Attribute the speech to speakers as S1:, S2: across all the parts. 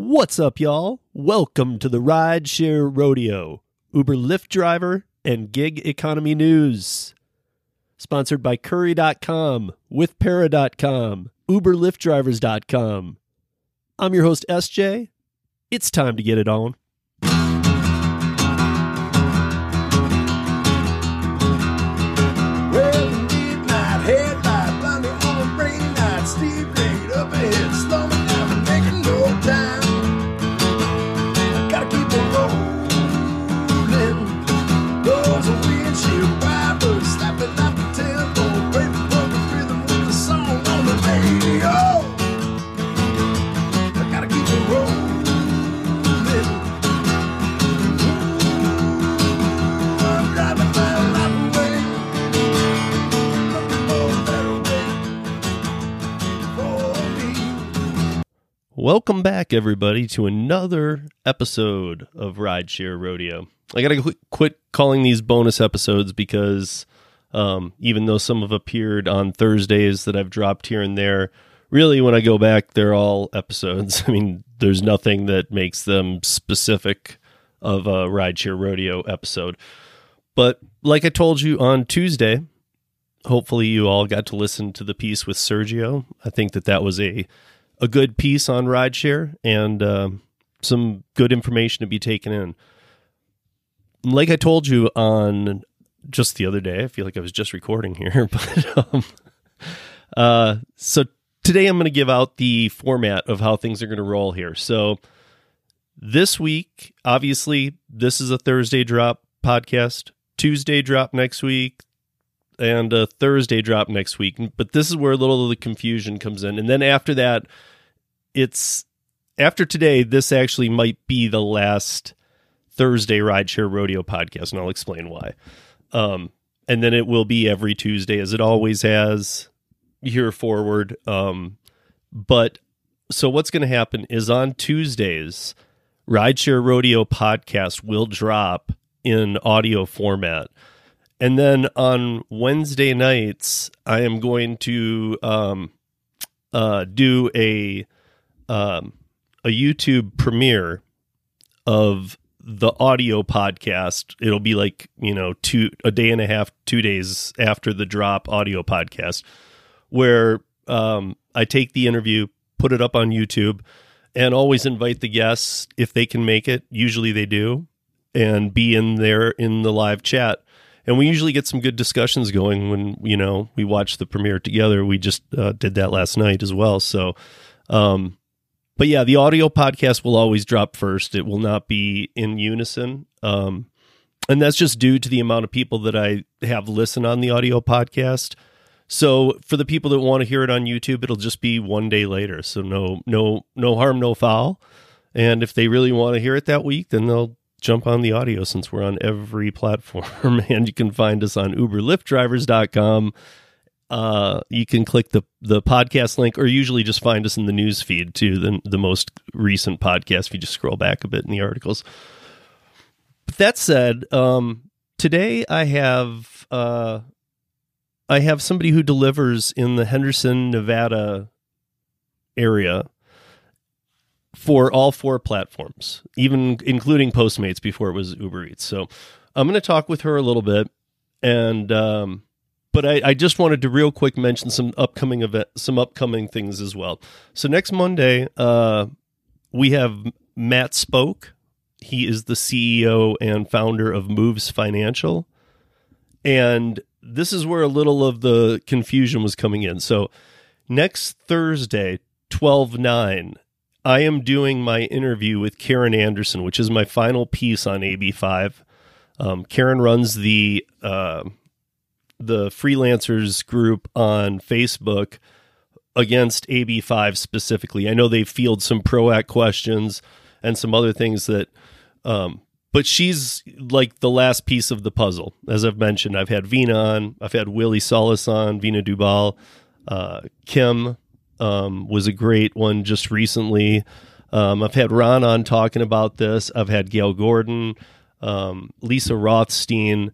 S1: What's up, y'all? Welcome to the Rideshare Rodeo, Uber Lyft driver and gig economy news. Sponsored by Curry.com, WithPara.com, UberLyftDrivers.com. I'm your host, SJ. It's time to get it on. Welcome back, everybody, to another episode of Rideshare Rodeo. I gotta qu- quit calling these bonus episodes because um, even though some have appeared on Thursdays that I've dropped here and there, really when I go back, they're all episodes. I mean, there's nothing that makes them specific of a Rideshare Rodeo episode. But like I told you on Tuesday, hopefully you all got to listen to the piece with Sergio. I think that that was a a good piece on rideshare and um, some good information to be taken in. Like I told you on just the other day, I feel like I was just recording here, but um, uh, so today I'm going to give out the format of how things are going to roll here. So this week, obviously, this is a Thursday drop podcast. Tuesday drop next week and a Thursday drop next week. But this is where a little of the confusion comes in. And then after that, it's after today, this actually might be the last Thursday Rideshare Rodeo podcast, and I'll explain why. Um, and then it will be every Tuesday, as it always has here forward. Um, but so what's going to happen is on Tuesdays, Rideshare Rodeo podcast will drop in audio format. And then on Wednesday nights, I am going to um, uh, do a um, a YouTube premiere of the audio podcast. It'll be like you know two a day and a half, two days after the drop audio podcast, where um, I take the interview, put it up on YouTube, and always invite the guests if they can make it. Usually they do, and be in there in the live chat. And we usually get some good discussions going when you know we watch the premiere together. We just uh, did that last night as well. So, um, but yeah, the audio podcast will always drop first. It will not be in unison. Um, and that's just due to the amount of people that I have listen on the audio podcast. So for the people that want to hear it on YouTube, it'll just be one day later. So no, no, no harm, no foul. And if they really want to hear it that week, then they'll jump on the audio since we're on every platform. and you can find us on UberLyftDrivers.com uh, you can click the the podcast link, or usually just find us in the news feed too. The the most recent podcast. If you just scroll back a bit in the articles. But that said, um, today I have uh, I have somebody who delivers in the Henderson, Nevada area for all four platforms, even including Postmates before it was Uber Eats. So I'm going to talk with her a little bit and. Um, but I, I, just wanted to real quick mention some upcoming event, some upcoming things as well. So next Monday, uh, we have Matt Spoke. He is the CEO and founder of Moves Financial, and this is where a little of the confusion was coming in. So next Thursday, twelve nine, I am doing my interview with Karen Anderson, which is my final piece on AB five. Um, Karen runs the uh, the freelancers group on Facebook against AB5 specifically. I know they field some pro act questions and some other things that, um, but she's like the last piece of the puzzle. As I've mentioned, I've had Veena on, I've had Willie Solis on, Veena Dubal, uh, Kim um, was a great one just recently. Um, I've had Ron on talking about this. I've had Gail Gordon, um, Lisa Rothstein.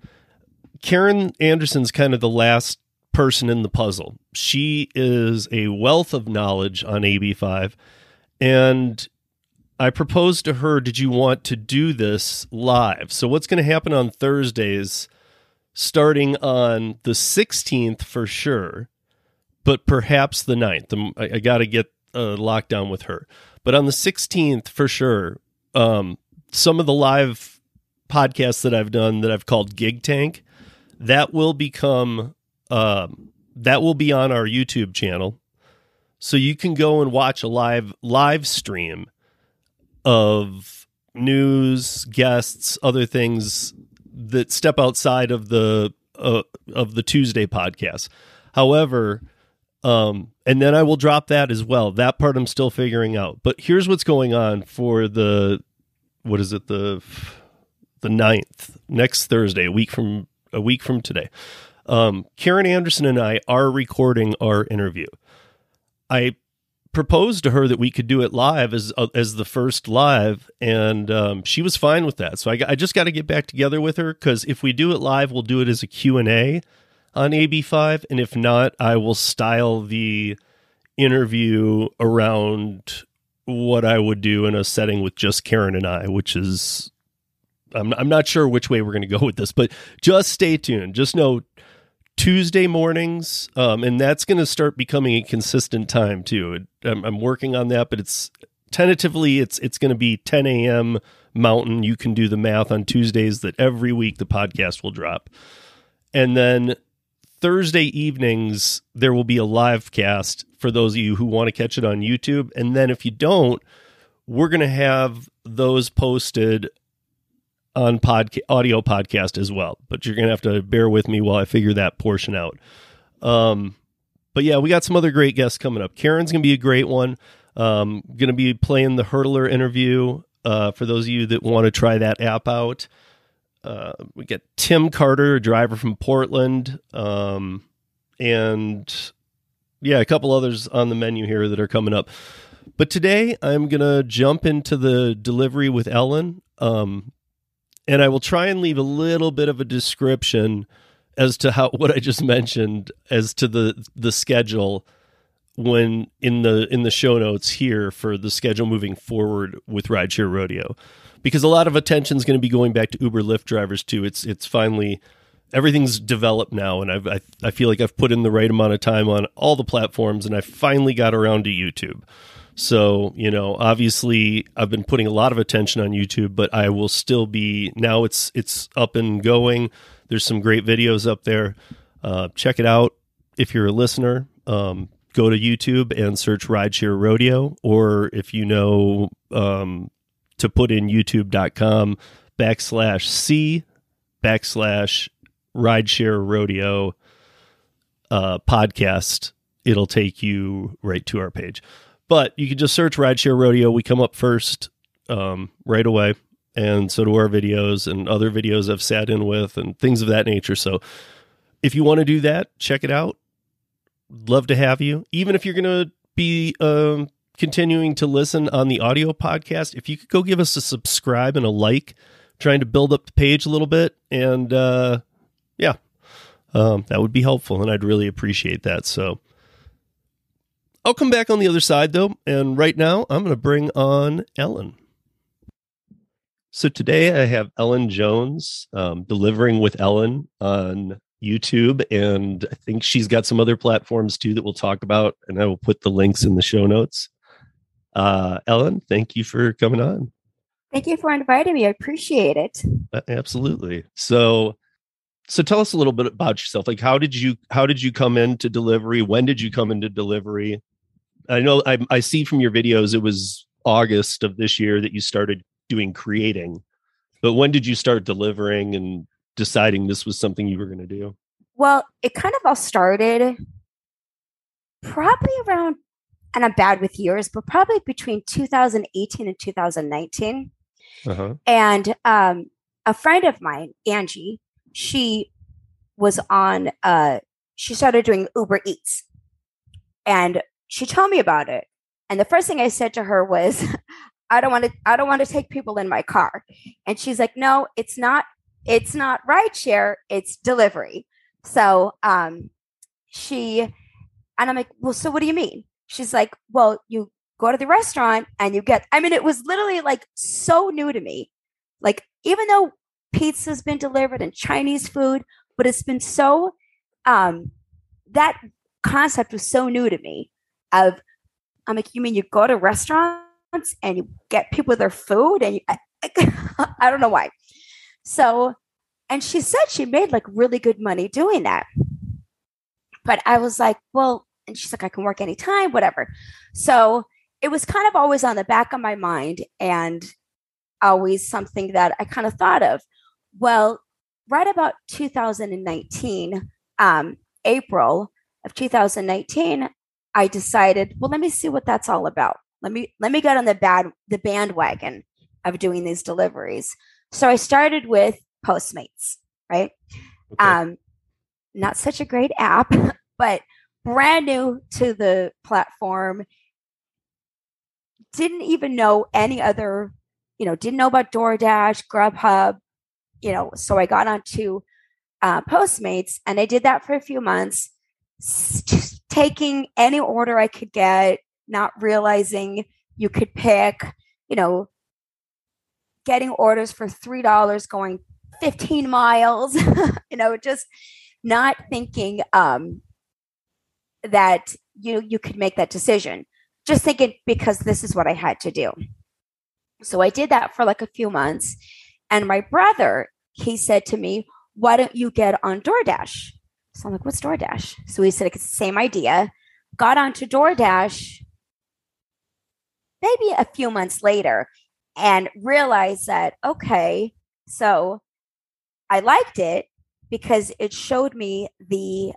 S1: Karen Anderson's kind of the last person in the puzzle. She is a wealth of knowledge on AB5. And I proposed to her, did you want to do this live? So, what's going to happen on Thursdays, starting on the 16th for sure, but perhaps the 9th? Um, I, I got to get a lockdown with her. But on the 16th for sure, um, some of the live podcasts that I've done that I've called Gig Tank, that will become, um, that will be on our YouTube channel. So you can go and watch a live live stream of news, guests, other things that step outside of the uh, of the Tuesday podcast. However, um, and then I will drop that as well. That part I'm still figuring out. But here's what's going on for the what is it the the 9th next Thursday, a week from a week from today. Um, Karen Anderson and I are recording our interview. I proposed to her that we could do it live as uh, as the first live, and um, she was fine with that. So I, I just got to get back together with her because if we do it live, we'll do it as a Q and A on AB5, and if not, I will style the interview around what I would do in a setting with just Karen and I, which is I'm I'm not sure which way we're going to go with this, but just stay tuned. Just know Tuesday mornings, um, and that's going to start becoming a consistent time too. I'm, I'm working on that, but it's tentatively it's it's going to be 10 a.m. Mountain. You can do the math on Tuesdays that every week the podcast will drop, and then Thursday evenings there will be a live cast for those of you who want to catch it on YouTube, and then if you don't, we're going to have those posted on podca- audio podcast as well. But you're going to have to bear with me while I figure that portion out. Um, but yeah, we got some other great guests coming up. Karen's going to be a great one. Um, going to be playing the Hurdlr interview uh, for those of you that want to try that app out. Uh, we get Tim Carter, a driver from Portland, um, and yeah, a couple others on the menu here that are coming up. But today I'm to jump into the delivery with Ellen. Um, and I will try and leave a little bit of a description as to how what I just mentioned as to the the schedule when in the in the show notes here for the schedule moving forward with rideshare rodeo because a lot of attention is going to be going back to Uber Lyft drivers too it's it's finally everything's developed now and I've, I I feel like I've put in the right amount of time on all the platforms and I finally got around to YouTube so, you know, obviously I've been putting a lot of attention on YouTube, but I will still be now it's it's up and going. There's some great videos up there. Uh, check it out if you're a listener. Um, go to YouTube and search Rideshare Rodeo, or if you know um, to put in youtube.com backslash C backslash Rideshare Rodeo uh, podcast, it'll take you right to our page. But you can just search Rideshare Rodeo. We come up first um, right away. And so do our videos and other videos I've sat in with and things of that nature. So if you want to do that, check it out. Love to have you. Even if you're going to be um, continuing to listen on the audio podcast, if you could go give us a subscribe and a like, trying to build up the page a little bit. And uh, yeah, um, that would be helpful. And I'd really appreciate that. So I'll come back on the other side though, and right now I'm going to bring on Ellen. So today I have Ellen Jones um, delivering with Ellen on YouTube, and I think she's got some other platforms too that we'll talk about, and I will put the links in the show notes. Uh, Ellen, thank you for coming on.
S2: Thank you for inviting me. I appreciate it.
S1: Uh, absolutely. So, so tell us a little bit about yourself. Like, how did you how did you come into delivery? When did you come into delivery? I know I, I see from your videos it was August of this year that you started doing creating, but when did you start delivering and deciding this was something you were going to do?
S2: Well, it kind of all started probably around, and I'm bad with years, but probably between 2018 and 2019.
S1: Uh-huh.
S2: And um, a friend of mine, Angie, she was on, uh, she started doing Uber Eats. And she told me about it. And the first thing I said to her was, I don't want to I don't want to take people in my car. And she's like, "No, it's not it's not ride share, it's delivery." So, um she and I'm like, "Well, so what do you mean?" She's like, "Well, you go to the restaurant and you get, I mean, it was literally like so new to me. Like, even though pizza's been delivered and Chinese food, but it's been so, um, that concept was so new to me of, I'm like, you mean you go to restaurants and you get people their food and you, I, I, I don't know why. So, and she said she made like really good money doing that. But I was like, well, and she's like, I can work anytime, whatever. So it was kind of always on the back of my mind and always something that I kind of thought of. Well, right about 2019, um, April of 2019, I decided, well, let me see what that's all about. Let me let me get on the bad the bandwagon of doing these deliveries. So I started with Postmates, right?
S1: Okay.
S2: Um, not such a great app, but brand new to the platform. Didn't even know any other, you know, didn't know about DoorDash, Grubhub, you know. So I got onto uh, Postmates and I did that for a few months, just taking any order I could get, not realizing you could pick, you know, getting orders for $3 going 15 miles, you know, just not thinking um, that you you could make that decision. Just thinking because this is what I had to do. So I did that for like a few months, and my brother he said to me, "Why don't you get on DoorDash?" So I'm like, "What's DoorDash?" So he said, "It's the same idea." Got onto DoorDash maybe a few months later, and realized that okay, so I liked it because it showed me the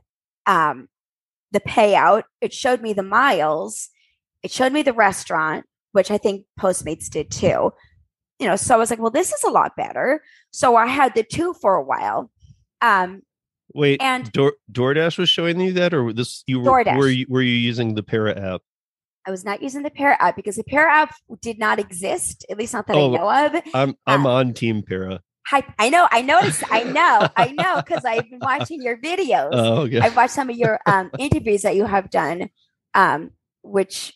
S2: um the payout, it showed me the miles, it showed me the restaurant, which I think Postmates did too. You know, so I was like, well, this is a lot better. So I had the two for a while. Um,
S1: Wait,
S2: and-
S1: Door, DoorDash was showing you that, or this you were
S2: DoorDash.
S1: were you, were you using the Para app?
S2: I was not using the Para app because the Para app did not exist, at least not that
S1: Oh,
S2: I know of.
S1: I'm I'm
S2: Ah.
S1: on Team Para.
S2: Hi, I know, I noticed, I know, I know, because I've been watching your videos.
S1: Oh, okay.
S2: I've watched some of your um, interviews that you have done, um, which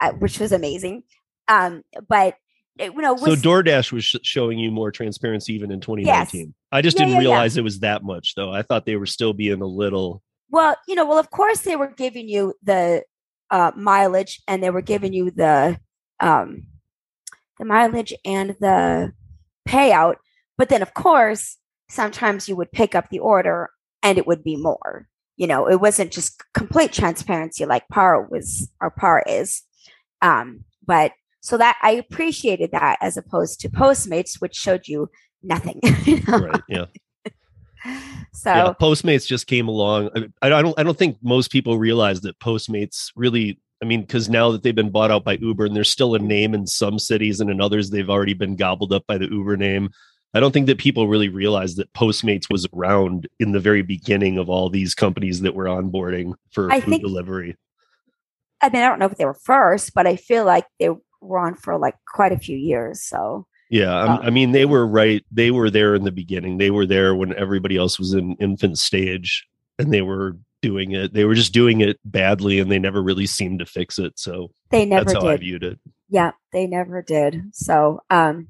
S2: uh, which was amazing. Um, but it, you know,
S1: so DoorDash was sh- showing you more transparency even in 2019. I just
S2: Yeah,
S1: didn't
S2: yeah, yeah.
S1: realize it was that much, though. I thought they were still being a little.
S2: well, you know, well, of course they were giving you the uh, mileage and they were giving you the um, the mileage and the payout, but then of course sometimes you would pick up the order and it would be more. You know, it wasn't just complete transparency like PAR was or PAR is. Um, but so that I appreciated that as opposed to Postmates, which showed you nothing. you know?
S1: Right. Yeah.
S2: So
S1: yeah. Postmates just came along. I, I don't. I don't think most people realize that Postmates really. I mean, because now that they've been bought out by Uber, and there's still a name in some cities, and in others they've already been gobbled up by the Uber name. I don't think that people really realize that Postmates was around in the very beginning of all these companies that were onboarding for
S2: I
S1: food
S2: think-
S1: delivery.
S2: I mean, I don't know if they were first, but I feel like they were on for like quite a few years. So
S1: Yeah,
S2: Oh.
S1: I mean, they were right. They were there in the beginning. They were there when everybody else was in infant stage, and they were doing it. They were just doing it badly, and they never really seemed to fix it. So
S2: they never
S1: that's how I
S2: did.
S1: viewed it.
S2: Yeah, they never did. So, um,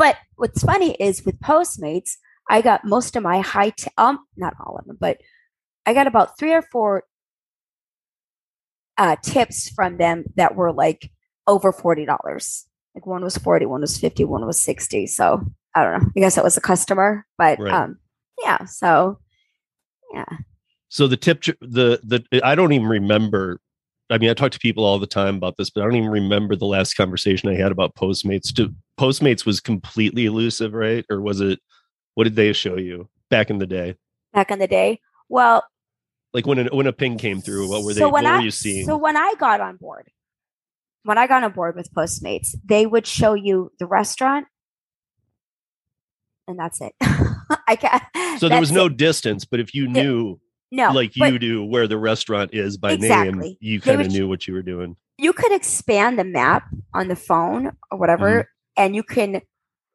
S2: but what's funny is with Postmates, I got most of my high, t- um, not all of them, but I got about three or four uh, tips from them that were like over forty dollars. Like one was forty, one was fifty, one was sixty. So I don't know. I guess that was a customer, but
S1: Right.
S2: um, yeah. So yeah,
S1: So the tip, the the I don't even remember. I mean, I talk to people all the time about this, but I don't even remember the last conversation I had about Postmates. To Postmates was completely elusive, right? Or was it? What did they show you back in the day?
S2: back in the day. Well,
S1: Like when a, when a ping came through, what were they?
S2: So
S1: what
S2: when I
S1: were you seeing?
S2: so when I got on board, when I got on board with Postmates, they would show you the restaurant, and that's it. I can't.
S1: So there was no
S2: it.
S1: distance, but if you knew,
S2: no
S1: like you do, where the restaurant is by name, you kind of knew what you were doing.
S2: you could expand the map on the phone or whatever,
S1: Mm-hmm.
S2: And you can,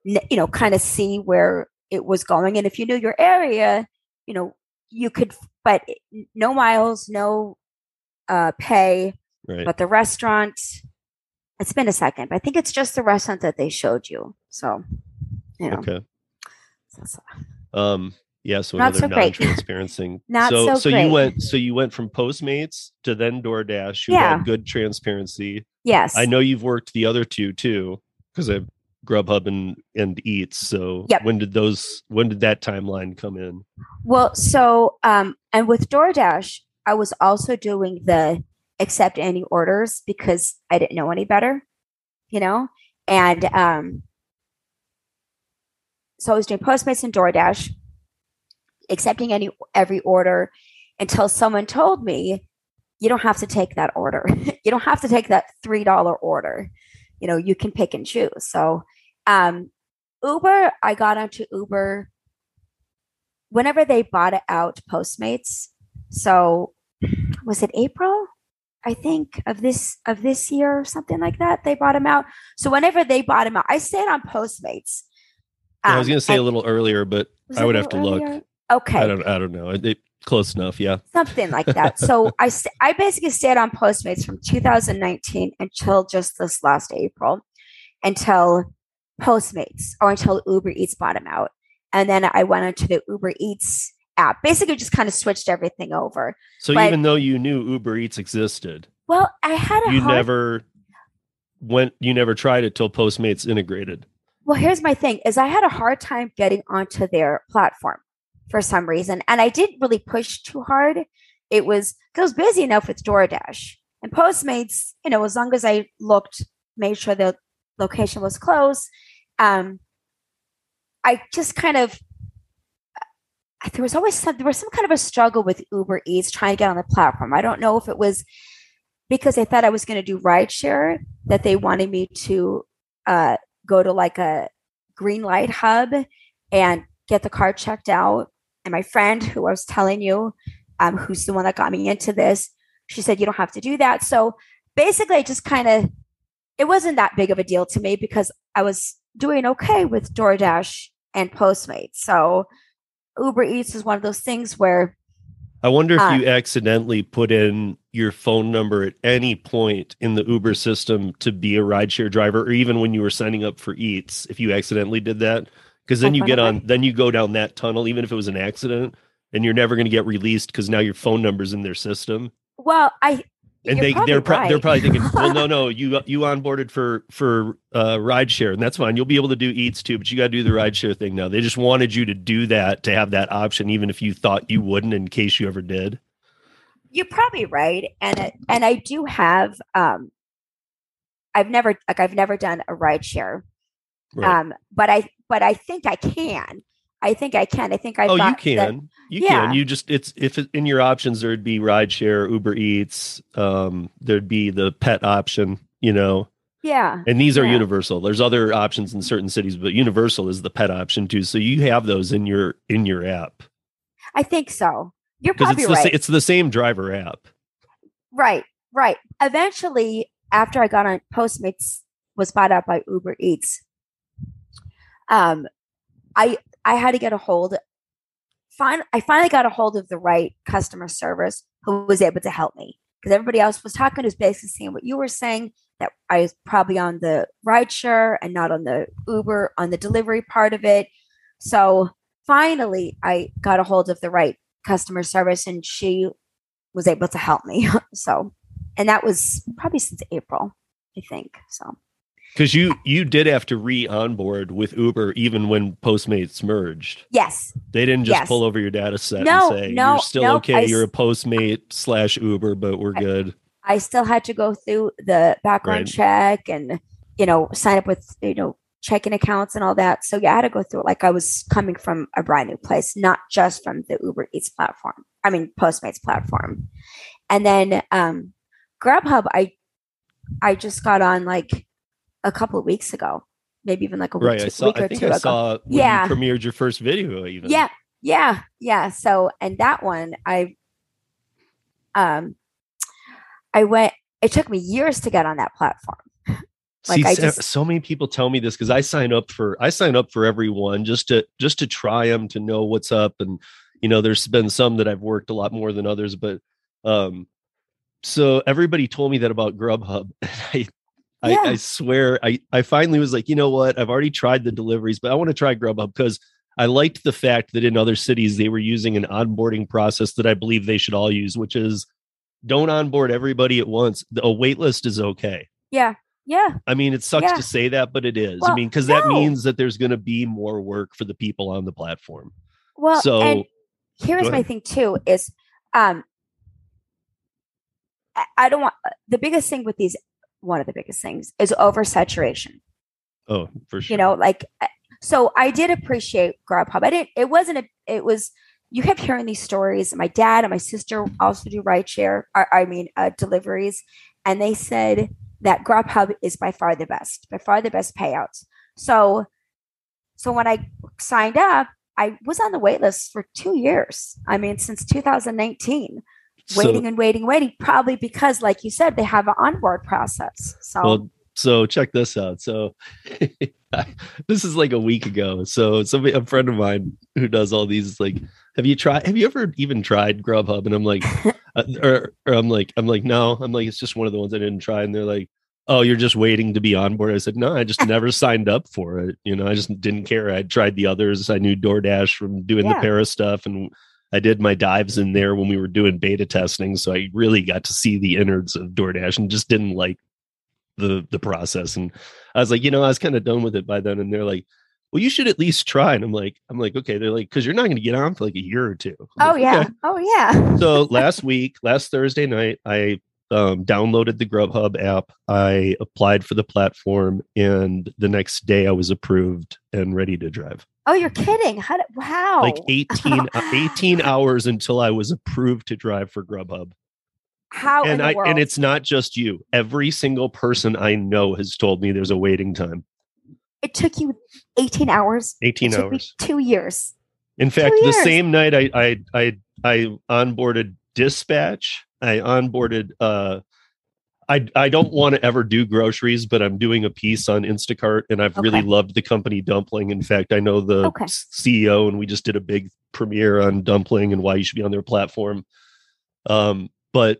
S2: you know, kind of see where it was going. And if you knew your area, you know, you could. But no miles, no uh, pay,
S1: Right.
S2: but the restaurant it's been a second but i think it's just the restaurant that they showed you so you know
S1: okay.
S2: so- so-
S1: Um. Yeah. So
S2: Not
S1: another
S2: so
S1: thing.
S2: Not
S1: so
S2: so
S1: so you went so you went from Postmates to then DoorDash. You
S2: Yeah.
S1: had good transparency.
S2: yes
S1: I know you've worked the other two too, because I've Grubhub and and Eats. So
S2: Yep.
S1: when did those? When did that timeline come in?
S2: well so um and with doordash i was also doing the accept any orders because i didn't know any better you know and um so i was doing postmates and doordash accepting any every order until someone told me you don't have to take that order you don't have to take that three dollar order you know you can pick and choose so um uber i got onto uber whenever they bought it out postmates so was it april i think of this of this year or something like that they bought them out so whenever they bought them out i stayed on postmates
S1: Yeah, I was
S2: Um,
S1: going to say a little earlier, but I would have to
S2: little
S1: look.
S2: okay
S1: I don't. I don't know. It- close enough. Yeah.
S2: something like that. So I st- I basically stayed on Postmates from 2019 until just this last April, until Postmates or until Uber Eats bought them out, and then I went into the Uber Eats app. Basically, just kind of switched everything over.
S1: So
S2: But-
S1: even though you knew Uber Eats existed,
S2: Well, I had a
S1: you
S2: hard.
S1: never went. You never tried it till Postmates integrated.
S2: well, here's my thing: is I had a hard time getting onto their platform for some reason, and I didn't really push too hard. It was I was busy enough with DoorDash and Postmates. You know, as long as I looked, made sure the location was close. Um, I just kind of there was always some there was some kind of a struggle with Uber Eats trying to get on the platform. I don't know if it was because they thought I was going to do rideshare that they wanted me to uh, go to like a Greenlight Hub and get the car checked out. And my friend, who I was telling you, um, who's the one that got me into this, she said you don't have to do that. So basically, I just kind of it wasn't that big of a deal to me because I was doing okay with DoorDash and Postmates. So Uber Eats is one of those things where
S1: I wonder if
S2: Uh,
S1: you accidentally put in your phone number at any point in the Uber system to be a rideshare driver, or even when you were signing up for Eats, if you accidentally did that, because then you get on, then you go down that tunnel, even if it was an accident, and you're never going to get released because now your phone number's in their system,
S2: well, I
S1: and
S2: you're
S1: they they're pro- they're probably thinking, well, no, no, you you onboarded for for uh, rideshare, and that's fine. You'll be able to do Eats too, but you got to do the rideshare thing now. They just wanted you to do that to have that option, even if you thought you wouldn't, in case you ever did.
S2: you're probably right and it, and i do have um i've never like i've never done a ride share
S1: Right.
S2: um but i but i think i can i think i can i think i
S1: oh, you
S2: thought that-
S1: can. you
S2: Yeah.
S1: can. You just it's if it, in your options there'd be rideshare, Uber Eats, um, there'd be the pet option, you know,
S2: yeah
S1: and these are
S2: Yeah.
S1: universal. There's other options in certain cities, but universal is the pet option too. So you have those in your in your app
S2: i think so you're probably
S1: it's the
S2: right
S1: it's the same driver app.
S2: right right eventually after i got on postmates was bought out by uber eats um i i had to get a hold fin- i finally got a hold of the right customer service who was able to help me because everybody else was talking was basically saying what you were saying that i was probably on the rideshare and not on the uber on the delivery part of it. So finally i got a hold of the right customer service and she was able to help me so and that was probably since april i think so
S1: Because you you did have to re onboard with Uber even when Postmates merged.
S2: yes
S1: They didn't just
S2: Yes.
S1: pull over your data set
S2: No,
S1: and say
S2: no,
S1: you're still
S2: no,
S1: okay.
S2: I
S1: you're a Postmate slash Uber, but we're
S2: I-
S1: good.
S2: I still had to go through the background
S1: Right.
S2: check and you know sign up with you know checking accounts and all that. So yeah, I had to go through it like I was coming from a brand new place, not just from the Uber Eats platform. I mean Postmates platform. And then um Grubhub, I I just got on like a couple of weeks ago, maybe even like a week,
S1: Right. I saw.
S2: week
S1: I
S2: or
S1: think
S2: two
S1: I
S2: ago.
S1: saw
S2: Yeah.
S1: you premiered your first video. Even.
S2: Yeah, yeah, yeah. So, and that one, I, um, I went. It took me years to get on that platform.
S1: See,
S2: Like, I
S1: so,
S2: just-
S1: so many people tell me this because I sign up for I sign up for everyone just to just to try them to know what's up and you know there's been some that I've worked a lot more than others but um so everybody told me that about Grubhub. I, I,
S2: Yeah.
S1: I swear, I, I finally was like, you know what? I've already tried the deliveries, but I want to try Grubhub because I liked the fact that in other cities they were using an onboarding process that I believe they should all use, which is don't onboard everybody at once. A wait list is okay.
S2: Yeah. Yeah.
S1: I mean, it sucks
S2: Yeah.
S1: to say that, but it is. I mean, because that means that there's going to be more work for the people on the platform.
S2: Well,
S1: so
S2: here's my thing too is um I, I don't want the biggest thing with these one of the biggest things is oversaturation.
S1: Oh, for sure.
S2: you know like so i did appreciate grubhub. I didn't it wasn't a it was you kept hearing these stories. My dad and my sister also do rideshare I, I mean uh, deliveries and they said that grubhub is by far the best by far the best payouts. So so when i signed up i was on the wait list for two years. I mean since 2019
S1: So-
S2: waiting and waiting waiting probably because like you said they have an onboard process so
S1: Well, so check this out. So this is like a week ago. So somebody, a friend of mine who does all these, like, have you tried? Have you ever even tried Grubhub? And I'm like, uh, or, or I'm like, I'm like, no. I'm like, it's just one of the ones I didn't try. And they're like, oh, you're just waiting to be on board. I said, no, I just never signed up for it. You know, I just didn't care. I tried the others. I knew DoorDash from doing
S2: Yeah.
S1: the Para's stuff and. I did my dives in there when we were doing beta testing, so I really got to see the innards of DoorDash and just didn't like the the process. And i was like you know i was kind of done with it by then and they're like well you should at least try. And i'm like i'm like okay. They're like because you're not going to get on for like a year or two. I'm
S2: oh
S1: like,
S2: yeah.
S1: "Okay."
S2: oh yeah.
S1: So last week last thursday night i um, downloaded the grubhub app. I applied for the platform and the next day i was approved and ready to drive.
S2: Oh you're kidding. How did, wow.
S1: Like 18 uh, 18 hours until i was approved to drive for grubhub.
S2: How in
S1: and
S2: the
S1: i
S2: world?
S1: and it's not just you. Every single person i know has told me there's a waiting time.
S2: It took you 18 hours?
S1: 18
S2: it took me
S1: hours.
S2: two years.
S1: In fact, the same night I I I I onboarded Dispatch. I onboarded uh I I don't want to ever do groceries, but I'm doing a piece on Instacart and I've really loved the company Dumpling. In fact, I know the
S2: Okay.
S1: CEO and we just did a big premiere on Dumpling and why you should be on their platform. Um but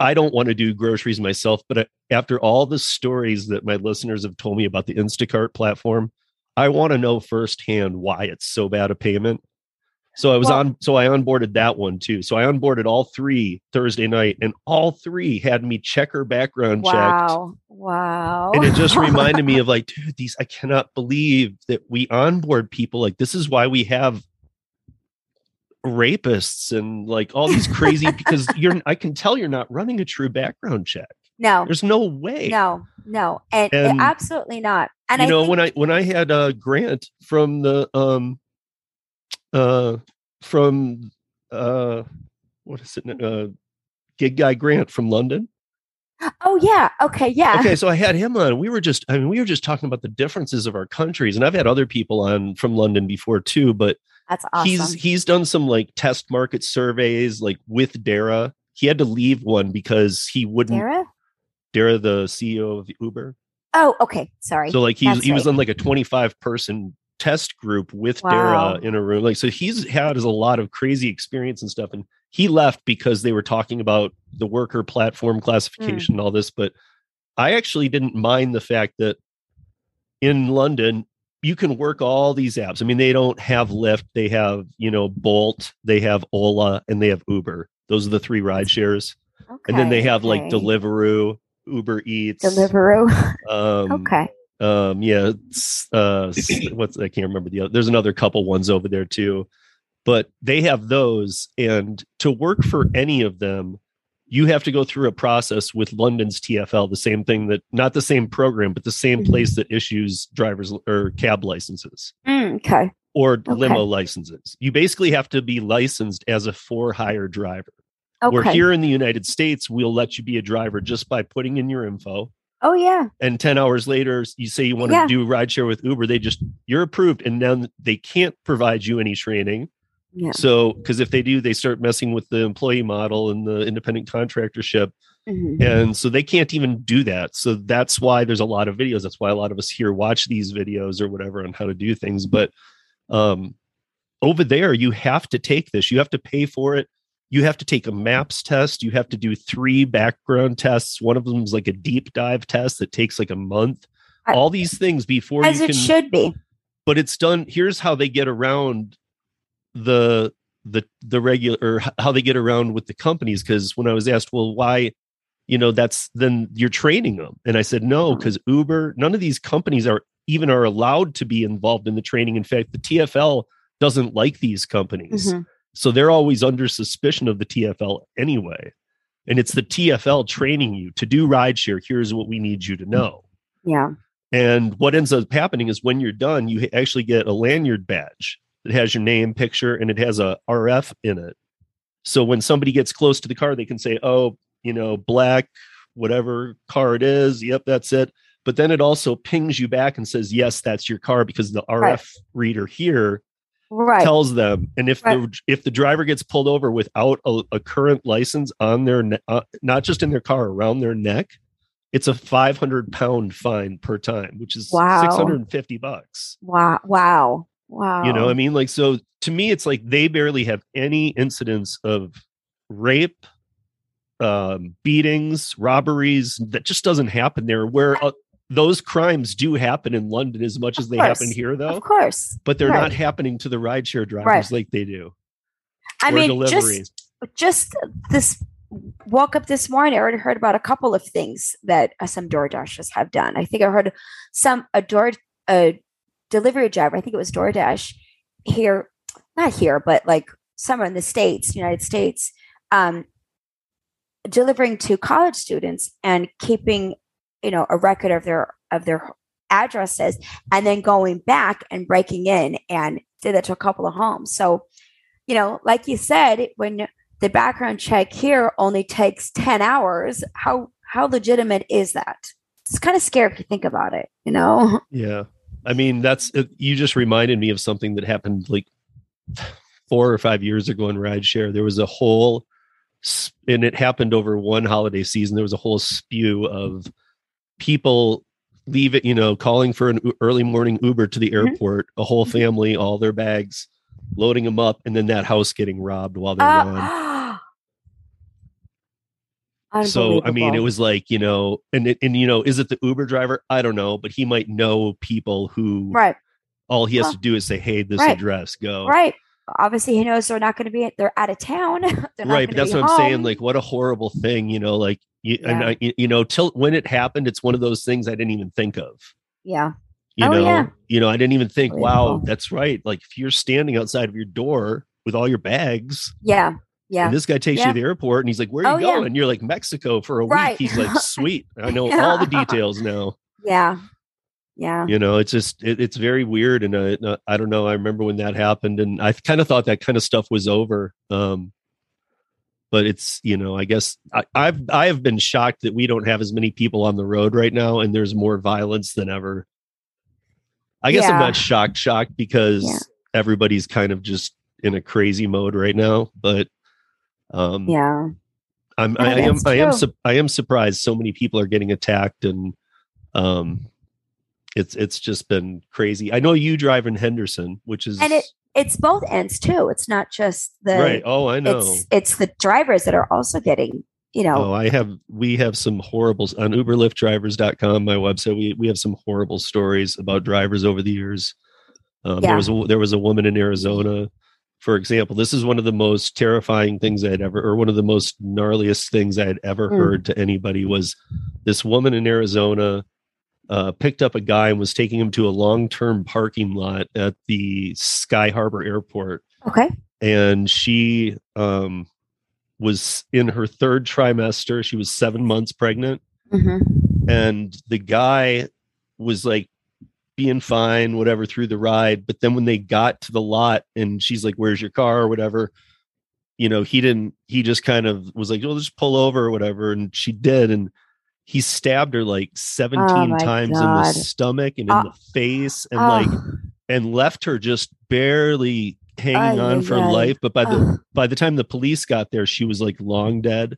S1: I don't want to do groceries myself, but after all the stories that my listeners have told me about the Instacart platform, I want to know firsthand why it's so bad a payment. So I was
S2: Well-
S1: on, so I onboarded that one too. So I onboarded all three Thursday night, and all three had me check her background checked.
S2: wow wow
S1: And it just reminded me of like, dude, these I cannot believe that we onboard people. Like, this is why we have rapists and like all these crazy because you're I can tell you're not running a true background check.
S2: no
S1: There's no way.
S2: no no and,
S1: And,
S2: absolutely not and
S1: you
S2: I
S1: know
S2: think,
S1: when i when i had a grant from the um uh from uh what is it uh gig guy grant from london.
S2: Oh yeah okay yeah.
S1: Okay so i had him on we were just i mean we were just talking about the differences of our countries and i've had other people on from london before too but
S2: that's awesome.
S1: he's he's done some like test market surveys like with dara. He had to leave one because he wouldn't
S2: Sarah?
S1: dara the ceo of uber.
S2: Oh okay sorry.
S1: So like he's
S2: That's
S1: he was
S2: right.
S1: on like a 25 person test group with
S2: Wow.
S1: Dara in a room. Like so he's had a lot of crazy experience and stuff. And he left because they were talking about the worker platform classification and all this. But I actually didn't mind the fact that in London you can work all these apps. I mean, they don't have Lyft, they have, you know, Bolt, they have Ola, and they have Uber. Those are the three ride shares. and then they
S2: Okay,
S1: have like. Deliveroo, Uber Eats.
S2: Deliveroo
S1: Um,
S2: okay
S1: um yeah it's, uh what's i can't remember the other there's another couple ones over there too but they have those and to work for any of them you have to go through a process with london's tfl the same thing that not the same program but the same
S2: Mhm.
S1: place that issues drivers or cab licenses.
S2: Mm, okay.
S1: Or limo licenses. You basically have to be licensed as a for hire driver
S2: okay.
S1: where here in the united states we'll let you be a driver just by putting in your info
S2: oh yeah
S1: and 10 hours later you say you want
S2: Yeah.
S1: to do rideshare with uber they just you're approved and then they can't provide you any training
S2: yeah
S1: so because if they do they start messing with the employee model and the independent contractorship
S2: Mhm.
S1: and so they can't even do that so that's why there's a lot of videos that's why a lot of us here watch these videos or whatever on how to do things but um over there you have to take this you have to pay for it you have to take a maps test. You have to do three background tests. One of them is like a deep dive test that takes like a month. All these things before
S2: As
S1: you
S2: it should be.
S1: but it's done here's how they get around the the the regular or how they get around with the companies because when i was asked well why you know that's then you're training them. And i said no because uber none of these companies are even are allowed to be involved in the training. In fact the tfl doesn't like these companies.
S2: Mhm.
S1: So they're always under suspicion of the tfl anyway and it's the tfl training you to do rideshare here's what we need you to know
S2: Yeah.
S1: and what ends up happening is when you're done, you actually get a lanyard badge that has your name, picture, and it has a RF in it. So when somebody gets close to the car, they can say, "Oh, you know, black, whatever car it is. Yep, that's it." But then it also pings you back and says, "Yes, that's your car," because the RF
S2: Right.
S1: reader here
S2: Right.
S1: tells them. And if
S2: Right.
S1: the if the driver gets pulled over without a, a current license on their ne- uh, not just in their car around their neck, it's a 500 pound fine per time, which is
S2: Wow.
S1: 650 bucks.
S2: wow. Wow. Wow.
S1: You know, what I mean, like so to me, it's like they barely have any incidents of rape, um, beatings, robberies. That just doesn't happen there. Where uh, those crimes do happen in London as much as they happen here, though
S2: Of course.
S1: but they're
S2: Right.
S1: not happening to the rideshare drivers
S2: Right.
S1: like they do.
S2: I mean, just just this woke up this morning. I already heard about a couple of things that uh, some DoorDashers have done. I think I heard some a door a delivery driver. I think it was DoorDash here, not here, but like somewhere in the states, United States, um, delivering to college students and keeping you know a record of their of their addresses, and then going back and breaking in and did that to a couple of homes. So you know, like you said, when the background check here only takes 10 hours, how how legitimate is that? It's kind of scary if you think about it, you know?
S1: Yeah. I mean, that's you just reminded me of something that happened like four or five years ago in rideshare. There was a whole, and it happened over one holiday season. There was a whole spew of people leave it, you know, calling for an early morning Uber to the
S2: Mhm.
S1: airport, a whole family, all their bags, loading them up, and then that house getting robbed while they're gone.
S2: Uh,
S1: So I mean, it was like you know, and it, and you know, is it the Uber driver? I don't know, but he might know people who
S2: right,
S1: all he has
S2: Huh.
S1: to do is say, "Hey, this
S2: Right.
S1: address, go."
S2: right. Obviously, he knows they're not going to be. They're out of town. They're
S1: Right, but that's what I'm saying. Like, what a horrible thing, you know. Like, you, and I, you- know, till when it happened, it's one of those things I didn't even think of.
S2: yeah,
S1: You
S2: Oh,
S1: know,
S2: yeah.
S1: you know, I didn't even think, wow,
S2: Unbelievable.
S1: that's right. Like, if you're standing outside of your door with all your bags,
S2: yeah, yeah.
S1: and this guy takes you to the airport, and he's like, "Where are
S2: Oh,
S1: you
S2: yeah.
S1: going?" And you're like, "Mexico for a
S2: Right.
S1: week." He's like, "Sweet, I know all the details now."
S2: yeah, yeah.
S1: you know it's just it, it's very weird and uh, i don't know i remember when that happened and i kind of thought that kind of stuff was over um but it's you know i guess I, i've i have been shocked that we don't have as many people on the road right now and there's more violence than ever i guess i'm not shocked shocked because
S2: Yeah.
S1: everybody's kind of just in a crazy mode right now but um
S2: Yeah.
S1: I'm,
S2: Yeah,
S1: I am, I am, su- I am surprised so many people are getting attacked, and um, it's it's just been crazy. I know you drive in Henderson, which is
S2: And it it's both ends too. It's not just the
S1: right. Oh, I know.
S2: it's it's the drivers that are also getting, you know,
S1: Oh, I have. We have some horribles on UberLyftDrivers.com, my website. We we have some horrible stories about drivers over the years. Um,
S2: Yeah.
S1: There was a, there was a woman in Arizona, for example. This is one of the most terrifying things I had ever, or one of the most gnarliest things I had ever
S2: Mm.
S1: heard to anybody was this woman in Arizona uh, picked up a guy and was taking him to a long term parking lot at the Sky Harbor Airport
S2: okay.
S1: and she um, was in her third trimester. She was seven months pregnant,
S2: hmm
S1: and the guy was like being fine, whatever, through the ride. But then when they got to the lot, and she's like, "Where's your car?" or whatever, you know, he didn't. He just kind of was like, "Oh, just pull over," or whatever, and she did, and he stabbed her like 17
S2: Oh
S1: times in the stomach and in
S2: Uh,
S1: the face and
S2: Oh,
S1: like and left her just barely hanging
S2: Ay,
S1: on for life but by the by the time the police got there she was like long dead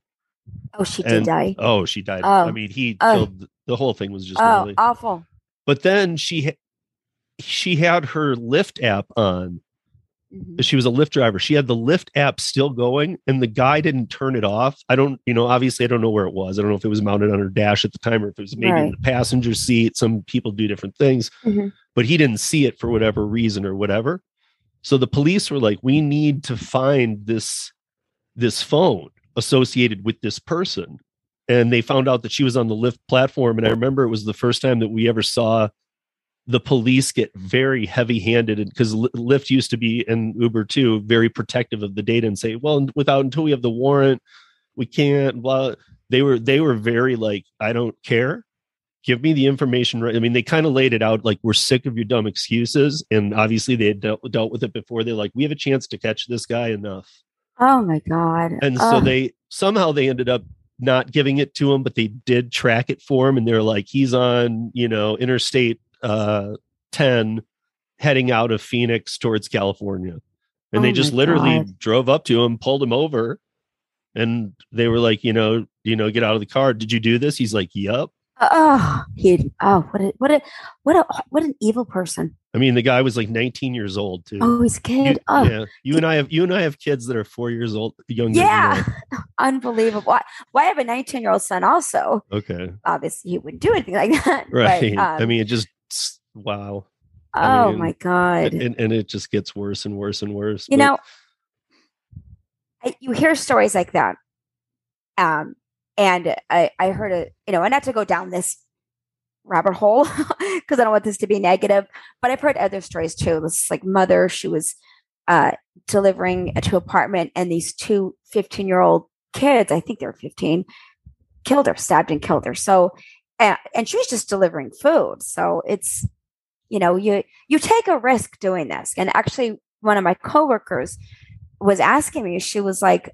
S2: oh, she did die.
S1: oh she died
S2: Oh.
S1: i mean he
S2: Oh.
S1: killed the whole thing was just
S2: Oh,
S1: gnarly.
S2: awful.
S1: but then she she had her Lyft app on
S2: Mhm.
S1: she was a Lyft driver. She had the Lyft app still going, and the guy didn't turn it off. I don't, you know, obviously, I don't know where it was. I don't know if it was mounted on her dash at the time or if it was maybe in the passenger seat. Some people do different things,
S2: Mhm.
S1: but he didn't see it for whatever reason or whatever. So the police were like, "We need to find this this phone associated with this person." And they found out that she was on the Lyft platform. And I remember it was the first time that we ever saw the police get very heavy handed because Lyft used to be and Uber too very protective of the data and say, well, without until we have the warrant, we can't. Blah. They were they were very like, I don't care. Give me the information. Right. I mean, they kind of laid it out like we're sick of your dumb excuses, and obviously they had dealt, dealt with it before. They're like, we have a chance to catch this guy enough,
S2: Oh my god.
S1: and so they somehow they ended up not giving it to him, but they did track it for him, and they're like, he's on you know interstate uh 10 heading out of Phoenix towards California. And
S2: Oh
S1: they just literally
S2: God.
S1: drove up to him, pulled him over, and they were like, you know, you know, get out of the car. Did you do this? He's like, Yep.
S2: oh he oh what a what a what a what an evil person.
S1: I mean, the guy was like 19 years old too.
S2: Oh, he's a
S1: You-
S2: kid. oh
S1: yeah. You and I have you and I have kids that are four years old younger.
S2: yeah. Unbelievable. Why, why I have a 19 year old son also.
S1: Okay.
S2: Obviously he wouldn't do anything like that.
S1: Right.
S2: But,
S1: I
S2: um,
S1: mean, it just wow.
S2: oh
S1: mean,
S2: my God.
S1: And, and it just gets worse and worse and worse.
S2: you
S1: But-
S2: know I, you hear stories like that um and i i heard a you know and not to go down this rabbit hole because i don't want this to be negative but i've heard other stories too this like mother she was uh delivering to apartment and these two 15 year old kids i think they were 15 killed her stabbed and killed her so uh, and she was just delivering food so it's you know you you take a risk doing this. And actually one of my coworkers was asking me she was like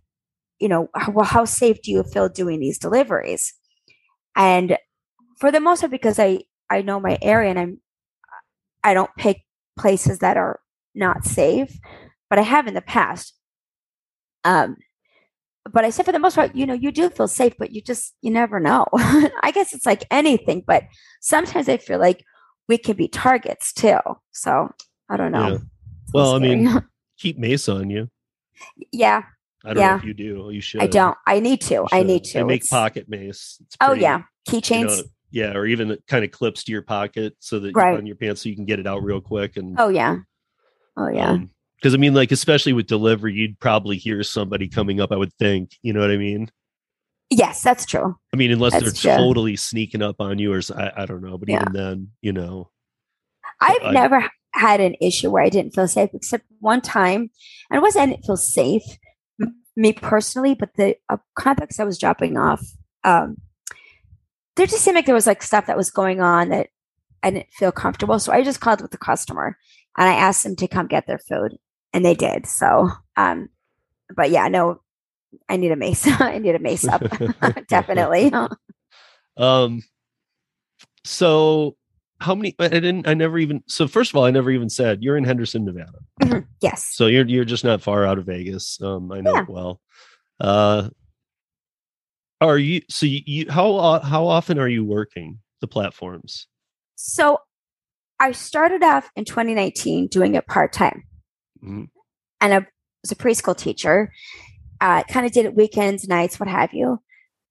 S2: you know well how safe do you feel doing these deliveries? And for the most part because i i know my area and i'm i don't pick places that are not safe but i have in the past. Um but i said for the most part you know you do feel safe but you just you never know. I guess it's like anything but sometimes i feel like we could be targets too so i don't know
S1: Yeah. Well, I mean, keep Mace on you.
S2: yeah
S1: I don't know if you do. You should.
S2: i don't i need to i need to
S1: They make
S2: It's-
S1: pocket mace. It's
S2: oh
S1: pretty,
S2: yeah
S1: you
S2: keychains
S1: know, yeah, or even kind of clips to your pocket so that
S2: Right.
S1: on your pants so you can get it out real quick. And
S2: Oh yeah. Oh yeah.
S1: Um, because I mean, like especially with delivery, you'd probably hear somebody coming up. I would think, you know what I mean.
S2: Yes, that's true.
S1: I mean, unless
S2: That's
S1: they're
S2: true.
S1: totally sneaking up on you, or I don't know. But
S2: Yeah.
S1: even then, you know,
S2: I've
S1: I-
S2: never had an issue where I didn't feel safe, except one time, and it wasn't I didn't feel safe, me personally, but the uh, convicts I was dropping off, um, there just seemed like there was like stuff that was going on that I didn't feel comfortable. So I just called with the customer and I asked them to come get their food, and they did. So, um, but yeah, no, I need a mace. I need a mace up, definitely.
S1: um, so how many? I didn't. I never even. So first of all, I never even said you're in Henderson, Nevada.
S2: yes.
S1: So you're you're just not far out of Vegas. Um, I know
S2: Yeah.
S1: it well. Uh, are you? So you, you how o- how often are you working the platforms?
S2: So I started off in 2019 doing it part time,
S1: Mhm.
S2: and I was a preschool teacher. Uh, kind of did it weekends, nights, what have you.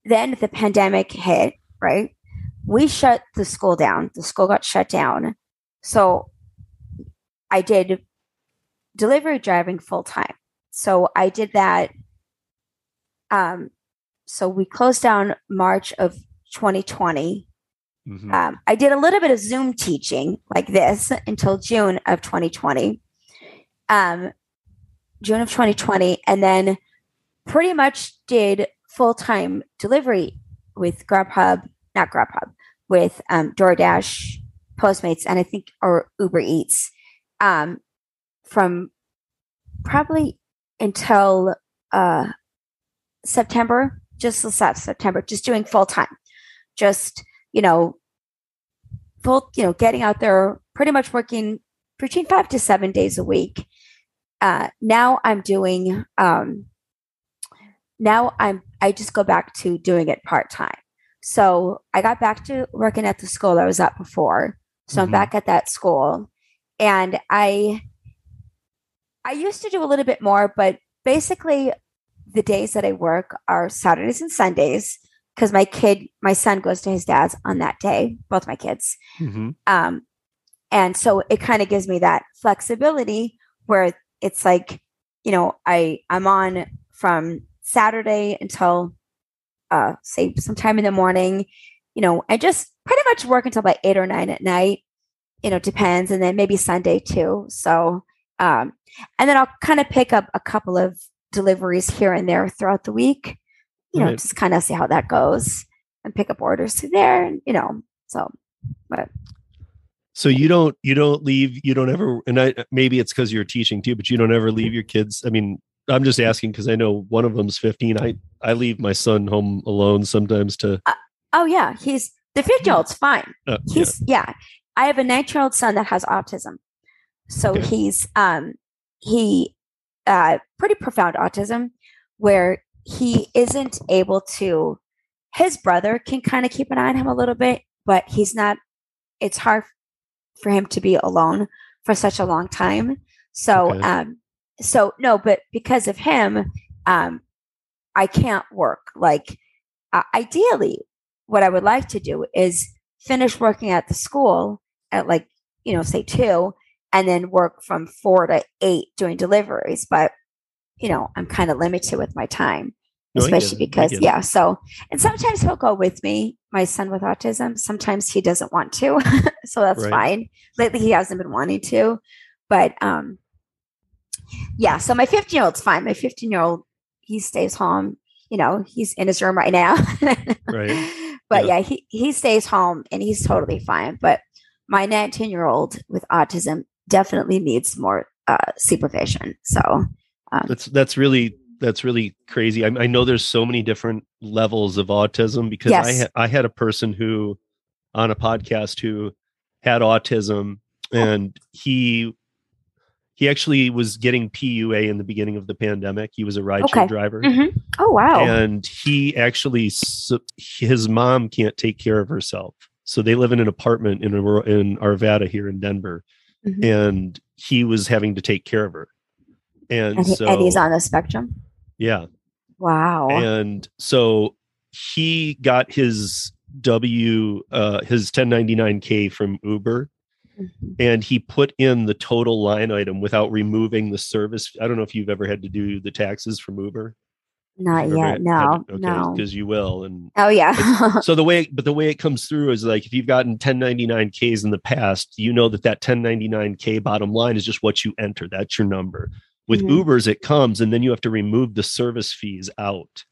S2: Then the pandemic hit, right? We shut the school down. The school got shut down. So I did delivery driving full time. So I did that. Um, so we closed down March of 2020
S1: Mhm.
S2: um, I did a little bit of Zoom teaching like this until June of 2020. Um, June of 2020, and then pretty much did full time delivery with Grubhub, not Grubhub, with um, DoorDash, Postmates, and I think or Uber Eats um, from probably until uh, September, just this last September, just doing full time, just you know, full, you know, getting out there, pretty much working between five to seven days a week. Uh, now I'm doing, um, now I'm, I just go back to doing it part time. So I got back to working at the school I was at before. So
S1: Mhm.
S2: I'm back at that school and I, I used to do a little bit more, but basically, the days that I work are Saturdays and Sundays because my kid, my son goes to his dad's on that day, both my kids.
S1: Mhm.
S2: Um, and so it kind of gives me that flexibility where it's like, you know, I I'm on from Saturday until uh say sometime in the morning, you know, and just pretty much work until about eight or nine at night. You know, depends, and then maybe Sunday too. So um, and then I'll kind of pick up a couple of deliveries here and there throughout the week. You know,
S1: Right.
S2: just kind of see how that goes and pick up orders through there. And, you know, so but
S1: So you don't you don't leave you don't ever and I maybe it's because you're teaching too, but you don't ever leave your kids. I mean, I'm just asking because I know one of them's 15. I I leave my son home alone sometimes to.
S2: oh yeah, he's the 15 year old's fine.
S1: Uh, yeah.
S2: He's yeah. I have a 19 year old son that has autism. So
S1: Okay.
S2: he's um he uh pretty profound autism where he isn't able to his brother can kind of keep an eye on him a little bit, but he's not it's hard for him to be alone for such a long time. So
S1: Okay.
S2: um so no, but because of him, um I can't work. Like uh, ideally what I would like to do is finish working at the school at like, you know, say two, and then work from four to eight doing deliveries. But, you know, I'm kind of limited with my time,
S1: No,
S2: especially because,
S1: it.
S2: yeah. So, and sometimes he'll go with me, my son with autism. Sometimes he doesn't want to. so that's
S1: Right.
S2: fine. Lately, he hasn't been wanting to. But, um, yeah. So my 15 year old's fine. My 15 year old, he stays home. You know, he's in his room right now.
S1: Right.
S2: But
S1: Yeah.
S2: yeah, he, he stays home and he's totally fine. But my 19 year old with autism definitely needs more uh, supervision. So,
S1: That's that's really that's really crazy. I, I know there's so many different levels of autism because I ha- I had a person who on a podcast who had autism and he he actually was getting PUA in the beginning of the pandemic. He was a rideshare
S2: Okay.
S1: driver.
S2: Mhm. oh, wow.
S1: and he actually his mom can't take care of herself so they live in an apartment in in arvada here in denver
S2: Mhm.
S1: and he was having to take care of her and,
S2: and, he,
S1: so
S2: and he's on the spectrum.
S1: yeah
S2: Wow.
S1: and so he got his w uh his 1099k from uber
S2: Mhm.
S1: and he put in the total line item without removing the service i don't know if you've ever had to do the taxes from uber
S2: Not yet.
S1: had
S2: No.
S1: to- okay
S2: no.
S1: because you will and
S2: Oh, yeah.
S1: so the way but the way it comes through is like if you've gotten 1099ks in the past you know that that 1099k bottom line is just what you enter that's your number with
S2: Mhm.
S1: ubers it comes and then you have to remove the service fees out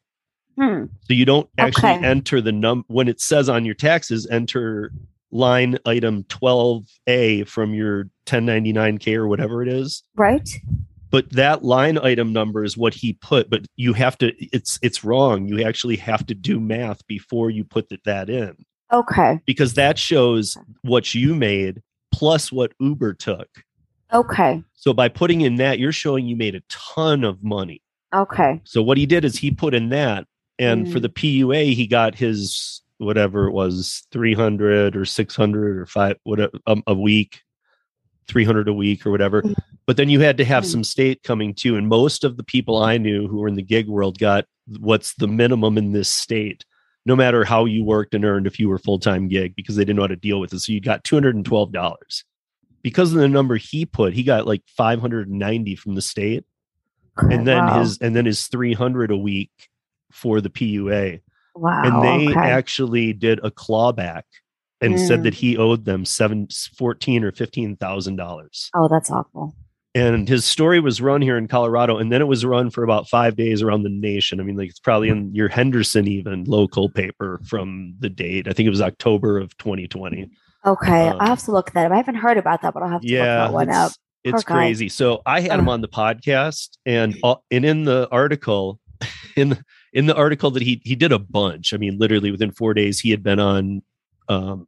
S2: Hmm.
S1: so you don't actually
S2: Okay.
S1: enter the num when it says on your taxes enter line item 12a from your 1099k or whatever it is
S2: Right.
S1: but that line item number is what he put but you have to it's it's wrong you actually have to do math before you put th- that in
S2: Okay.
S1: because that shows what you made plus what Uber took.
S2: Okay.
S1: So by putting in that, you're showing you made a ton of money.
S2: Okay.
S1: So what he did is he put in that, and for
S2: Mm.
S1: the PUA, he got his whatever it was, three hundred or six hundred or five whatever um, a week, three hundred a week or whatever.
S2: Mm.
S1: But then you had to have
S2: Mm.
S1: some state coming too, and most of the people I knew who were in the gig world got what's the minimum in this state. No matter how you worked and earned, if you were full time gig, because they didn't know how to deal with it, so you got two hundred and twelve dollars. Because of the number he put, he got like five hundred and ninety from the state and then
S2: Wow.
S1: his and then his 300 a week for the PUA
S2: wow.
S1: and they
S2: okay.
S1: actually did a clawback and said
S2: Mm.
S1: that he owed them seven, 14 or fifteen thousand dollars
S2: oh, that's awful.
S1: and his story was run here in Colorado and then it was run for about five days around the nation I mean like it's probably in your Henderson even local paper from the date I think it was October of 2020
S2: Okay.
S1: Um,
S2: I'll have to look that up. I haven't heard about that, but I'll have to look
S1: yeah
S2: that one up.
S1: it's
S2: Poor guy.
S1: crazy so i had him on the podcast and uh, and in the article in the, in the article that he he did a bunch. I mean literally within four days he had been on um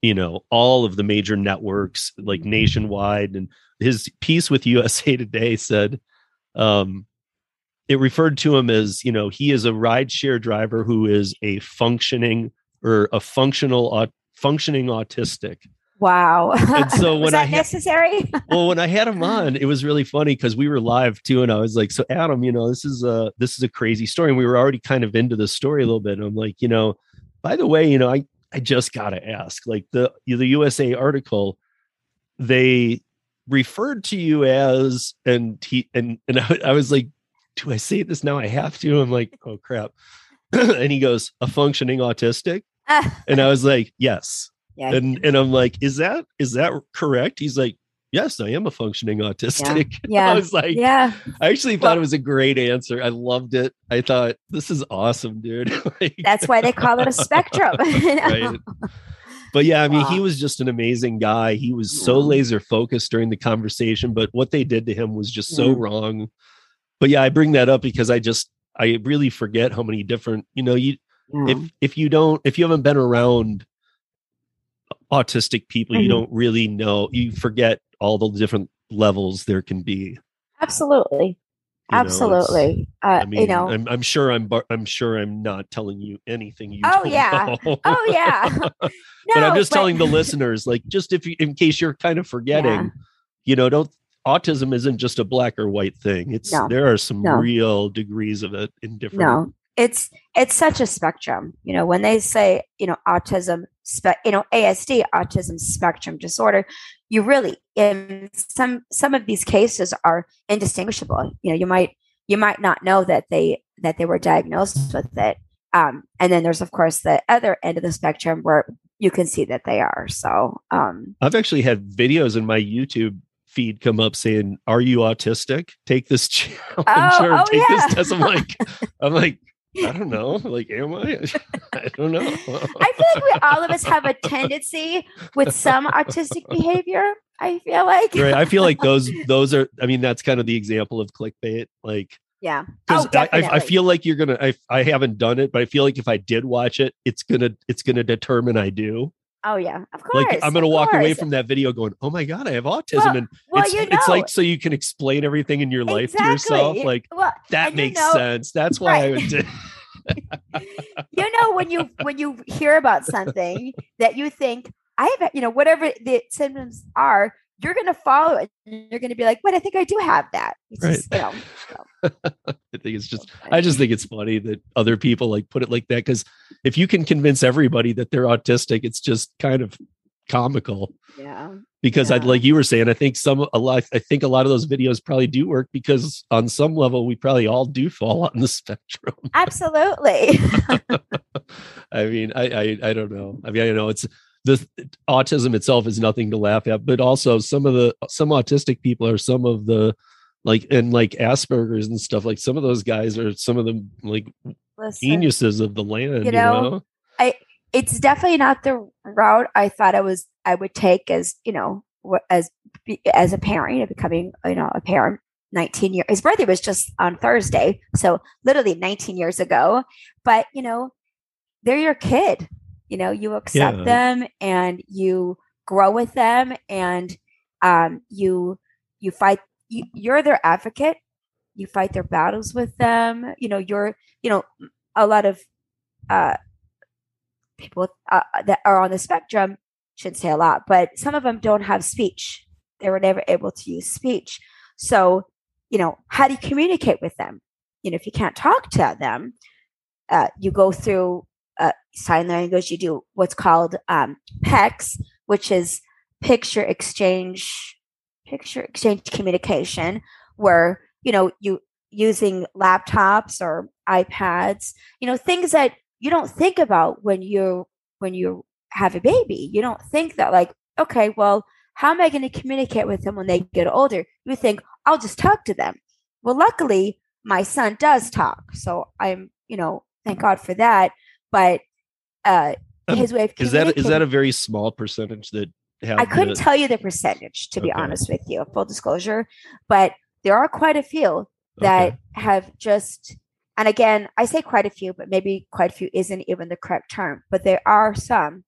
S1: you know all of the major networks like nationwide. And his piece with usa today said um it referred to him as you know he is a rideshare driver who is a functioning or a functional au- functioning autistic
S2: Wow.
S1: And so
S2: was that
S1: I
S2: necessary?
S1: well, when I had him on, it was really funny because we were live too, and I was like, "So, Adam, you know, this is a this is a crazy story." And we were already kind of into the story a little bit. And I'm like, you know, by the way, you know, I I just gotta ask, like the the USA article, they referred to you as, and he and and I, I was like, "Do I say this now? I have to." I'm like, "Oh crap," and he goes, "A functioning autistic," and I was like, "Yes."
S2: Yeah.
S1: and and I'm like, is that is that correct? He's like, yes, I am a functioning autistic.
S2: Yeah.
S1: I was like,
S2: yeah.
S1: I actually thought
S2: Well-
S1: it was a great answer. I loved it. I thought this is awesome, dude. Like,
S2: That's why they call it a spectrum.
S1: right. But yeah, I mean, he was just an amazing guy. He was so laser focused during the conversation, but what they did to him was just so
S2: Yeah.
S1: wrong. But yeah, I bring that up because I just I really forget how many different, you know, you
S2: Yeah.
S1: if mm. if you don't if you haven't been around autistic people you
S2: Mhm.
S1: don't really know you forget all the different levels there can be
S2: Absolutely.
S1: you know,
S2: Absolutely. uh,
S1: i mean
S2: you know,
S1: I'm, I'm sure i'm bar- i'm sure i'm not telling you anything you
S2: Oh, yeah.
S1: know.
S2: oh yeah.
S1: but i'm just telling the listeners like just if you in case you're kind of forgetting
S2: Yeah.
S1: you know don't autism isn't just a black or white thing it's
S2: No.
S1: there are some
S2: No.
S1: real degrees of it in different
S2: No, it's it's such a spectrum. You know, when they say you know autism, spe- you know ASD, autism spectrum disorder, you really in some some of these cases are indistinguishable. You know, you might you might not know that they that they were diagnosed with it. Um, and then there's of course the other end of the spectrum where you can see that they are. So um,
S1: I've actually had videos in my YouTube feed come up saying, "Are you autistic? Take this challenge
S2: Oh,
S1: or
S2: oh,
S1: take
S2: yeah.
S1: this test." I'm like, I'm like, I don't know. Like, am I? I don't know.
S2: I feel like we all of us have a tendency with some autistic behavior. I feel like
S1: right. I feel like those those are. I mean, that's kind of the example of clickbait. Like,
S2: yeah.
S1: because
S2: Oh,
S1: I, I, feel like you're gonna. I I haven't done it, but I feel like if I did watch it, it's gonna it's gonna determine I do.
S2: Oh yeah, of course.
S1: Like, I'm gonna
S2: of
S1: walk away from that video going, "Oh my god, I have autism,"
S2: Well,
S1: and
S2: Well,
S1: it's
S2: you know,
S1: it's like so you can explain everything in your life to yourself. Like
S2: well,
S1: that
S2: and you
S1: makes
S2: know-
S1: sense. That's why I
S2: Right.
S1: would do.
S2: you know when you when you hear about something that you think I have, you know, whatever the symptoms are, you're gonna follow it. And you're gonna be like, "Wait, I think I do have that." It's
S1: Right.
S2: just, you know,
S1: I think it's just I just think it's funny that other people like put it like that because if you can convince everybody that they're autistic, it's just kind of comical.
S2: yeah,
S1: Because I'd like you were saying, I think some a lot I think a lot of those videos probably do work because on some level we probably all do fall on the spectrum.
S2: absolutely.
S1: I mean, I, I I don't know. I mean, I know it's the autism itself is nothing to laugh at, but also some of the some autistic people are some of the like and like Asperger's and stuff. Like some of those guys are some of the like
S2: Listen,
S1: geniuses of the land. You
S2: You know,
S1: know,
S2: it's definitely not the route I thought I was I would take as you know as as a parent, know, becoming you know a parent. 19 years his birthday was just on thursday so literally 19 years ago but you know they're your kid you know you accept
S1: Yeah.
S2: them and you grow with them and um you you fight you, you're their advocate. You fight their battles with them. You know you're you know a lot of uh people uh, that are on the spectrum shouldn't say a lot but some of them don't have speech. They were never able to use speech. So you know how do you communicate with them? You know if you can't talk to them uh, you go through uh, sign language you do what's called um, which is picture exchange picture exchange communication where you know you using laptops or ipads you know things that you don't think about when you when you have a baby. You don't think that like okay well how am i going to communicate with them when they get older? You think i'll just talk to them. Well luckily my son does talk so i'm you know thank god for that but uh
S1: Um,
S2: his way of
S1: is that is that a very small percentage that have
S2: I couldn't
S1: the-
S2: tell you the percentage, to be
S1: Okay.
S2: honest with you, full disclosure, but there are quite a few that
S1: Okay.
S2: have just, and again, I say quite a few, but maybe quite a few isn't even the correct term, but there are some.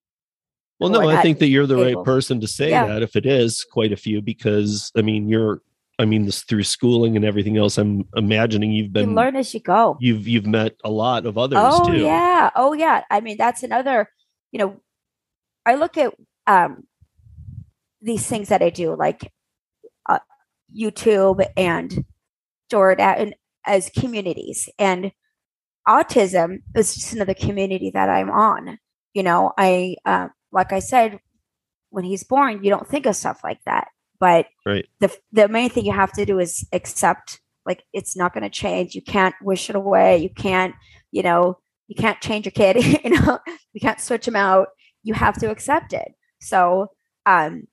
S1: Well, no, I think that you're the
S2: able.
S1: right person to say
S2: Yeah.
S1: that if it is quite a few, because I mean, you're, I mean, this through schooling and everything else. I'm imagining you've
S2: You
S1: been,
S2: learn as you go.
S1: you've you've met a lot of others
S2: Oh
S1: too.
S2: yeah, oh yeah. I mean, that's another. You know, I look at um, these things that I do, like uh, YouTube and DoorDash, and as communities. And autism is just another community that I'm on. You know, I uh, like I said, when he's born, you don't think of stuff like that. But
S1: Right.
S2: the the main thing you have to do is accept. Like it's not going to change. You can't wish it away. You can't, you know, you can't change your kid. you know, you can't switch him out. You have to accept it. So, um,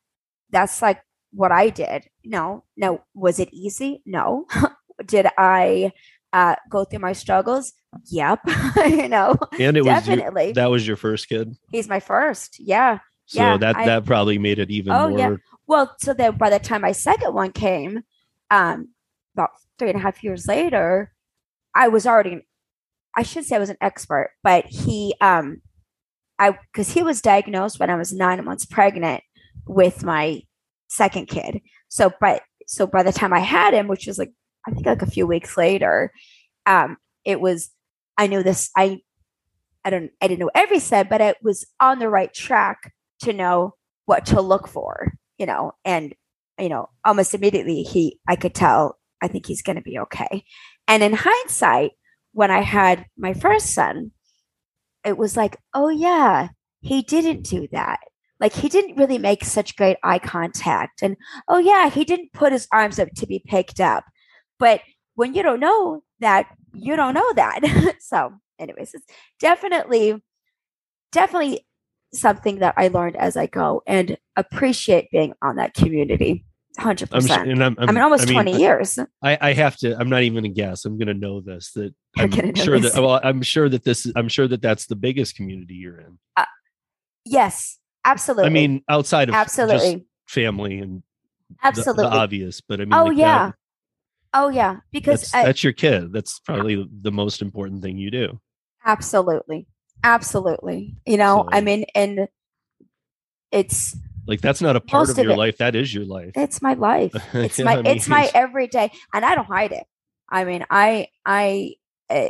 S2: that's like what I did. No, no, was it easy? No. did I uh, go through my struggles? Yep. you know,
S1: And it was
S2: definitely.
S1: that was your first kid.
S2: He's my first. Yeah.
S1: So
S2: Yeah,
S1: that
S2: I-
S1: that probably made it even
S2: Oh,
S1: more
S2: yeah. Well, so then by the time my second one came, um, about three and a half years later, I was already, I should say I was an expert, but he, um, I, because he was diagnosed when I was nine months pregnant with my second kid. So, but, so by the time I had him, which was like, I think like a few weeks later, um, it was, I knew this, I, I don't, I didn't know every step, but it was on the right track to know what to look for, you know, and you know, almost immediately he I could tell I think he's going to be okay. And in hindsight, when I had my first son, it was like, oh yeah, he didn't do that. Like he didn't really make such great eye contact. And oh yeah, he didn't put his arms up to be picked up. But when you don't know that, you don't know that. so, anyways, it's definitely definitely something that I learned as I go and appreciate being on that community. Hundred
S1: I'm, sure,
S2: percent.
S1: and I'm, I'm,
S2: I mean, almost
S1: I mean,
S2: twenty years.
S1: I, I have to. I'm not even going to guess. I'm going to know this. That I'm sure
S2: this.
S1: that. Well, I'm sure that this. I'm sure that that's the biggest community you're in.
S2: Uh, yes, absolutely.
S1: I mean, outside of just
S2: absolutely,
S1: family and the-
S2: absolutely.
S1: the, obvious, but I mean,
S2: oh
S1: like
S2: yeah,
S1: that,
S2: oh yeah. Because
S1: that's,
S2: I,
S1: that's your kid. That's probably the most important thing you do.
S2: absolutely, absolutely. You know, I mean, and it's
S1: Like that's not a part of your
S2: it-
S1: life. That is your life.
S2: it's my life. It's
S1: Yeah,
S2: my
S1: I
S2: it's my everyday, and I don't hide it. I mean, I I. Uh,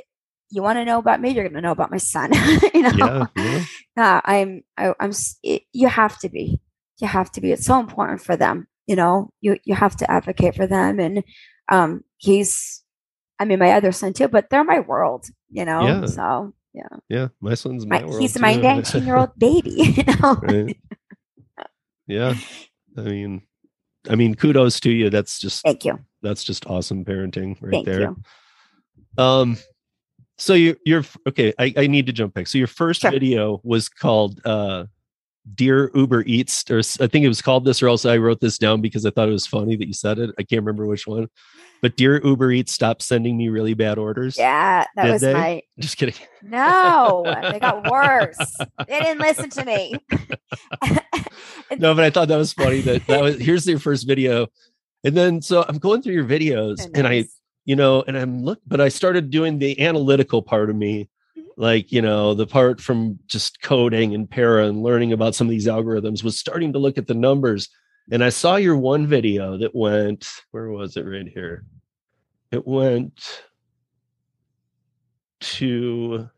S2: you want to know about me? You're going to know about my son. you know,
S1: yeah, yeah.
S2: Nah, I'm I, I'm it, you have to be you have to be it's so important for them you know you you have to advocate for them and um he's I mean my other son too but they're my world you know
S1: Yeah.
S2: so yeah
S1: yeah. My son's my
S2: my, he's my 19 year old baby you know
S1: Right. Yeah, I mean, I mean, kudos to you. That's just
S2: thank you
S1: that's just awesome parenting right
S2: thank
S1: there.
S2: you
S1: Um, so you you're okay. I, I need to jump back. So your first
S2: Sure.
S1: video was called uh, "Dear Uber Eats," or I think it was called this, or else I wrote this down because I thought it was funny that you said it. I can't remember which one. But "Dear Uber Eats," stop sending me really bad orders.
S2: yeah that
S1: Did
S2: was
S1: they?
S2: my
S1: Just kidding.
S2: no they got worse they didn't listen to me
S1: no, but I thought that was funny. That that was here's your first video, and then so I'm going through your videos, and I you know, and I'm look, but I started doing the analytical part of me. Like, you know, the part from just coding and para and learning about some of these algorithms was starting to look at the numbers. And I saw your one video that went, where was it right here? It went to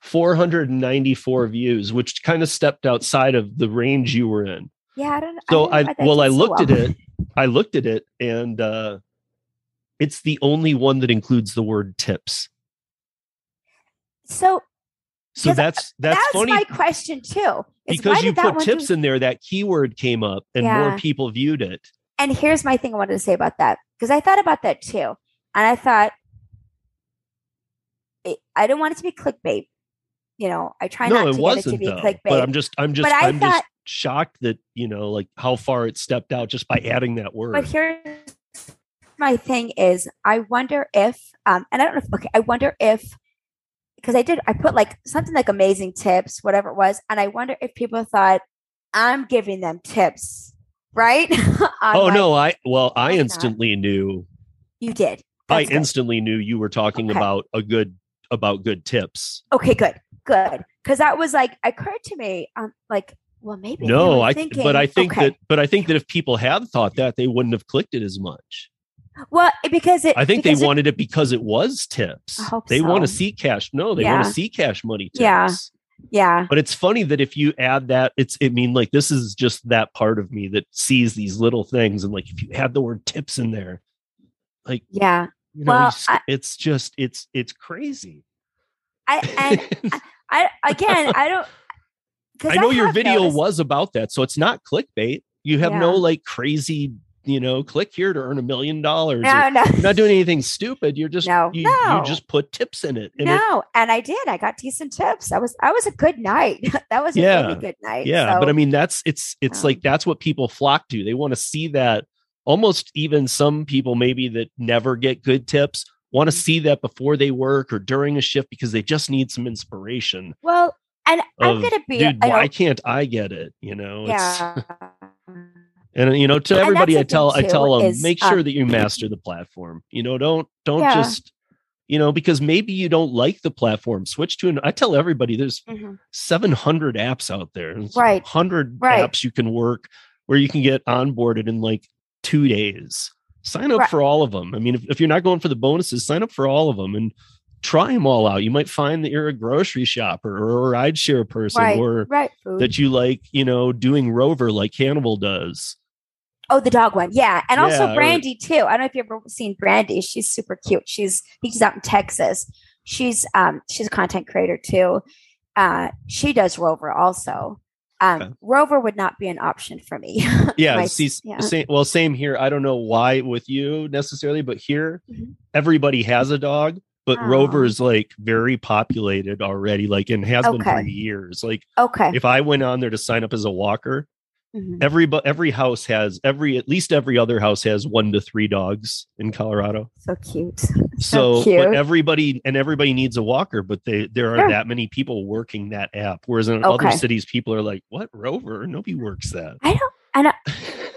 S1: 494 views, which kind of stepped outside of the range you were in.
S2: yeah I don't
S1: So
S2: don't
S1: I,
S2: that
S1: well, I
S2: so
S1: looked at it. I looked at it, and uh, it's the only one that includes the word tips.
S2: So
S1: so that's that's,
S2: that's
S1: funny
S2: my question too
S1: because you put tips
S2: do-
S1: in there. That keyword came up, and more people viewed it.
S2: and here's my thing I wanted to say about that because I thought about that too, and I thought it, I didn't want it to be clickbait. You know, I try
S1: no,
S2: not to get it
S1: wasn't
S2: to be
S1: though.
S2: clickbait.
S1: But I'm just, I'm just,
S2: But I
S1: I'm
S2: thought-
S1: just shocked that you know, like how far it stepped out just by adding that word.
S2: But here's my thing is I wonder if um and I don't know if okay, I wonder if because I did I put like something like amazing tips, whatever it was, and I wonder if people thought I'm giving them tips, right?
S1: Oh
S2: my-
S1: no, I well, I
S2: I'm not.
S1: instantly knew.
S2: you did.
S1: I
S2: good.
S1: instantly knew you were talking
S2: Okay.
S1: about a good about good tips.
S2: Okay, good, good. Because that was like occurred to me. Um, like, well, maybe
S1: No, I.
S2: thinking,
S1: but I think
S2: okay.
S1: that. But I think that if people had thought that, they wouldn't have clicked it as much.
S2: Well because it.
S1: I think they
S2: it-
S1: wanted it because it was tips.
S2: I
S1: they want to see cash. No, they want to see cash money tips.
S2: Yeah. Yeah.
S1: But it's funny that if you add that, it's I mean, like this is just that part of me that sees these little things, and like if you add the word tips in there, like
S2: Yeah.
S1: you know,
S2: Well,
S1: just-
S2: I-
S1: it's just it's it's crazy.
S2: I and I again I don't,
S1: I know your video
S2: noticed-
S1: was about that, so it's not clickbait. You have no like crazy, you know, click here to earn a million dollars.
S2: No, no,
S1: You're not doing anything stupid. You're just
S2: No,
S1: you,
S2: no.
S1: you just put tips in it. And it-
S2: no, and I did. I got decent tips. That was I was a good night. that was a
S1: Yeah.
S2: really good night.
S1: yeah, but I mean that's it's it's
S2: Um,
S1: like that's what people flock to. They want to see that almost even some people maybe that never get good tips want to
S2: Mhm.
S1: see that before they work or during a shift because they just need some inspiration.
S2: well, and I'm gonna be.
S1: Dude, why can't I get it? You know, it's
S2: yeah.
S1: and you know to everybody i tell i tell them make sure
S2: um,
S1: that you master the platform you know don't don't
S2: Yeah.
S1: just you know because maybe you don't like the platform switch to an i tell everybody there's
S2: Mhm.
S1: 700 apps out there There's
S2: Right.
S1: 100
S2: Right.
S1: apps you can work where you can get onboarded in like two days sign up
S2: Right.
S1: for all of them i mean if, if you're not going for the bonuses sign up for all of them and try them all out you might find that you're a grocery shopper or a rideshare person
S2: Right.
S1: or
S2: Right.
S1: That you like you know doing rover like hannibal does
S2: Oh, the dog one. Yeah. And
S1: Yeah,
S2: also
S1: or-
S2: Brandy too. I don't know if you've ever seen Brandy. She's super cute. She's she's out in Texas. She's um she's a content creator too. Uh she does Rover also. Um
S1: Okay.
S2: Rover would not be an option for me.
S1: yeah
S2: My-
S1: see
S2: yeah.
S1: same well same here i don't know why with you necessarily but here
S2: Mhm.
S1: everybody has a dog but
S2: Oh.
S1: rover is like very populated already like and has been for years like
S2: Okay.
S1: if i went on there to sign up as a walker
S2: Mhm.
S1: every every house has every at least every other house has one to three dogs in colorado
S2: So cute.
S1: so,
S2: cute.
S1: but everybody and everybody needs a walker but they there are
S2: Sure.
S1: that many people working that app whereas in other cities people are like what rover nobody works that
S2: I don't and I,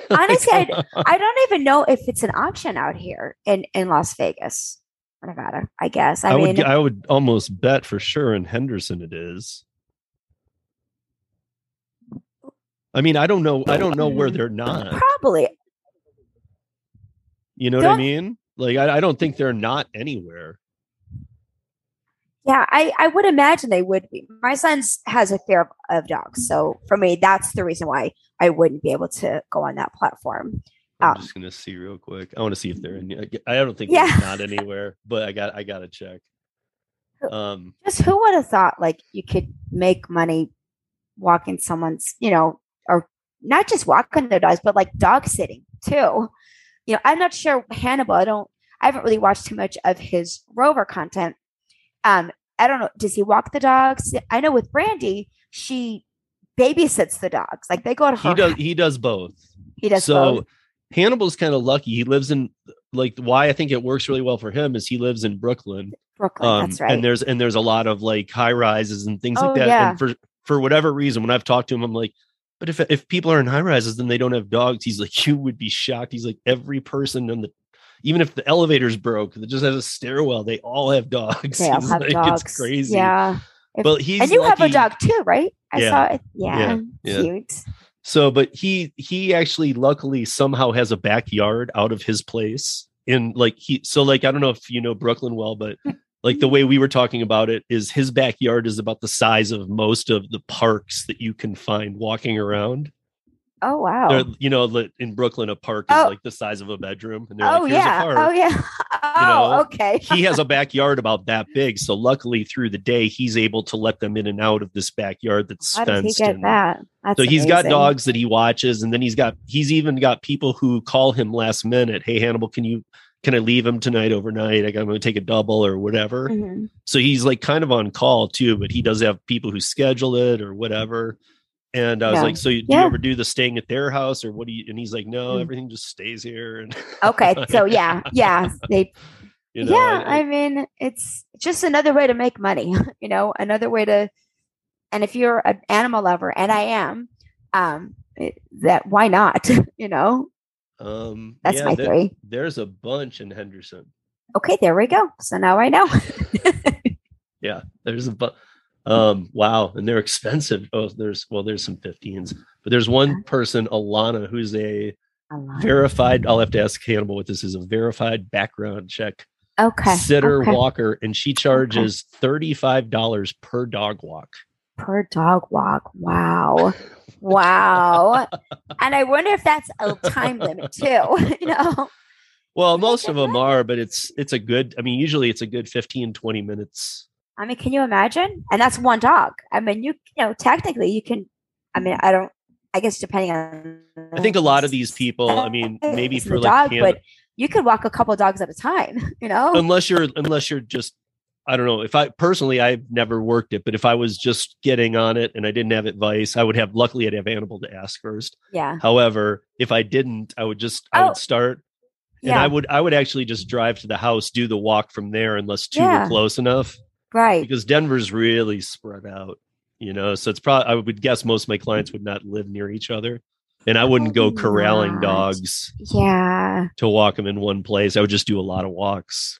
S2: Honestly,
S1: Like,
S2: I don't even know if it's an option out here in in Las Vegas Nevada. I guess. I,
S1: I,
S2: mean,
S1: would I would almost bet for sure in Henderson it is. I mean, I don't know. I don't know where they're not.
S2: probably.
S1: You know what I mean? Like, I, I don't think they're not anywhere.
S2: Yeah, I, I would imagine they would be. My son has a fear of, of dogs. So for me, that's the reason why I wouldn't be able to go on that platform.
S1: I'm
S2: Um,
S1: just gonna see real quick. I want to see if they're in. I don't think
S2: Yeah.
S1: they're not anywhere, but I got I gotta check. Um,
S2: Just who would have thought like you could make money walking someone's, you know, or not just walking their dogs, but like dog sitting too. You know, I'm not sure Hannibal. I don't. I haven't really watched too much of his Rover content. Um, I don't know. Does he walk the dogs? I know with Brandy, she babysits the dogs. Like they go to her.
S1: he does he does both.
S2: He does
S1: so
S2: both.
S1: Hannibal's kind of lucky. He lives in like why I think it works really well for him is he lives in Brooklyn.
S2: Brooklyn.
S1: um,
S2: that's right.
S1: And there's and there's a lot of like high rises and things
S2: Oh,
S1: like that.
S2: yeah.
S1: And for for whatever reason, when I've talked to him, I'm like, but if if people are in high rises, then they don't have dogs. He's like, you would be shocked. He's like, every person on the even if the elevator's broke, that just has a stairwell, they all have dogs.
S2: they all have
S1: like,
S2: dogs.
S1: It's crazy.
S2: Yeah. If-
S1: But he's
S2: and you have a dog too, right? I
S1: Yeah.
S2: saw it. Yeah.
S1: Yeah. Yeah.
S2: Cute.
S1: So, but he he actually luckily somehow has a backyard out of his place in like he so like I don't know if you know Brooklyn well, but like the way we were talking about it is his backyard is about the size of most of the parks that you can find walking around.
S2: Oh wow.
S1: There, you know, in Brooklyn, a park is
S2: Oh.
S1: like the size of a bedroom, and they're
S2: Oh
S1: like, "Here's
S2: yeah.
S1: a park."
S2: Oh yeah. Oh okay.
S1: he has a backyard about that big, so luckily through the day he's able to let them in and out of this backyard that's
S2: How does he
S1: fenced
S2: get that? That's
S1: So he's got dogs that he watches, and then he's got he's even got people who call him last minute. Hey Hannibal, can you can I leave him tonight overnight? Like I'm going to take a double or whatever.
S2: Mhm.
S1: So he's like kind of on call too, but he does have people who schedule it or whatever. And I was like, so you, do
S2: Yeah.
S1: you ever do the staying at their house or what do you? And he's like, no,
S2: Mm.
S1: everything just stays here. And
S2: Okay. So yeah, yeah. They
S1: you know,
S2: yeah,
S1: I-
S2: I mean, it's just another way to make money, you know, another way to and if you're an animal lover, and I am, um, it, that why not? you know,
S1: um,
S2: that's
S1: yeah,
S2: my
S1: there-
S2: theory.
S1: There's a bunch in Henderson.
S2: Okay, there we go. So now I know.
S1: Yeah, there's a bu- um wow, and they're expensive. Oh, there's well, there's some 15s, but there's one person, Alana, who's a verified. I'll have to ask Hannibal what this is. A verified background check
S2: okay.
S1: sitter
S2: okay.
S1: walker, and she charges thirty five dollars per dog walk.
S2: per dog walk. Wow. Wow. and I wonder if that's a time limit too. you know?
S1: Well, most of them are, but it's it's a good. I mean, usually it's a good 15, 20 minutes.
S2: I mean, can you imagine? And that's one dog. I mean, you you know, technically you can I mean, I don't I guess depending on
S1: I think a lot of these people. I mean, maybe for like
S2: dog,
S1: Canada-
S2: but you could walk a couple dogs at a time, you know?
S1: unless you're unless you're just I don't know if I personally I've never worked it, but if I was just getting on it and I didn't have advice, I would have luckily I'd have Hannibal to ask first.
S2: yeah.
S1: However, if I didn't, I would just I
S2: Oh.
S1: would start and
S2: Yeah.
S1: I would I would actually just drive to the house, do the walk from there unless two
S2: Yeah.
S1: were close enough.
S2: Right.
S1: Because Denver's really spread out, you know. So it's probably I would guess most of my clients would not live near each other. And I wouldn't go corralling
S2: not.
S1: dogs
S2: Yeah.
S1: to walk them in one place. I would just do a lot of walks.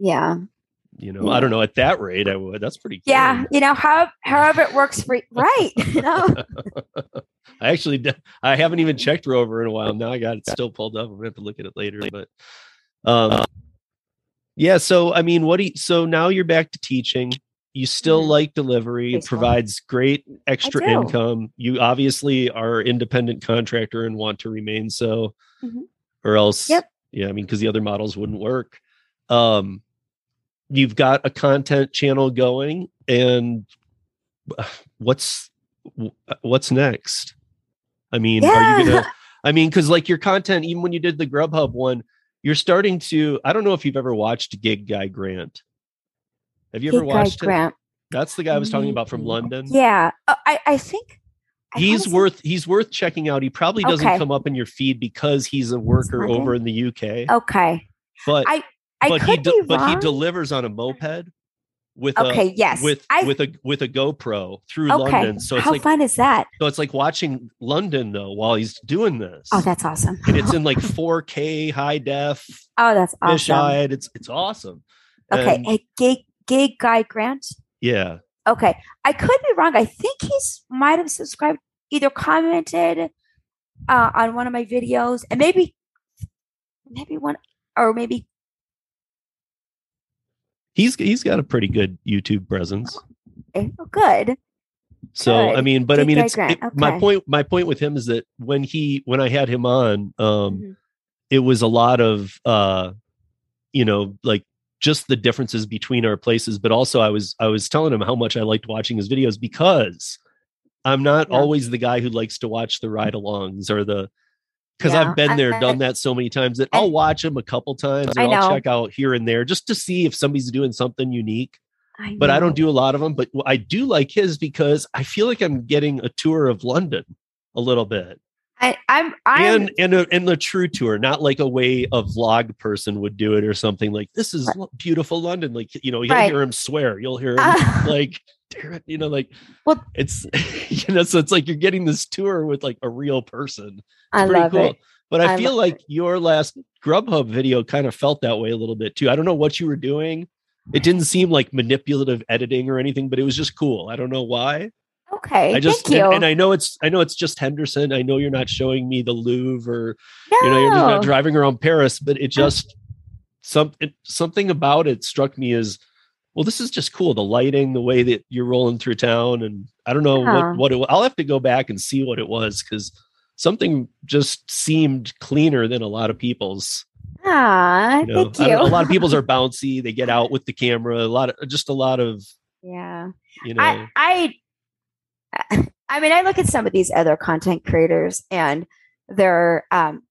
S2: Yeah.
S1: You know, I don't know. At that rate, I would. That's pretty.
S2: Yeah.
S1: good.
S2: You know, how however it works for right. You know?
S1: I actually I haven't even checked Rover in a while. Now I got it still pulled up. I'm gonna have to look at it later. But, um, yeah. So I mean, what do you? So now you're back to teaching. You still
S2: Mhm.
S1: like delivery. It
S2: Baseball.
S1: provides great extra income. You obviously are independent contractor and want to remain so,
S2: Mhm.
S1: or else,
S2: Yep.
S1: yeah. I mean, because the other models wouldn't work. Um, you've got a content channel going, and what's what's next? I mean, are you gonna? I mean, because like your content, even when you did the Grubhub one, you're starting to. I don't know if you've ever watched Gig Guy Grant. Have you ever
S2: guy
S1: watched it?
S2: Grant.
S1: That's the guy I was talking about from
S2: mm,
S1: London.
S2: Yeah. Oh, I, I think I
S1: He's worth he's worth checking out. He probably doesn't
S2: Okay.
S1: come up in your feed because he's a worker over in the UK.
S2: Okay.
S1: but
S2: I I
S1: but he de- but he delivers on a moped with
S2: Okay,
S1: a
S2: yes.
S1: with
S2: I-
S1: with a with a GoPro through
S2: okay.
S1: London. So it's
S2: How
S1: like
S2: fun is that?
S1: so it's like watching London though while he's doing this.
S2: Oh, that's awesome.
S1: and it's in like 4K high def,
S2: oh, that's awesome.
S1: eyed. It's it's awesome.
S2: Okay.
S1: And,
S2: A gig gig guy Grant.
S1: yeah.
S2: Okay. I could be wrong. I think he's might have subscribed, either commented uh, on one of my videos, and maybe maybe one or maybe
S1: He's he's got a pretty good YouTube presence.
S2: eh, oh, good.
S1: So I mean, but I mean, it's it- my point. My point with him is that when he when I had him on, um,
S2: Mhm.
S1: it was a lot of uh, you know, like just the differences between our places. But also, I was I was telling him how much I liked watching his videos because I'm not
S2: Yeah.
S1: always the guy who likes to watch the ride-alongs or the because
S2: Yeah,
S1: I've been there,
S2: I-
S1: done that so many times that
S2: I-
S1: I'll watch them a couple times I'll check out here and there just to see if somebody's doing something unique
S2: I
S1: but I don't do a lot of them. But I do like his because I feel like I'm getting a tour of London a little bit,
S2: I, I'm. I'm.
S1: and and a, and the true tour, not like a way a vlog person would do it or something like this is
S2: Right.
S1: beautiful London. Like you know, you'll
S2: Right.
S1: hear him swear, you'll hear him
S2: Ah.
S1: like, it, you know, like
S2: Well-
S1: it's you know, so it's like you're getting this tour with like a real person.
S2: I
S1: Pretty
S2: love it.
S1: But I,
S2: I
S1: feel like your last Grubhub video kind of felt that way a little bit too. I don't know what you were doing. It didn't seem like manipulative editing or anything, but it was just cool. I don't know why.
S2: Okay.
S1: I just
S2: thank you.
S1: and, and I know it's I know it's just Henderson. I know you're not showing me the Louvre or
S2: no.
S1: you know you're just not driving around Paris, but it just some it, something about it struck me as well. This is just cool. The lighting, the way that you're rolling through town, and I don't know
S2: Yeah.
S1: what what it. I'll have to go back and see what it was because something just seemed cleaner than a lot of people's.
S2: Ah,
S1: You know,
S2: thank you.
S1: a lot of people's are bouncy. They get out with the camera. A lot of just a lot of
S2: yeah.
S1: you know.
S2: I, I I mean, I look at some of these other content creators and their um,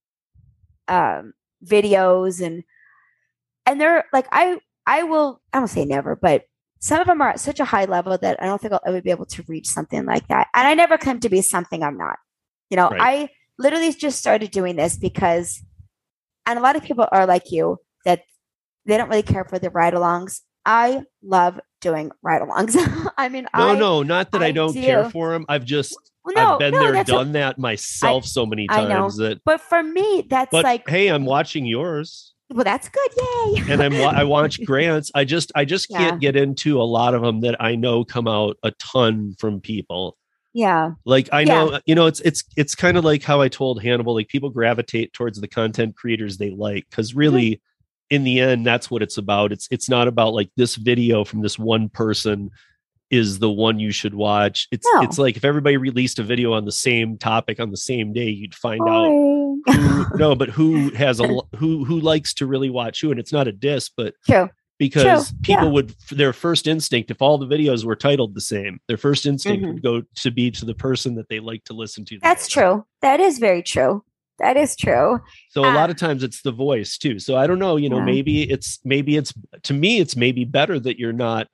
S2: um, videos and and they're like I I will I won't say never, but some of them are at such a high level that I don't think I'll ever be able to reach something like that. And I never claim to be something I'm not. You know,
S1: Right.
S2: I literally just started doing this because, and a lot of people are like you that they don't really care for the ride-alongs. I love doing ride-alongs. I mean,
S1: no,
S2: I,
S1: no, not that I,
S2: I
S1: don't care for them. I've just
S2: well, no,
S1: I've been
S2: no,
S1: there,
S2: that's a-
S1: done that myself so many
S2: I know.
S1: times that.
S2: but for me, that's
S1: But
S2: like,
S1: hey, I'm watching yours.
S2: well, that's good. Yay.
S1: and I'm I watch grants. I just I just can't get into a lot of them that I know come out a ton from people.
S2: yeah.
S1: Like I
S2: Yeah.
S1: know you know it's it's it's kind of like how I told Hannibal like people gravitate towards the content creators they like
S2: Mm-hmm.
S1: cuz really in the end that's what it's about. It's it's not about like this video from this one person is the one you should watch. It's
S2: No.
S1: it's like if everybody released a video on the same topic on the same day, you'd find out who, no, but who has a who who likes to really watch who, and it's not a diss, but
S2: True.
S1: because
S2: True,
S1: people
S2: yeah.
S1: would their first instinct if all the videos were titled the same, their first instinct
S2: Mhm.
S1: would go to be to the person that they like to listen to.
S2: That's true. That is very true. That is true.
S1: So a lot
S2: Uh,
S1: of times it's the voice too. So I don't know, you know,
S2: Yeah.
S1: maybe it's maybe it's to me it's maybe better that you're not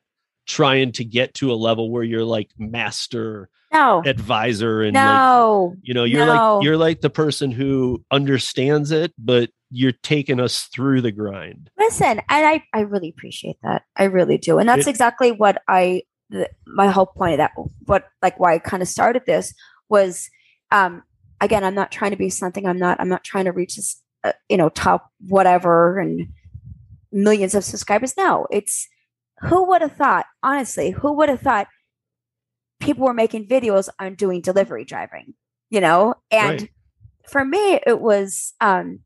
S1: trying to get to a level where you're like master
S2: No.
S1: advisor and like
S2: No.
S1: you know you're
S2: No.
S1: like you're like the person who understands it but you're taking us through the grind
S2: Listen, and I, I really appreciate that. I really do. And that's
S1: It-
S2: exactly what I, the, my whole point of that, what, like why I kind of started this was, um, again, I'm not trying to be something I'm not, I'm not trying to reach this, uh, you know, top whatever and millions of subscribers. No, it's who would have thought, honestly, who would have thought people were making videos on doing delivery driving, you know? And
S1: Right.
S2: for me, it was, um,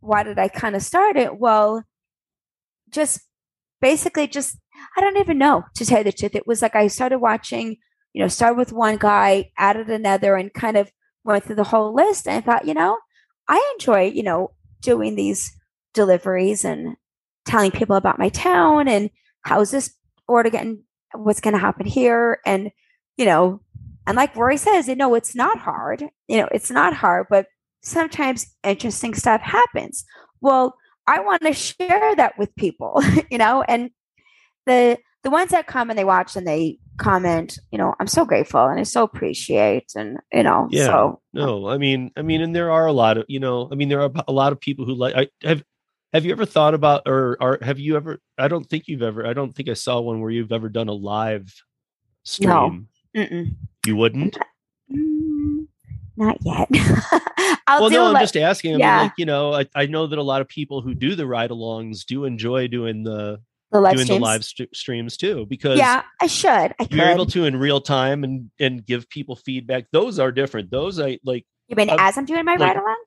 S2: why did I kind of start it? Well, just basically just I don't even know to tell you the truth. It was like I started watching, you know, started with one guy, added another, and kind of went through the whole list. And I thought, you know, I enjoy, you know, doing these deliveries and telling people about my town and how's this order getting what's gonna happen here. And, you know, and like Rory says, you know, it's not hard. You know, it's not hard, but sometimes interesting stuff happens. Well, I want to share that with people, you know, and the the ones that come and they watch and they comment, you know, I'm so grateful and I so appreciate and you know,
S1: Yeah.
S2: so
S1: no i mean i mean and there are a lot of you know i mean there are a lot of people who like i have have you ever thought about or or have you ever i don't think you've ever i don't think i saw one where you've ever done a live stream
S2: mm-mm.
S1: you wouldn't
S2: Mm, not yet. I'll
S1: well
S2: do
S1: no i'm
S2: like,
S1: just asking i
S2: yeah.
S1: mean like you know I, I know that a lot of people who do the ride alongs do enjoy doing the
S2: the live
S1: doing
S2: streams.
S1: the live st- streams too because
S2: yeah, I should. I
S1: you're able to in real time and and give people feedback those are different those i like
S2: you mean
S1: I've-
S2: as I'm doing my
S1: like-
S2: ride along?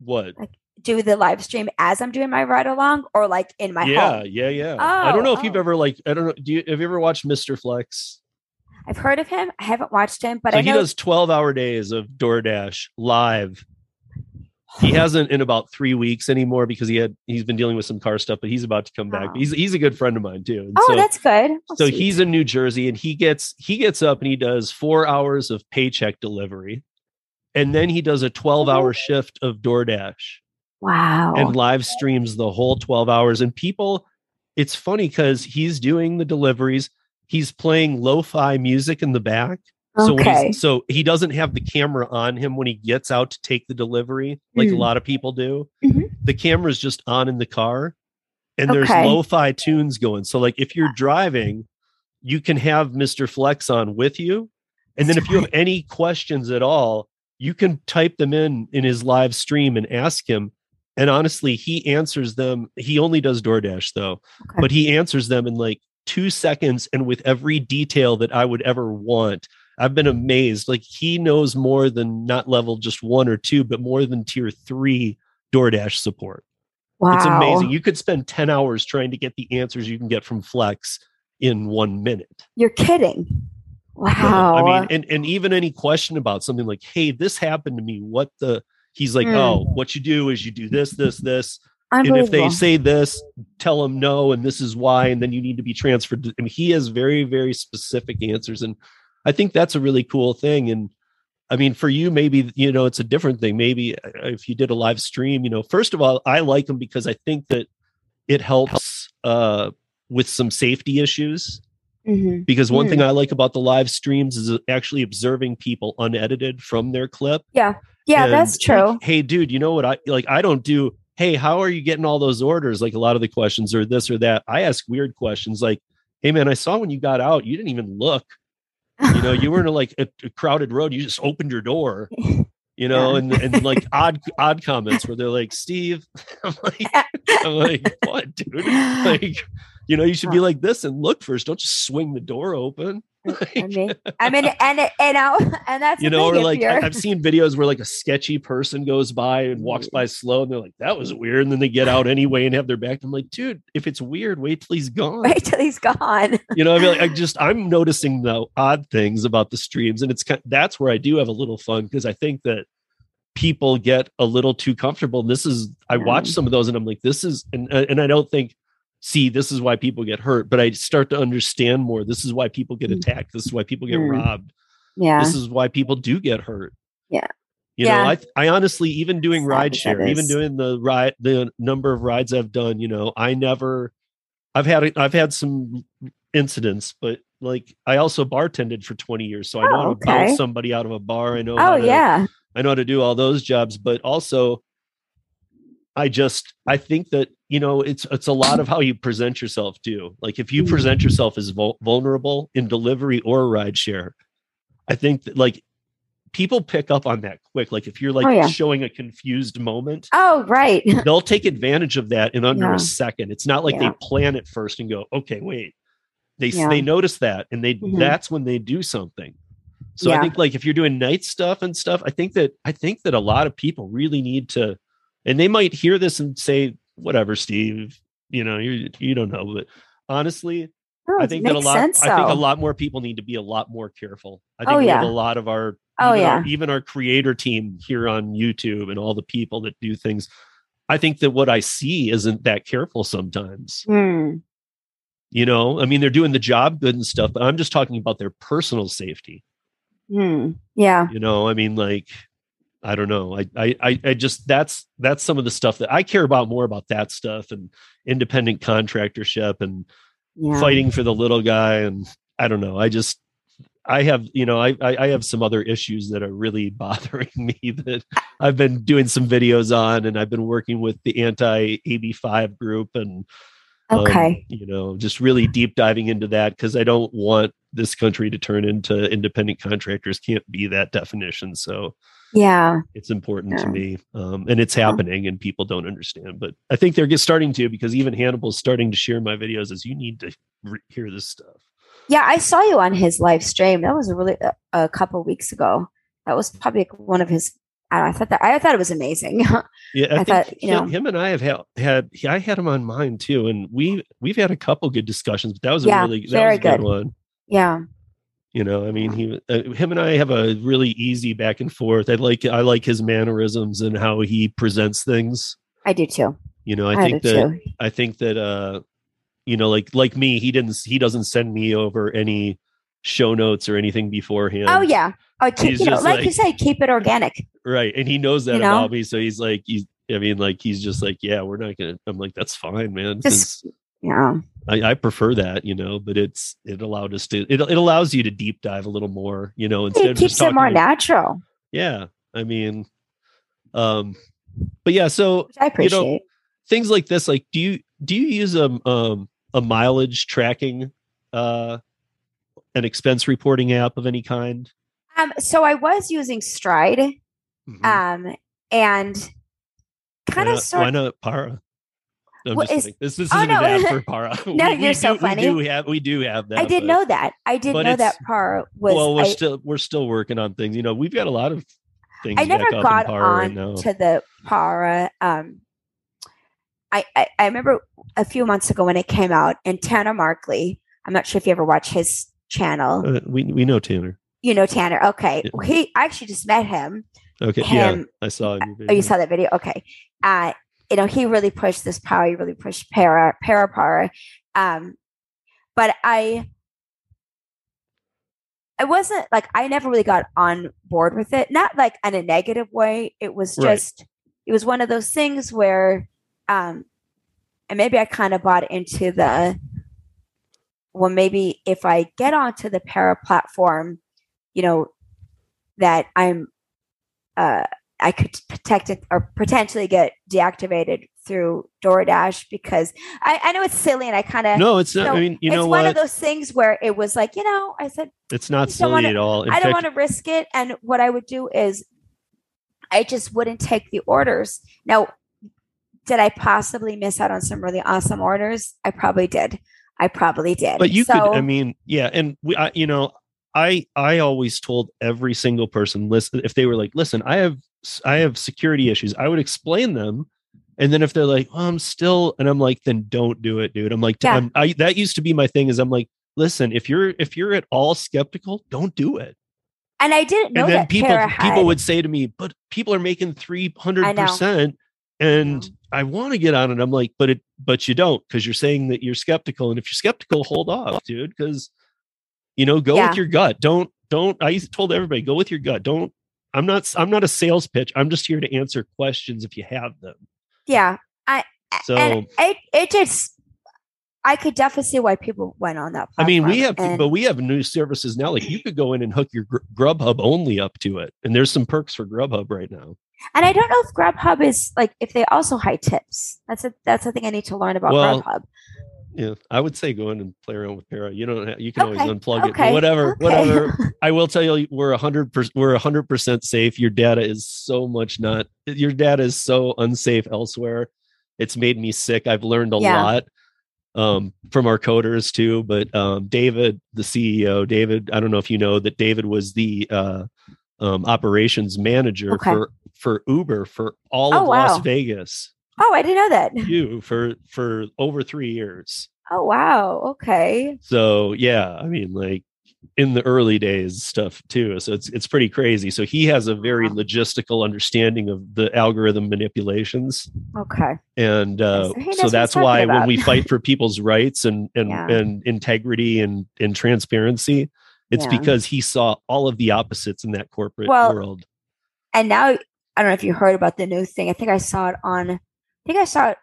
S1: what like
S2: Do the live stream as I'm doing my ride along, or like in my
S1: yeah
S2: home?
S1: yeah yeah i don't
S2: Oh,
S1: know if you've
S2: oh.
S1: ever like i don't oh. know do you have you ever watched mr flex
S2: I've heard of him. I haven't watched him, but
S1: so
S2: I
S1: he
S2: know
S1: does 12 hour days of DoorDash live. He hasn't in about three weeks anymore because he had he's been dealing with some car stuff, but he's about to come back.
S2: Oh.
S1: He's he's a good friend of mine too. And
S2: Oh,
S1: so,
S2: that's good.
S1: So he's in New Jersey and he gets he gets up and he does four hours of paycheck delivery, and then he does a 12 hour shift of DoorDash
S2: wow.
S1: and live streams the whole 12 hours. And people, it's funny because he's doing the deliveries, he's playing lo-fi music in the back. So
S2: okay.
S1: he's, so he doesn't have the camera on him when he gets out to take the delivery, like a
S2: Mm.
S1: lot of people do.
S2: Mhm.
S1: The camera's just on in the car, and there's lo-fi tunes going. So like if you're driving, you can have Mr. Flex on with you, and then if you have any questions at all, you can type them in in his live stream and ask him. And honestly, he answers them. He only does DoorDash though,
S2: Okay.
S1: but he answers them in like two seconds and with every detail that I would ever want. I've been amazed. Like he knows more than not level just one or two, but more than tier three DoorDash support.
S2: wow.
S1: It's amazing. You could spend 10 hours trying to get the answers you can get from Flex in one minute.
S2: You're kidding. Wow.
S1: I mean, and, and even any question about something like, hey, this happened to me. What the he's like,
S2: Hmm.
S1: oh, what you do is you do this, this, this. And if they say this, tell them no, and this is why, and then you need to be transferred. To, I mean, he has very, very specific answers, and I think that's a really cool thing. And I mean, for you, maybe you know it's a different thing. Maybe uh, if you did a live stream, you know, first of all, I like them because I think that it helps uh, with some safety issues.
S2: Mhm.
S1: Because one
S2: Hmm.
S1: thing I like about the live streams is actually observing people unedited from their clip.
S2: Yeah,
S1: And,
S2: that's
S1: like,
S2: true.
S1: hey, dude, you know what? I like. I don't do. Hey, how are you getting all those orders? Like a lot of the questions are this or that. I ask weird questions like, "Hey, man, I saw when you got out, you didn't even look. You know, you were in a, like a, a crowded road. You just opened your door. You know,
S2: Yeah.
S1: and and like odd odd comments where they're like, Steve, I'm like, I'm like, what, dude? Like, you know, you should be like this and look first. Don't just swing the door open.
S2: I mean, I mean, and and now, and that's
S1: you know, or like
S2: you're-
S1: I've seen videos where like a sketchy person goes by and walks by slow, and they're like, "That was weird," and then they get out anyway and have their back. I'm like, dude, if it's weird, wait till he's gone.
S2: wait till he's gone.
S1: You know, I mean, like, I just I'm noticing the odd things about the streams, and it's kind of, that's where I do have a little fun because I think that people get a little too comfortable. And this is I watch some of those, and I'm like, this is, and uh, and I don't think. See, this is why people get hurt, but I start to understand more. This is why people get
S2: Mm.
S1: attacked. This is why people get
S2: Mm.
S1: robbed
S2: Yeah.
S1: this is why people do get hurt.
S2: Yeah.
S1: You
S2: Yeah.
S1: know, I I honestly even doing
S2: Sad
S1: ride share, even doing the ride the number of rides I've done, you know, I never I've had I've had some incidents, but like I also bartended for 20 years. So I know
S2: Oh,
S1: how to
S2: okay.
S1: bounce somebody out of a bar. I know
S2: Oh
S1: to,
S2: yeah.
S1: I know how to do all those jobs, but also I just I think that you know it's it's a lot of how you present yourself too. Like if you
S2: Mm.
S1: present yourself as vul- vulnerable in delivery or ride share, I think that like people pick up on that quick. Like if you're like
S2: Oh, yeah.
S1: showing a confused moment,
S2: Oh right.
S1: they'll take advantage of that in under
S2: Yeah.
S1: a second. It's not like
S2: Yeah.
S1: they plan it first and go, okay, wait. They they notice that and they
S2: Mhm.
S1: that's when they do something. So I think like if you're doing night stuff and stuff, I think that I think that a lot of people really need to, and they might hear this and say, whatever, Steve, you know, you you don't know, but honestly,
S2: Oh,
S1: I think that a lot
S2: sense,
S1: I think a lot more people need to be a lot more careful. I
S2: Oh,
S1: think with
S2: yeah.
S1: a lot of our
S2: Oh,
S1: even our-
S2: yeah.
S1: even our creator team here on YouTube and all the people that do things. I think that what I see isn't that careful sometimes.
S2: Hmm.
S1: You know, I mean, they're doing the job good and stuff, but I'm just talking about their personal safety.
S2: Hmm. Yeah.
S1: You know, I mean, like, I don't know. I, I, I, just that's that's some of the stuff that I care about more about that stuff and independent contractorship and
S2: Yeah.
S1: fighting for the little guy and I don't know. I just I have you know I I have some other issues that are really bothering me that I've been doing some videos on and I've been working with the anti AB5 group and um,
S2: Okay.
S1: you know just really deep diving into that because I don't want this country to turn into independent contractors can't be that definition so
S2: Yeah.
S1: it's important to me um, and it's happening and people don't understand but i think they're get starting to because even hannibal's starting to share my videos as you need to re- hear this stuff
S2: Yeah. I saw you on his live stream. That was a really a, a couple weeks ago. That was probably one of his. I, don't know, I thought that I thought it was amazing.
S1: yeah i,
S2: I
S1: think
S2: thought, you know-
S1: him and i have had, had i had him on mine too and we we've had a couple good discussions but that was a
S2: Yeah,
S1: really that
S2: very
S1: was a good,
S2: good.
S1: one
S2: yeah.
S1: You know i mean he uh, him and i have a really easy back and forth i like i like his mannerisms and how he presents things
S2: I do too.
S1: you know i,
S2: I,
S1: think that
S2: too.
S1: I think that uh you know like like me he didn't he doesn't send me over any show notes or anything beforehand.
S2: Oh yeah. I keep, you know,
S1: just
S2: like, you
S1: like-
S2: said, keep it organic.
S1: Right. And he knows that
S2: You know?
S1: about me. So he's like he's I mean like he's just like yeah, we're not going to I'm like that's fine, man.
S2: Just yeah.
S1: I, I prefer that, you know, but it's it allowed us to it, it allows you to deep dive a little more, you know, instead
S2: It
S1: of
S2: keeps it more natural,
S1: Yeah. I mean um but yeah, so
S2: which I appreciate.
S1: You know, things like this like do you do you use a um a mileage tracking uh an expense reporting app of any kind
S2: um, so I was using Stride,
S1: Mhm.
S2: um, and
S1: why,
S2: kind of
S1: not,
S2: sort
S1: why not para I'm
S2: What
S1: just
S2: is-
S1: kidding. this this
S2: Oh,
S1: isn't an
S2: no.
S1: ad for para
S2: No, you're so
S1: do,
S2: funny.
S1: we do have we do have that
S2: I did
S1: but-
S2: know that. I did
S1: but
S2: know that Para was.
S1: well we're
S2: I,
S1: still we're still working on things you know we've got a lot of things
S2: I never
S1: back up in
S2: got on to the para. Um, I, I I remember a few months ago when it came out, and Tanner Markley. I'm not sure if you ever watch his channel.
S1: Uh, we we know tanner
S2: You know Tanner. Okay,
S1: Yeah.
S2: he I actually just met him.
S1: okay
S2: Him-
S1: yeah i saw your
S2: Oh, you saw that video? Okay. Uh, you know, he really pushed this power. He really pushed para, para power. Um, but I, I wasn't like, I never really got on board with it. Not like in a negative way. It was
S1: Right.
S2: just, it was one of those things where, um, and maybe I kind of bought into the, well, maybe if I get onto the para platform, you know, that I'm, uh, I could protect it or potentially get deactivated through DoorDash because I, I know it's silly and I kind of
S1: no it's not
S2: so
S1: i mean you
S2: it's
S1: know
S2: one
S1: what?
S2: of those things where it was like you know I said
S1: it's not silly
S2: wanna-
S1: at all. In
S2: I don't want to risk it. And what I would do is I just wouldn't take the orders. Now did I possibly miss out on some really awesome orders? I probably did. I probably did.
S1: but you
S2: so,
S1: could i mean yeah and we I, you know i i always told every single person listen if they were like listen i have i have security issues i would explain them and then if they're like oh, i'm still and i'm like then don't do it dude. I'm like
S2: Yeah.
S1: I'm, I, that used to be my thing is i'm like listen if you're if you're at all skeptical don't do it.
S2: And I didn't know
S1: and then
S2: that
S1: people
S2: Tara
S1: people
S2: had-
S1: would say to me but people are making 300% and
S2: know.
S1: i want to get on it. I'm like but it but you don't because you're saying that you're skeptical and if you're skeptical hold off dude because you know go
S2: Yeah.
S1: with your gut. Don't don't i told everybody go with your gut. Don't i'm not i'm not a sales pitch i'm just here to answer questions if you have them
S2: Yeah. I
S1: so
S2: it it just I could definitely see why people went on that
S1: i mean we have
S2: and-
S1: but we have new services now like you could go in and hook your Gr- grubhub only up to it and there's some perks for grubhub right now
S2: And I don't know if Grubhub is like if they also high tips. That's a that's the thing I need to learn about
S1: Well,
S2: Grubhub.
S1: Yeah i would say go in and play around with para you don't have, you can
S2: Okay,
S1: always unplug it but whatever
S2: okay.
S1: whatever I will tell you, we're a hundred percent. We're a hundred percent safe. Your data is so much not. Your data is so unsafe elsewhere. It's made me sick. I've learned a
S2: Yeah.
S1: lot um, from our coders too. But um, David, the CEO, David, I don't know if you know that David was the uh, um, operations manager
S2: Okay.
S1: for for Uber for all
S2: Oh,
S1: of Las. Vegas.
S2: Oh, I didn't know that.
S1: You for for over three years.
S2: Oh wow. Okay.
S1: So yeah, I mean, like in the early days stuff too. So it's it's pretty crazy. So he has a very
S2: Wow.
S1: logistical understanding of the algorithm manipulations,
S2: Okay.
S1: and uh, so that's why when we fight for people's rights and and
S2: Yeah.
S1: and integrity and and transparency, it's
S2: Yeah.
S1: because he saw all of the opposites in that corporate
S2: Well,
S1: world.
S2: And now I don't know if you heard about the new thing. I think I saw it on think I saw it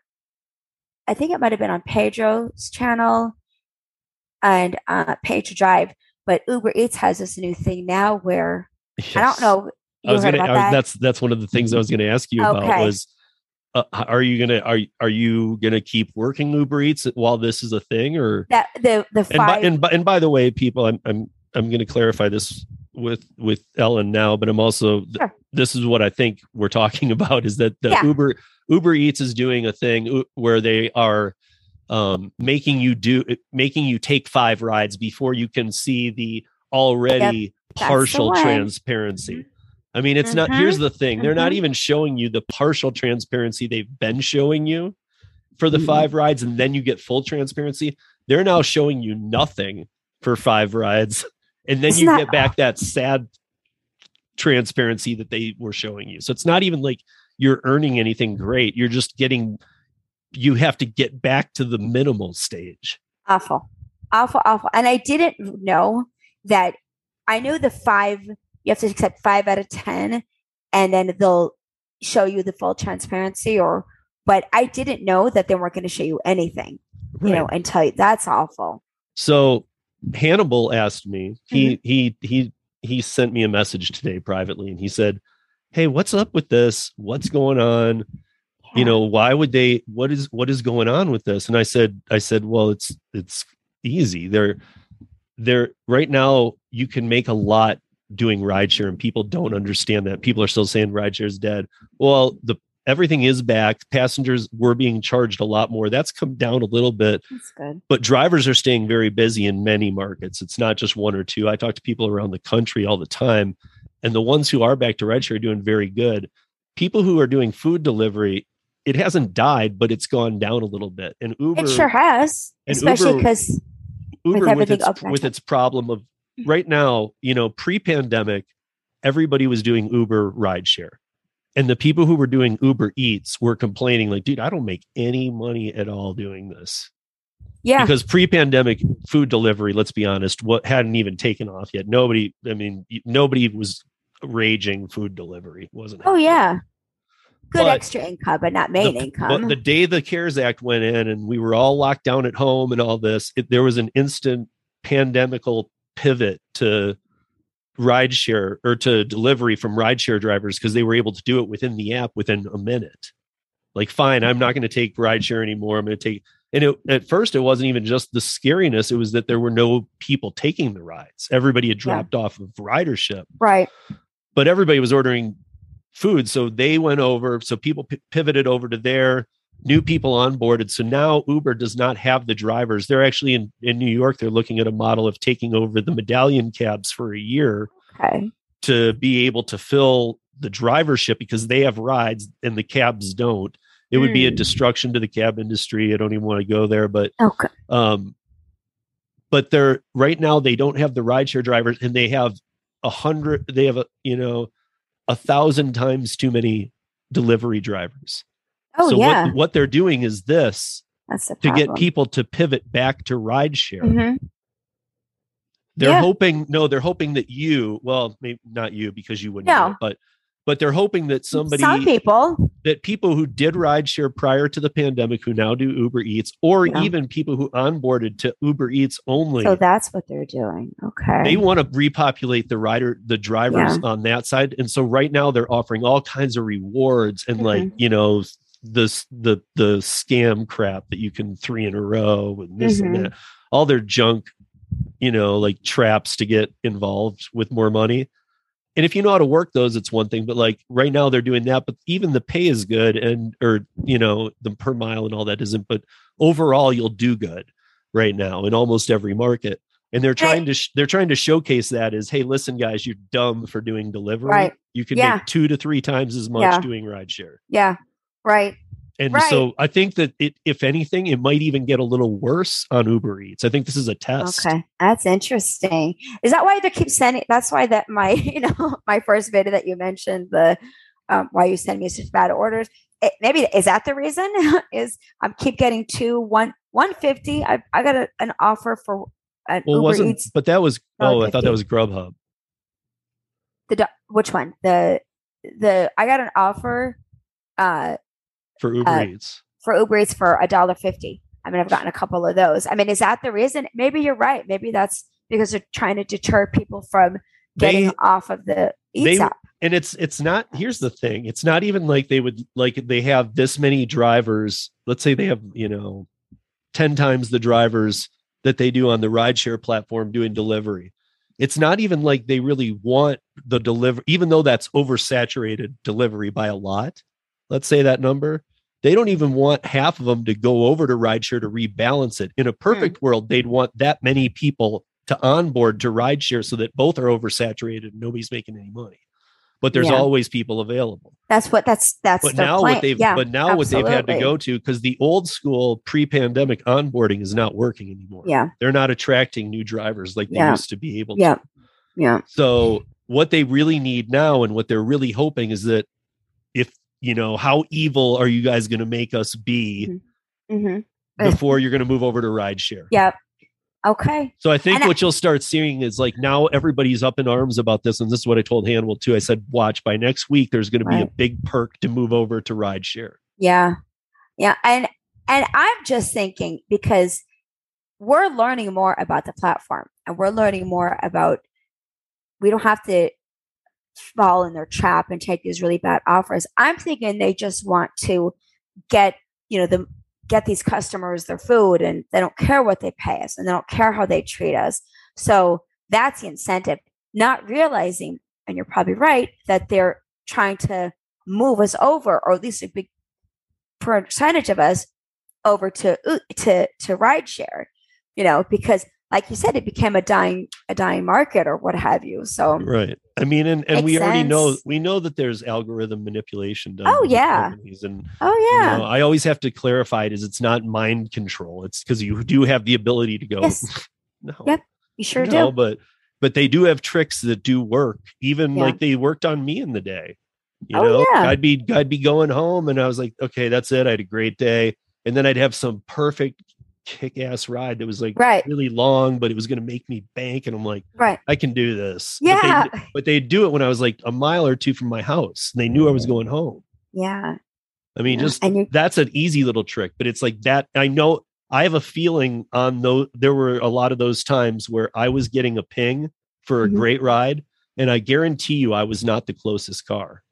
S2: I think it might have been on Pedro's channel and uh Pedro Drive. But Uber Eats has this new thing now where I don't know
S1: I was gonna. I
S2: that.
S1: That's that's one of the things I was going to ask you about was. Uh, are you gonna are are you gonna keep working Uber Eats while this is a thing or
S2: that the the
S1: and by,
S2: five
S1: and by and by the way, people, I'm I'm I'm going to clarify this with with Ellen now, but I'm also th- this is what I think we're talking about is that the
S2: Yeah.
S1: Uber Uber Eats is doing a thing where they are um, making you do making you take five rides before you can see the already
S2: the
S1: partial
S2: one.
S1: transparency. I mean, it's not. Here's the thing: they're not
S2: Mhm.
S1: even showing you the partial transparency they've been showing you for the
S2: Mhm.
S1: five rides, and then you get full transparency. They're now showing you nothing for five rides, and then
S2: It's
S1: you
S2: not-
S1: get back that sad transparency that they were showing you. So it's not even like you're earning anything great. You're just getting. You have to get back to the minimal stage.
S2: awful awful awful and i didn't know that i know the five you have to accept five out of ten and then they'll show you the full transparency or but i didn't know that they weren't going to show you anything you know and tell you that's awful
S1: So Hannibal asked me. He
S2: Mm-hmm.
S1: he he he sent me a message today privately, and he said, "Hey, what's up with this? What's going on? You know, why would they? What is what is going on with this?" And I said, "I said, well, it's it's easy. They're they're right now. You can make a lot doing rideshare, and people don't understand that. People are still saying rideshare is dead. Well, the everything is back. Passengers were being charged a lot more. That's come down a little bit."
S2: that's good
S1: but drivers are staying very busy in many markets. It's not just one or two. I talk to people around the country all the time, and the ones who are back to rideshare are doing very good. People who are doing food delivery, it hasn't died, but it's gone down a little bit. And Uber,
S2: it sure has especially because
S1: Uber with its, with its problem of mm. right now, you know, pre-pandemic, everybody was doing Uber rideshare. And the people who were doing Uber Eats were complaining, like, dude, I don't make any money at all doing this
S2: yeah
S1: because pre-pandemic food delivery let's be honest what hadn't even taken off yet nobody i mean nobody was raging food delivery wasn't
S2: oh
S1: happening.
S2: yeah. Good
S1: But
S2: extra income but not main
S1: the,
S2: income.
S1: the, the day the cares act went in and we were all locked down at home and all this it, there was an instant pandemical pivot to rideshare or to delivery from rideshare drivers because they were able to do it within the app within a minute. Like fine i'm not going to take rideshare anymore i'm going to take and it, at first it wasn't even just the scariness it was that there were no people taking the rides. Everybody had
S2: Yeah.
S1: dropped off of ridership.
S2: Right
S1: but everybody was ordering food so they went over so people p- pivoted over to there new people onboarded. So now Uber does not have the drivers. They're actually in, in New York, they're looking at a model of taking over the medallion cabs for a year
S2: Okay.
S1: to be able to fill the drivership because they have rides and the cabs don't. It would be a
S2: Hmm.
S1: destruction to the cab industry. I don't even want to go there, but
S2: Okay.
S1: um but they're right now they don't have the rideshare drivers and they have a hundred they have a you know a thousand times too many delivery drivers
S2: Oh
S1: so
S2: yeah.
S1: what what they're doing is this to get people to pivot back to rideshare
S2: Mhm.
S1: they're
S2: Yeah.
S1: hoping no they're hoping that you well maybe not you because you wouldn't
S2: No.
S1: it, but but they're hoping that somebody
S2: Some people.
S1: that people who did rideshare prior to the pandemic who now do uber eats or
S2: Yeah.
S1: even people who onboarded to uber eats only
S2: So that's what they're doing. Okay.
S1: they want to repopulate the rider the drivers
S2: Yeah.
S1: on that side and so right now they're offering all kinds of rewards and like
S2: Mm-hmm.
S1: you know this the the scam crap that you can three in a row and this
S2: Mhm.
S1: and that all their junk you know like traps to get involved with more money and if you know how to work those it's one thing but like right now they're doing that but even the pay is good and or you know the per mile and all that isn't but overall you'll do good right now in almost every market and they're trying to sh- they're trying to showcase that as hey listen guys you're dumb for doing delivery
S2: Right.
S1: you can
S2: Yeah.
S1: make two to three times as much
S2: Yeah.
S1: doing rideshare
S2: yeah. Right.
S1: And
S2: Right.
S1: so i think that it if anything it might even get a little worse on uber eats i think this is a test
S2: Okay, that's interesting. Is that why they keep sending? That's why that my you know my first video that you mentioned the um, why you send me such bad orders. It, maybe is that the reason? is I keep getting two one one fifty. I I got a, an offer for an
S1: well
S2: Uber
S1: wasn't
S2: Eats.
S1: but that was
S2: Oh,
S1: oh i thought that was grubhub
S2: The which one? The the I got an offer uh
S1: for uber
S2: Uh,
S1: eats
S2: for Uber Eats for a dollar fifty. I mean, I've gotten a couple of those. I mean, is that the reason? Maybe you're right. Maybe that's because they're trying to deter people from getting
S1: They-
S2: off of the Eats
S1: they-
S2: app.
S1: and it's it's not here's the thing it's not even like they would like they have this many drivers let's say they have you know 10 times the drivers that they do on the rideshare platform doing delivery it's not even like they really want the deliver even though that's oversaturated delivery by a lot let's say that number they don't even want half of them to go over to rideshare to rebalance it. In a hmm. perfect world they'd want that many people to onboard to rideshare so that both are oversaturated and nobody's making any money. But there's
S2: Yeah.
S1: always people available.
S2: That's what that's that's
S1: but now what they've
S2: yeah,
S1: but now what they've had to go to because the old school pre-pandemic onboarding is not working anymore.
S2: Yeah,
S1: they're not attracting new drivers like they
S2: Yeah.
S1: used to be able
S2: yeah,
S1: to.
S2: Yeah. Yeah.
S1: So what they really need now and what they're really hoping is that you know how evil are you guys going to make us be
S2: hmm
S1: before you're going to move over to rideshare
S2: yep Okay.
S1: so I think
S2: And I-
S1: what you'll start seeing is like now everybody's up in arms about this, and this is what I told Hannibal too. I said, watch by next week, there's going to be a big perk to move over to rideshare.
S2: Yeah. Yeah. And and I'm just thinking because we're learning more about the platform and we're learning more about we don't have to fall in their trap and take these really bad offers. I'm thinking they just want to get, you know, the get these customers their food and they don't care what they pay us and they don't care how they treat us. So that's the incentive. Not realizing, and you're probably right, that they're trying to move us over, or at least a big percentage of us over to to to rideshare. You know, because like you said, it became a dying a dying market or what have you. So
S1: Right. I mean, and, and we already know we know that there's algorithm manipulation done.
S2: Oh, yeah.
S1: and
S2: oh
S1: you
S2: yeah,
S1: know, I always have to clarify it is it's not mind control. It's because you do have the ability to go.
S2: Yes.
S1: no.
S2: Yep, you sure
S1: no,
S2: do.
S1: but but they do have tricks that do work. Even
S2: Yeah.
S1: like they worked on me in the day. You
S2: Oh,
S1: know,
S2: yeah.
S1: I'd be I'd be going home and I was like, okay, that's it. I had a great day. And then I'd have some perfect kick ass ride that was like
S2: Right,
S1: really long, but it was gonna make me bank. And I'm like,
S2: right.
S1: I can do this. But they-
S2: Yeah,
S1: But they do it when I was like a mile or two from my house. And they knew I was going home.
S2: yeah.
S1: I mean,
S2: yeah.
S1: just
S2: you
S1: that's an easy little trick, but it's like that. I know I have a feeling on those. There were a lot of those times where I was getting a ping for a
S2: Mhm.
S1: great ride, and I guarantee you, I was not the closest car,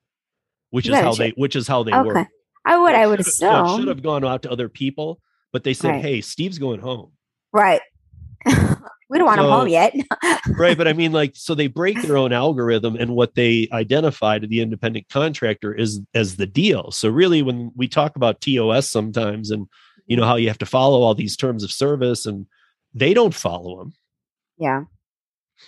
S1: which
S2: You
S1: is how they, which is how they
S2: okay.
S1: work.
S2: I would, I would
S1: have- so should have gone out to other people, but they said,
S2: Right.
S1: "Hey, Steve's going home."
S2: Right. We don't want
S1: So-
S2: home yet.
S1: right but i mean like so they break their own algorithm and what they identify to the independent contractor is as the deal so really when we talk about tos sometimes and you know how you have to follow all these terms of service and they don't follow them
S2: yeah.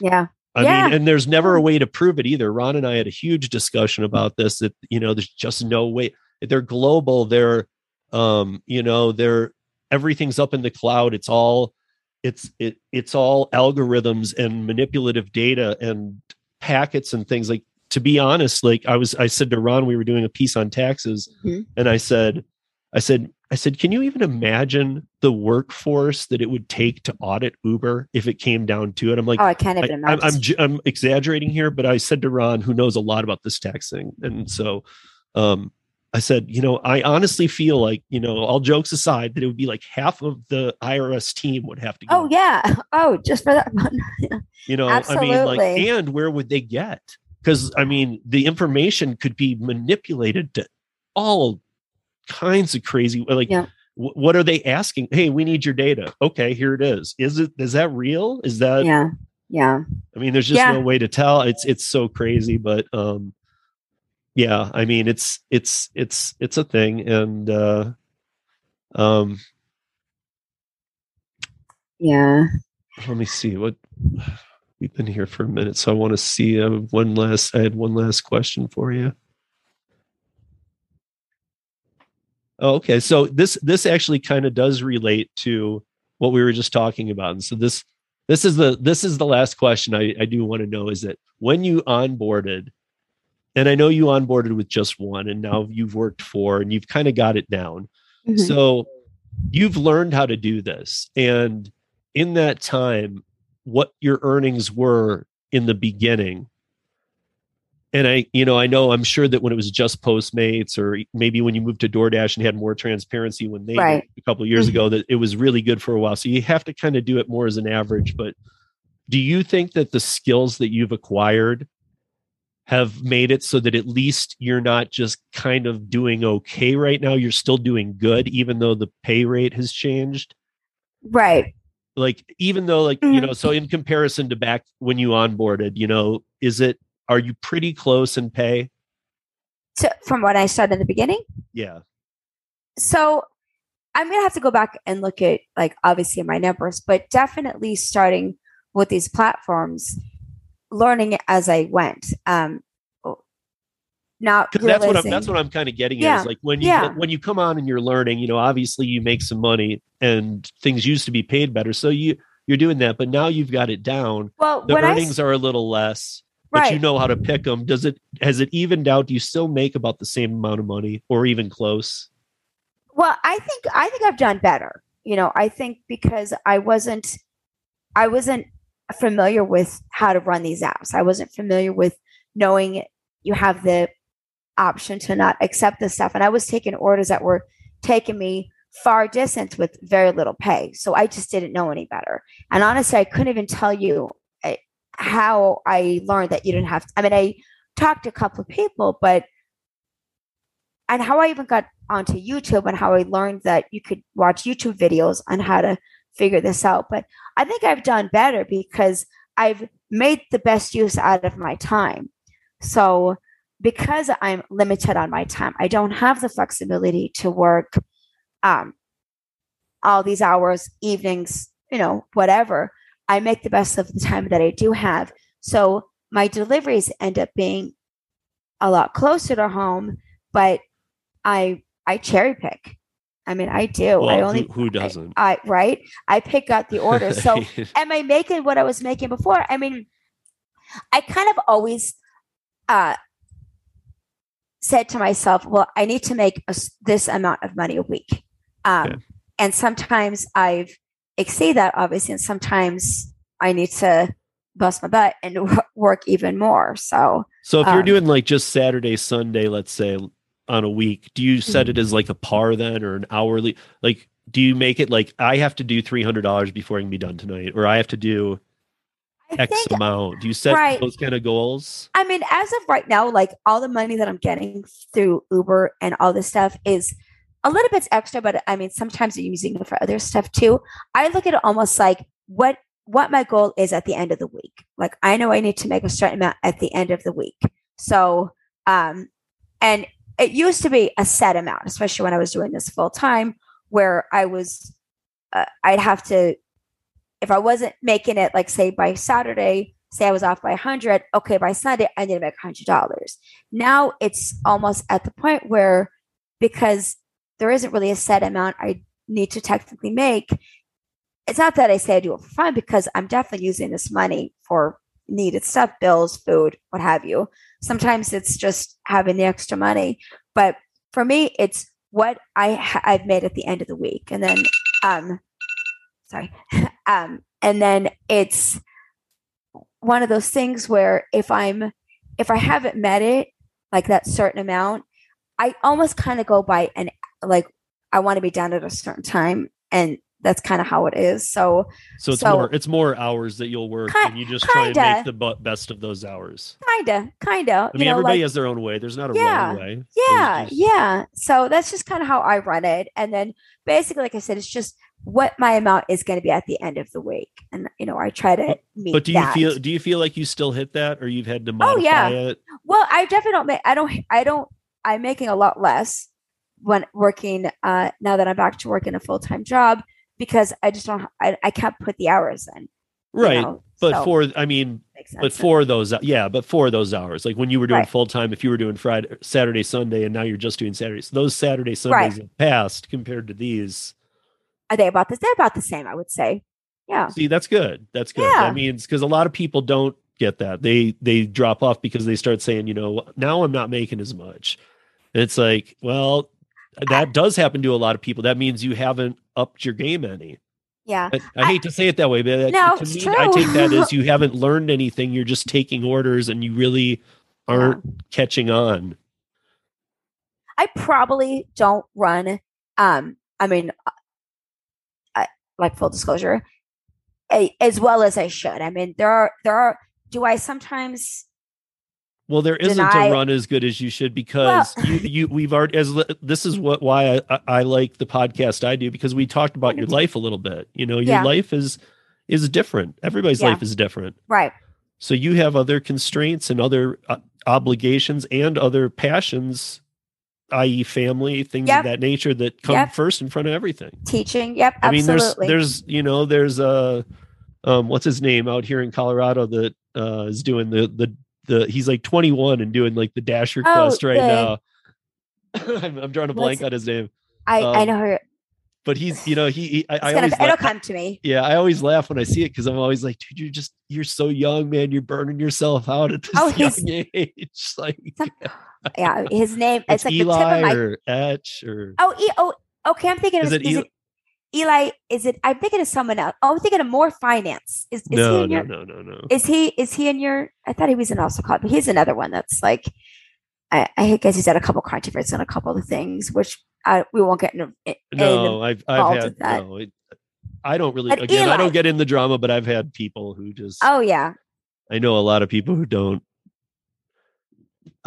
S2: Yeah.
S1: i
S2: Yeah.
S1: mean and there's never a way to prove it either ron and i had a huge discussion about this that you know there's just no way they're global they're um you know they're everything's up in the cloud it's all it's it it's all algorithms and manipulative data and packets and things like to be honest like i was i said to ron we were doing a piece on taxes
S2: Mhm.
S1: and i said i said i said can you even imagine the workforce that it would take to audit uber if it came down to it i'm like
S2: oh, I can't even
S1: I, I'm. I'm I'm exaggerating here, but I said to Ron, who knows a lot about this tax thing, and so um, I said, you know, I honestly feel like, you know, all jokes aside, that it would be like half of the IRS team would have to go.
S2: oh yeah. Oh, just for that. one.
S1: you know, I mean, like, and where would they get? Because I mean, the information could be manipulated to all kinds of crazy. Like,
S2: Yeah.
S1: wh- what are they asking? Hey, we need your data. Okay, here it is. Is it? Is that real? Is that?
S2: yeah. Yeah.
S1: I mean, there's just
S2: Yeah.
S1: no way to tell. It's it's so crazy, but um, yeah. I mean, it's it's it's it's a thing, and uh, um,
S2: Yeah.
S1: let me see what we've been here for a minute, so I want to see uh, one last. I had one last question for you. Oh, okay, so this this actually kind of does relate to what we were just talking about, and so this this is the this is the last question I, I do want to know is that when you onboarded, and I know you onboarded with just one, and now you've worked four, and you've kind of got it down.
S2: Mhm.
S1: So you've learned how to do this. And in that time, what your earnings were in the beginning. And I, you know, I know I'm sure that when it was just Postmates or maybe when you moved to DoorDash and had more transparency when they did
S2: Right.
S1: a couple of years
S2: Mhm.
S1: ago, that it was really good for a while. So you have to kind of do it more as an average. But do you think that the skills that you've acquired have made it so that at least you're not just kind of doing okay right now. You're still doing good, even though the pay rate has changed.
S2: right.
S1: Like, even though, like, you
S2: Mhm.
S1: know, so in comparison to back when you onboarded, you know, is it, are you pretty close in pay?
S2: So from what I said in the beginning.
S1: Yeah.
S2: So I'm gonna have to go back and look at like obviously my numbers, but definitely starting with these platforms, learning as I went. Um not
S1: that's what I'm, that's what I'm kind of getting at is like when you,
S2: Yeah.
S1: when you come on and you're learning, you know, obviously you make some money and things used to be paid better. So you, you're doing that, but now you've got it down.
S2: well
S1: The
S2: when I
S1: earnings are a little less. but
S2: right.
S1: you know how to pick them. Does it has it evened out? Do you still make about the same amount of money or even close?
S2: Well, I think I think I've done better. You know, I think because I wasn't I wasn't familiar with how to run these apps. I wasn't familiar with knowing you have the option to not accept this stuff. And I was taking orders that were taking me far distance with very little pay. So I just didn't know any better. And honestly, I couldn't even tell you uh, how I learned that you didn't have to. I mean, I talked to a couple of people, but and how I even got onto YouTube and how I learned that you could watch YouTube videos on how to figure this out. But I think I've done better because I've made the best use out of my time. So because I'm limited on my time, I don't have the flexibility to work um, all these hours, evenings, you know, whatever. I make the best of the time that I do have. So my deliveries end up being a lot closer to home, but I I cherry pick. I mean, I do.
S1: Well,
S2: I only
S1: who, who doesn't?
S2: I right. I pick out the order. So am I making what I was making before? I mean, I kind of always uh, said to myself, well, I need to make a this amount of money a week. Um,
S1: Yeah.
S2: And sometimes I've exceed that, obviously, and sometimes I need to bust my butt and wo- work even more. So,
S1: so if you're
S2: um,
S1: doing like just Saturday, Sunday, let's say on a week, do you set it as like a par then or an hourly? Like, do you make it like I have to do three hundred dollars before I can be done tonight, or I have to do
S2: I
S1: X
S2: think
S1: amount? Do you set
S2: right.
S1: those kind of goals?
S2: I mean, as of right now, like all the money that I'm getting through Uber and all this stuff is a little bit extra, but I mean, sometimes you're using it for other stuff too. I look at it almost like what what my goal is at the end of the week. Like I know I need to make a certain amount at the end of the week. So, um, and it used to be a set amount, especially when I was doing this full time, where I was, uh, I'd have to, if I wasn't making it, like say by Saturday, say I was off by 100, okay, by Sunday, I need to make $100. Now it's almost at the point where, because there isn't really a set amount I need to technically make, it's not that I say I do it for fun because I'm definitely using this money for needed stuff, bills, food, what have you. Sometimes it's just having the extra money, but for me, it's what I ha- I've made at the end of the week, and then um, sorry, um, and then it's one of those things where if I'm if I haven't met it, like that certain amount, I almost kind of go by and like I want to be done at a certain time, and that's kind of how it is. So
S1: So it's
S2: So-
S1: more it's more hours that you'll work,
S2: Ki-
S1: and you just try and
S2: kinda.
S1: make the best of those hours.
S2: kinda, kinda.
S1: I mean,
S2: you know,
S1: everybody
S2: like,
S1: has their own way. There's not a
S2: Yeah.
S1: wrong way.
S2: Yeah,
S1: just-
S2: yeah. So that's just kind of how I run it, and then basically, like I said, it's just what my amount is going to be at the end of the week, and you know, I try to meet.
S1: But do you
S2: that.
S1: feel do you feel like you still hit that, or you've had to
S2: Oh, yeah.
S1: it?
S2: Well, I definitely don't make. I don't. I don't. I'm making a lot less when working. Uh, now that I'm back to working a full time job because I just don't. I, I can't put the hours in. you
S1: Right.
S2: know,
S1: But
S2: so
S1: for I mean, but for those yeah, but for those hours, like when you were doing
S2: Right.
S1: full time, if you were doing Friday, Saturday, Sunday, and now you're just doing Saturdays, those Saturday
S2: Right.
S1: Sundays have passed compared to these.
S2: are they about this? They're about the same, I would say. Yeah.
S1: See, that's good. That's good.
S2: Yeah.
S1: That means because a lot of people don't get that. They they drop off because they start saying, you know, now I'm not making as much. And it's like, well, that does happen to a lot of people. That means you haven't upped your game any.
S2: Yeah.
S1: I, I hate to say it that way, but
S2: No,
S1: to me, I take that as you haven't learned anything. You're just taking orders, and you really aren't catching on.
S2: I probably don't run. Um, I mean, uh, I, like full disclosure, a, as well as I should. I mean, there are there are. Do I sometimes?
S1: Well, there isn't
S2: Deny-
S1: a run as good as you should because you, you we've already as this is what why I, I, I like the podcast I do because we talked about your life a little bit. You know, your
S2: Yeah.
S1: life is is different. Everybody's
S2: Yeah.
S1: life is different.
S2: Right.
S1: So you have other constraints and other uh, obligations and other passions, i.e., family, things
S2: Yep.
S1: of that nature that come
S2: Yep.
S1: first in front of everything.
S2: Teaching. Yep.
S1: I mean,
S2: absolutely.
S1: there's there's you know there's a um what's his name out here in Colorado that uh is doing the the the he's like 21 and doing like the Dasher
S2: Oh,
S1: quest right
S2: the-
S1: now. I'm, I'm drawing a blank on his name,
S2: I, I
S1: um,
S2: know her.
S1: but he's you know he, he I, I
S2: gonna,
S1: always
S2: it'll come to me.
S1: yeah I always laugh when I see it because I'm always like dude you're just you're so young man you're burning yourself out at this
S2: Oh,
S1: young age like
S2: Yeah, his name.
S1: it's,
S2: It's, like the tip
S1: Eli
S2: of my.
S1: or Etch or
S2: Oh, e- oh, okay. I'm thinking of
S1: Is it
S2: is
S1: Eli-
S2: it Eli? Is it? I'm thinking of someone else. Oh, I'm thinking of more finance. Is, is he
S1: no
S2: in
S1: no
S2: your?
S1: no no no
S2: Is he? Is he in your? I thought he was in also called, but he's another one that's like. I, I guess he's had a couple controversies on a couple of things, which uh, we won't get into. in-
S1: No, I've I've had
S2: that.
S1: no. It, I don't really
S2: But
S1: again. I don't get in the drama, but I've had people who just.
S2: oh yeah,
S1: I know a lot of people who don't.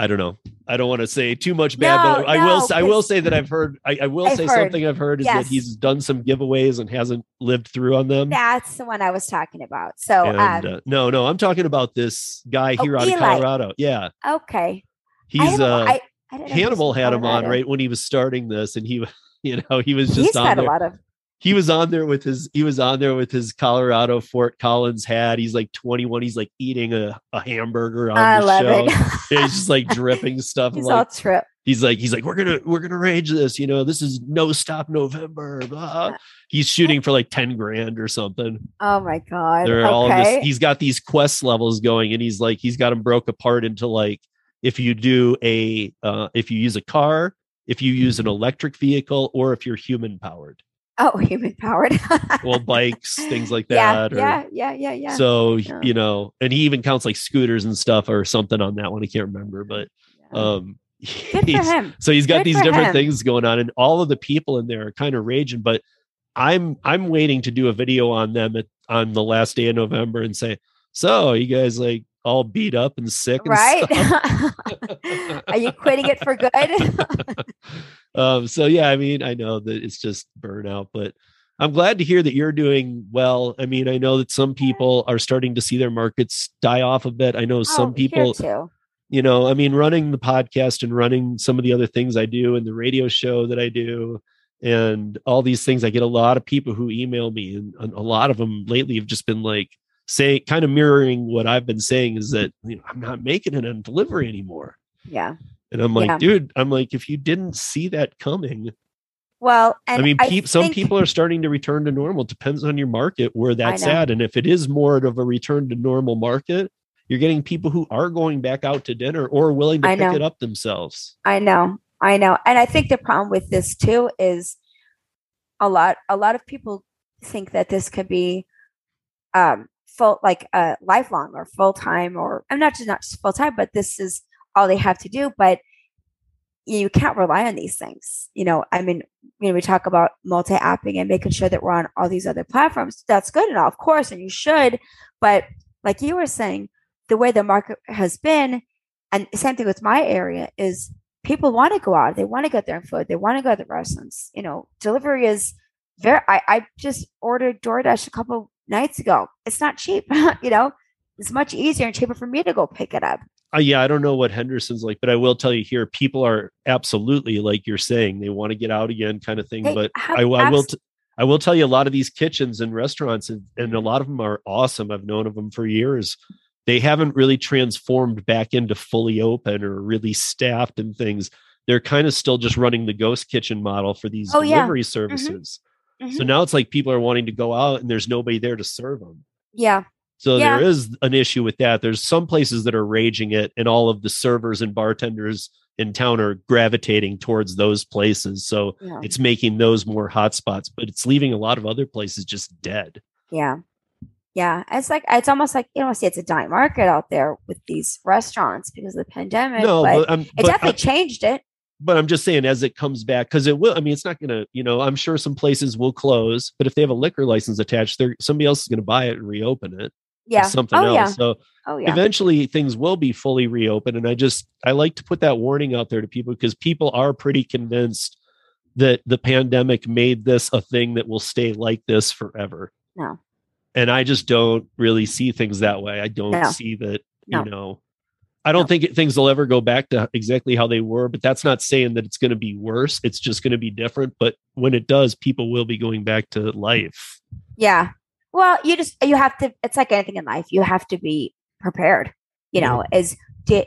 S1: I don't know. I don't want to say too much bad,
S2: No,
S1: but I will.
S2: no,
S1: s- I will say that I've heard. I, I will
S2: I've
S1: say
S2: heard,
S1: something I've heard is
S2: yes.
S1: that he's done some giveaways and hasn't lived through on them.
S2: that's the one I was talking about. So
S1: and,
S2: um,
S1: uh, no, no, I'm talking about this guy
S2: Oh,
S1: here out of
S2: Eli.
S1: Colorado. Yeah,
S2: okay,
S1: he's uh,
S2: I, I didn't know he was
S1: Hannibal had him on right when he was starting this, and he, you know, he was just
S2: He's
S1: on
S2: got
S1: there.
S2: a lot of.
S1: He was on there with his he was on there with his Colorado Fort Collins hat. He's like 21. He's like eating a, a hamburger on
S2: I
S1: the show. Yeah, he's just like dripping stuff.
S2: He's
S1: like
S2: all trip.
S1: he's like he's like we're gonna we're gonna rage this. You know this is no stop November. Blah. He's shooting for like 10 grand or something.
S2: Oh my god.
S1: They're all
S2: okay.
S1: this. He's got these quest levels going, and he's like he's got them broke apart into like if you do a uh, if you use a car, if you use an electric vehicle, or if you're human powered.
S2: Oh, human powered.
S1: Well, bikes, things like
S2: yeah,
S1: that. or,
S2: yeah, yeah, yeah, yeah.
S1: So
S2: Yeah.
S1: you know, and he even counts like scooters and stuff or something on that one. I can't remember, but um, he's- so he's got
S2: Good
S1: these different
S2: him.
S1: things going on, and all of the people in there are kind of raging. But I'm I'm waiting to do a video on them at, on the last day of November and say, so you guys like all beat up and sick, and
S2: Right?
S1: stuff?"
S2: Are you quitting it for good?
S1: um, so yeah, I mean, I know that it's just burnout, but I'm glad to hear that you're doing well. I mean, I know that some people are starting to see their markets die off a bit. I know some
S2: Oh,
S1: people,
S2: too.
S1: you know, I mean, running the podcast and running some of the other things I do and the radio show that I do and all these things, I get a lot of people who email me, and, and a lot of them lately have just been like saying, kind of mirroring what I've been saying is that you know, I'm not making it on delivery anymore.
S2: Yeah.
S1: And I'm like,
S2: Yeah.
S1: dude, I'm like, if you didn't see that coming,
S2: Well, and
S1: I mean, peop some
S2: think-
S1: people are starting to return to normal. Depends on your market where that's at. And if it is more of a return to normal market, you're getting people who are going back out to dinner or willing to
S2: I
S1: pick
S2: know.
S1: it up themselves.
S2: I know, I know, and I think the problem with this too is a lot. A lot of people think that this could be um full, like uh, lifelong or full time, or I'm not just not just full time, but this is all they have to do. But you can't rely on these things. You know, I mean, you know, we talk about multi-apping and making sure that we're on all these other platforms. That's good and all, of course, and you should. But like you were saying, the way the market has been, and same thing with my area is people want to go out, they want to get their food, they want to go to the restaurants. You know, delivery is very. I, I just ordered DoorDash a couple nights ago. It's not cheap. you know, it's much easier and cheaper for me to go pick it up.
S1: Uh, yeah, I don't know what Henderson's like, but I will tell you here, people are absolutely like you're saying, they want to get out again, kind of thing.
S2: They
S1: but I, I will, t- I will tell you, a lot of these kitchens and restaurants, and, and a lot of them are awesome. I've known of them for years. They haven't really transformed back into fully open or really staffed and things. They're kind of still just running the ghost kitchen model for these
S2: Oh, yeah.
S1: delivery services. So
S2: mm-hmm.
S1: now it's like people are wanting to go out and there's nobody there to serve them.
S2: yeah,
S1: So
S2: Yeah.
S1: there is an issue with that. There's some places that are raging it, and all of the servers and bartenders in town are gravitating towards those places. So
S2: yeah,
S1: it's making those more hotspots, but it's leaving a lot of other places just dead.
S2: yeah, yeah. It's like it's almost like you know, see, it's a dying market out there with these restaurants because of the pandemic.
S1: No,
S2: but,
S1: but I'm
S2: it
S1: but,
S2: definitely changed it.
S1: But I'm just saying as it comes back because it will. I mean, it's not going to. You know, I'm sure some places will close, but if they have a liquor license attached, there somebody else is going to buy it and reopen it.
S2: Yeah.
S1: something
S2: oh
S1: else.
S2: yeah.
S1: So
S2: Oh yeah.
S1: eventually things will be fully reopened and i just i like to put that warning out there to people because people are pretty convinced that the pandemic made this a thing that will stay like this forever
S2: No.
S1: and i just don't really see things that way i don't
S2: No.
S1: see that
S2: No.
S1: you know i don't
S2: No.
S1: think it, things will ever go back to exactly how they were but that's not saying that it's going to be worse it's just going to be different but when it does people will be going back to life
S2: Yeah. Well, you just you have to. It's like anything in life. You have to be prepared. You know, is did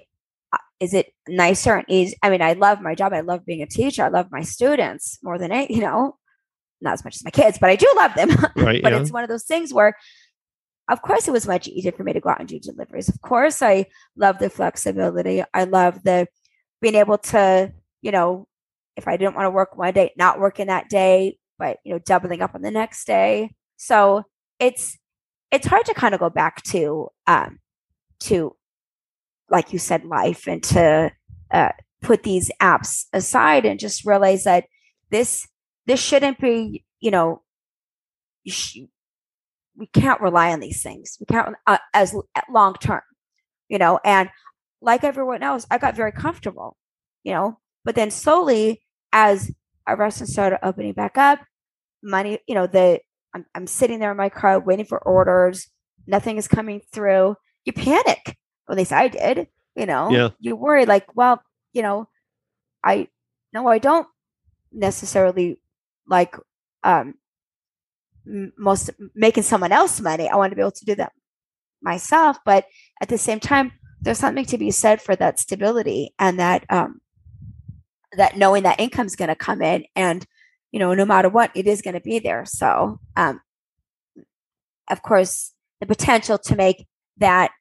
S2: uh, is it nicer and easy? I mean, I love my job. I love being a teacher. I love my students more than any. You know, not as much as my kids, but I do love them.
S1: right
S2: but
S1: yeah.
S2: it's one of those things where, of course, it was much easier for me to go out and do deliveries. Of course, I love the flexibility. I love the being able to, you know, if I didn't want to work one day, not working that day, but you know, doubling up on the next day. So it's it's hard to kind of go back to um to like you said life and to uh, put these apps aside and just realize that this this shouldn't be you know we can't rely on these things. We can't uh, as long term you know and like everyone else i got very comfortable you know but then slowly as our restaurants started opening back up money you know the I'm, I'm sitting there in my car waiting for orders nothing is coming through. You panic. At least i did you know.
S1: Yeah.
S2: you worry like well you know i no i don't necessarily like um most making someone else money. I want to be able to do that myself but at the same time there's something to be said for that stability and that um that knowing that income's going to come in and you know no matter what it is going to be there. So um of course the potential to make that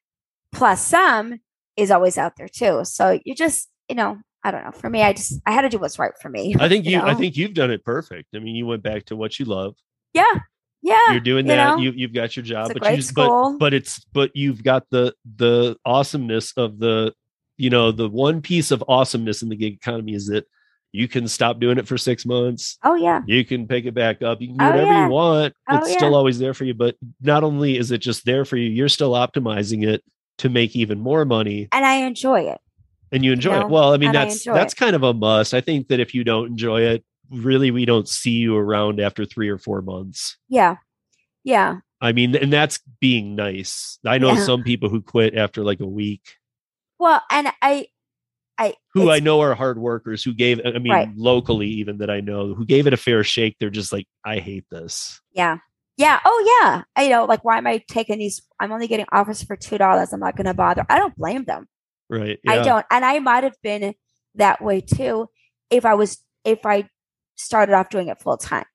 S2: plus some is always out there too. So you just you know i don't know. For me i just i had to do what's right for me
S1: i think you i
S2: know?
S1: think you've done it perfect. I mean you went back to what you love.
S2: Yeah yeah
S1: you're doing
S2: you
S1: that
S2: know,
S1: you you've got your job but you
S2: school.
S1: but but it's but you've got the the awesomeness of the you know the one piece of awesomeness in the gig economy is that you can stop doing it for six months.
S2: Oh yeah.
S1: You can pick it back up. You can do
S2: Oh,
S1: whatever
S2: yeah.
S1: you want.
S2: Oh,
S1: it's
S2: yeah.
S1: still always there for you but not only is it just there for you you're still optimizing it to make even more money.
S2: And i enjoy it
S1: and you enjoy
S2: know,
S1: it well i mean
S2: and
S1: that's
S2: enjoy
S1: that's
S2: it.
S1: kind of a must. I think that if you don't enjoy it really we don't see you around after three or four months.
S2: Yeah. Yeah.
S1: I mean, and that's being nice. I know
S2: Yeah.
S1: some people who quit after like a week,
S2: Well, and I, I,
S1: who I know are hard workers who gave, I mean,
S2: Right.
S1: locally even that I know who gave it a fair shake. They're just like, I hate this.
S2: Yeah. Yeah. Oh, yeah. I, you know, like, why am I taking these? I'm only getting offers for $2. I'm not going to bother. I don't blame them.
S1: Right.
S2: I don't. And I might have been that way too if I was, if I started off doing it full time.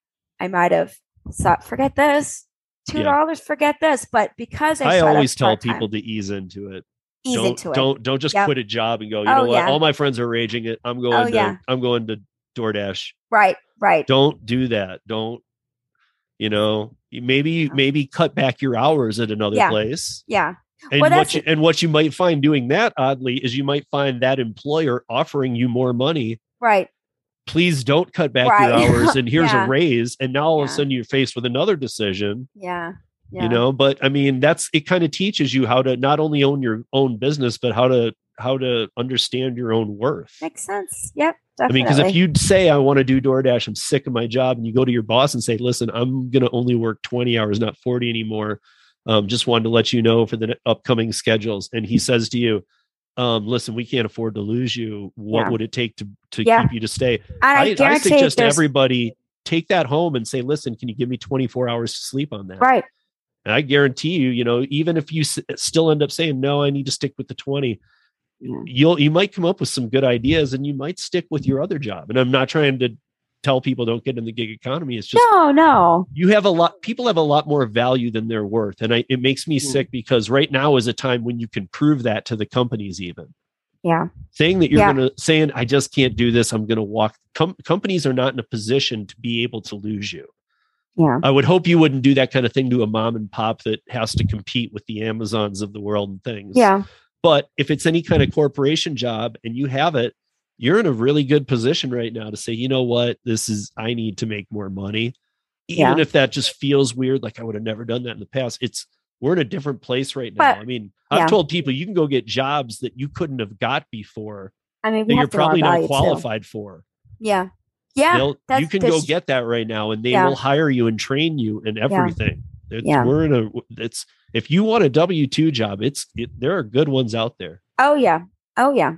S2: I might have thought, forget this, $2, forget this. But because I,
S1: I always tell people to ease into it.
S2: ease
S1: don't,
S2: into it.
S1: Don't don't just
S2: Yep.
S1: quit a job and go, you
S2: Oh,
S1: know what?
S2: yeah.
S1: All my friends are raging it. I'm oh, going
S2: Oh,
S1: to
S2: yeah.
S1: I'm going to DoorDash.
S2: Right. Right.
S1: Don't do that. Don't you know, maybe maybe cut back your hours at another
S2: Yeah.
S1: place.
S2: Yeah.
S1: And
S2: Well,
S1: what you, and what you might find doing that oddly is you might find that employer offering you more money.
S2: Right.
S1: Please don't cut back
S2: Right.
S1: your hours and here's
S2: Yeah.
S1: a raise. And now all of a sudden you're faced with another decision.
S2: Yeah. Yeah.
S1: you know but i mean that's it kind of teaches you how to not only own your own business but how to how to understand your own worth
S2: Makes sense. Yep.
S1: i mean because if you'd say i want to do doordash i'm sick of my job and you go to your boss and say listen i'm going to only work 20 hours not 40 anymore um, just wanted to let you know for the upcoming schedules and he says to you um, listen we can't afford to lose you what
S2: Yeah.
S1: would it take to to
S2: Yeah.
S1: keep you to stay
S2: I,
S1: I, I suggest everybody take that home and say listen can you give me 24 hours to sleep on that
S2: right.
S1: and I guarantee you, you know, even if you s- still end up saying no, I need to stick with the twenty. You'll you might come up with some good ideas, and you might stick with your other job. And I'm not trying to tell people don't get in the gig economy. It's just
S2: No, no.
S1: you have a lot. People have a lot more value than they're worth, and I, it makes me
S2: Mm.
S1: sick because right now is a time when you can prove that to the companies. Even
S2: Yeah.
S1: saying that you're
S2: Yeah.
S1: gonna saying I just can't do this. I'm gonna walk. Com- companies are not in a position to be able to lose you.
S2: Yeah.
S1: I would hope you wouldn't do that kind of thing to a mom and pop that has to compete with the Amazons of the world and things.
S2: Yeah.
S1: But if it's any kind of corporation job and you have it, you're in a really good position right now to say, you know what, this is, I need to make more money. Even
S2: Yeah.
S1: if that just feels weird, like I would have never done that in the past. It's, we're in a different place right now.
S2: But-
S1: I mean, I've
S2: yeah.
S1: told people you can go get jobs that you couldn't have got before
S2: I mean,
S1: you're
S2: have to know our
S1: probably not
S2: value, too.
S1: qualified for.
S2: Yeah. Yeah.
S1: You can go get that right now and they
S2: Yeah.
S1: will hire you and train you and everything It's-
S2: Yeah.
S1: we're in a it's if you want a w2 job it's it, there are good ones out there
S2: Oh yeah. Oh yeah.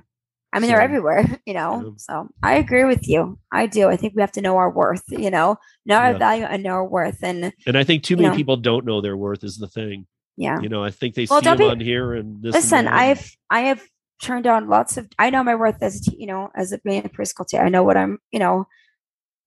S2: I mean, they're everywhere, you know.
S1: Yeah.
S2: So I agree with you. I do. I think we have to know our worth, you know, know our
S1: Yeah.
S2: value and know our worth. And
S1: and i think too many
S2: know.
S1: people don't know their worth is the thing
S2: yeah.
S1: you know i think they
S2: Well,
S1: see them
S2: be-
S1: on here and this and
S2: Listen,
S1: that.
S2: I've I have turned on lots of. I know my worth as you know as a being a preschool teacher. I know what I'm. You know,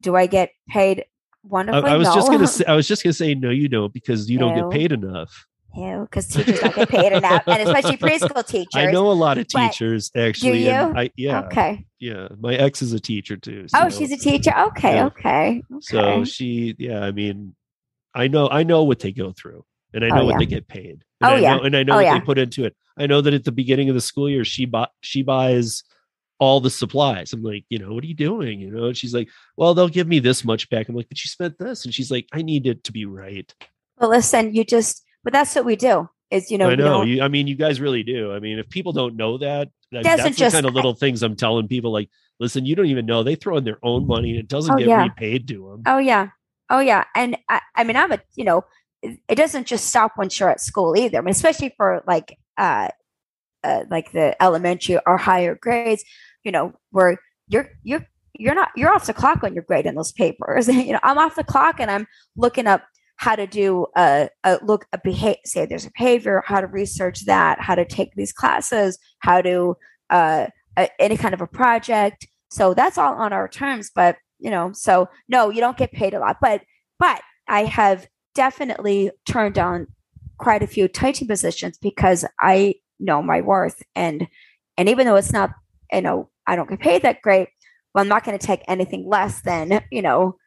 S2: do I get paid
S1: I,
S2: wonderfully?
S1: I was just gonna say i was just gonna say no you don't because you don't
S2: No.
S1: get paid enough
S2: Ew, because teachers don't get paid enough, and especially preschool teachers.
S1: i know a lot of teachers actually
S2: you?
S1: I, yeah
S2: Okay.
S1: yeah my ex is a teacher too So.
S2: Oh, she's a teacher. Okay.
S1: Yeah.
S2: Okay.
S1: So she, yeah, I mean, I know, I know what they go through, and I
S2: Oh,
S1: know what
S2: yeah.
S1: they get paid. And
S2: Oh,
S1: I
S2: yeah.
S1: know, and I know
S2: Oh,
S1: what
S2: yeah.
S1: they put into it. I know that at the beginning of the school year, she bought, she buys all the supplies. I'm like, you know, what are you doing? You know, and she's like, well, they'll give me this much back. I'm like, but you spent this, and she's like, I need it to be right.
S2: Well, listen, you just. But that's what we do. Is you know.
S1: I know. You, I mean, you guys really do. I mean, if people don't know that, that's
S2: just-
S1: the kind of little things I'm telling people. Like, listen, you don't even know they throw in their own money, and it doesn't
S2: Oh,
S1: get
S2: yeah.
S1: repaid to them.
S2: Oh yeah. Oh yeah. And I, I mean, I'm a, you know, it it doesn't just stop once you're at school either. I mean, especially for like, uh, uh, like the elementary or higher grades, you know, where you're, you're, you're not, you're off the clock when you're grading those papers. you know, I'm off the clock and I'm looking up how to do a, a look a behavior, say there's a behavior, how to research that, how to take these classes, how to, uh, uh, any kind of a project. So that's all on our terms, but you know, so no, you don't get paid a lot, but but I have definitely turned down quite a few teaching positions because I know my worth and and even though it's not you know I don't get paid that great, well I'm not going to take anything less than you know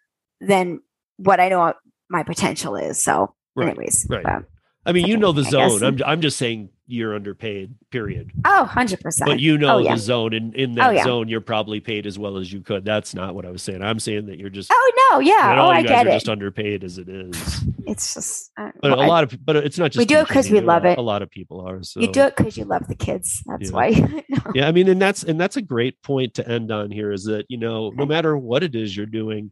S2: than what I know my potential is. So
S1: Right,
S2: anyways,
S1: right.
S2: but-
S1: I mean, you know the zone. I'm I'm just saying you're underpaid. Period.
S2: Oh, 100%.
S1: But you know
S2: Oh, yeah.
S1: the zone, and in that
S2: Oh, yeah.
S1: zone, you're probably paid as well as you could. That's not what I was saying. I'm saying that you're just.
S2: oh, no. Yeah. Oh, I get it.
S1: just underpaid as it is.
S2: it's just, uh,
S1: But
S2: well,
S1: a lot of, but it's not just
S2: We do it cuz we love it.
S1: A lot of people are. So
S2: you do it because you love the kids. That's
S1: Yeah.
S2: why. No.
S1: yeah i mean and that's and that's a great point to end on here is that you know no matter what it is you're doing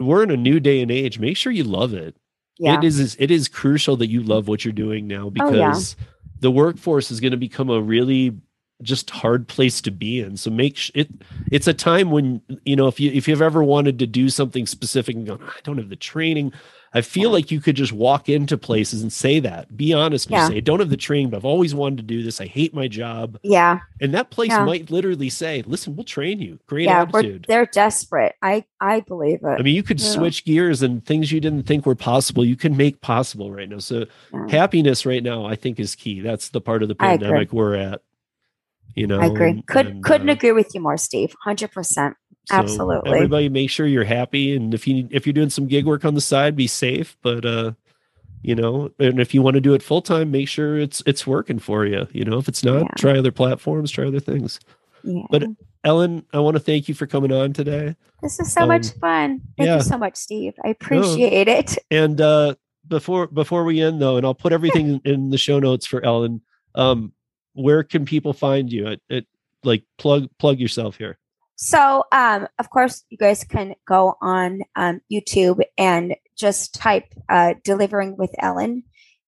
S1: we're in a new day and age make sure you love it
S2: Yeah.
S1: it is it is crucial that you love what you're doing now
S2: Oh, yeah.
S1: because the workforce is going to become a really just hard place to be in so make sh- it it's a time when you know if you if you've ever wanted to do something specific and go i don't have the training i feel like you could just walk into places and say that be honest and
S2: Yeah.
S1: say i don't have the training but i've always wanted to do this i hate my job
S2: Yeah.
S1: and that place
S2: Yeah.
S1: might literally say, listen, we'll train you. Great
S2: yeah.
S1: attitude.
S2: They're desperate. I, I believe it.
S1: I mean, you could
S2: Yeah.
S1: switch gears and things you didn't think were possible, you can make possible right now. So happiness right now, I think is key. That's the part of the pandemic we're at. You know,
S2: I agree. Could,
S1: and,
S2: couldn't
S1: uh,
S2: agree with you more, Steve. 100%.
S1: So
S2: absolutely.
S1: Everybody make sure you're happy. And if you if you're doing some gig work on the side, be safe. But uh, you know, and if you want to do it full time, make sure it's it's working for you. You know, if it's not,
S2: Yeah.
S1: try other platforms, try other things.
S2: Yeah.
S1: But Ellen, I want to thank you for coming on today.
S2: This is so much
S1: um,
S2: fun. Thank
S1: yeah.
S2: you so much, Steve. I appreciate it.
S1: And uh, before before we end though, and I'll put everything in the show notes for Ellen. Um, where can people find you? At, at like plug plug yourself here.
S2: So, um, of course, you guys can go on um, YouTube and just type uh, "delivering with Ellen."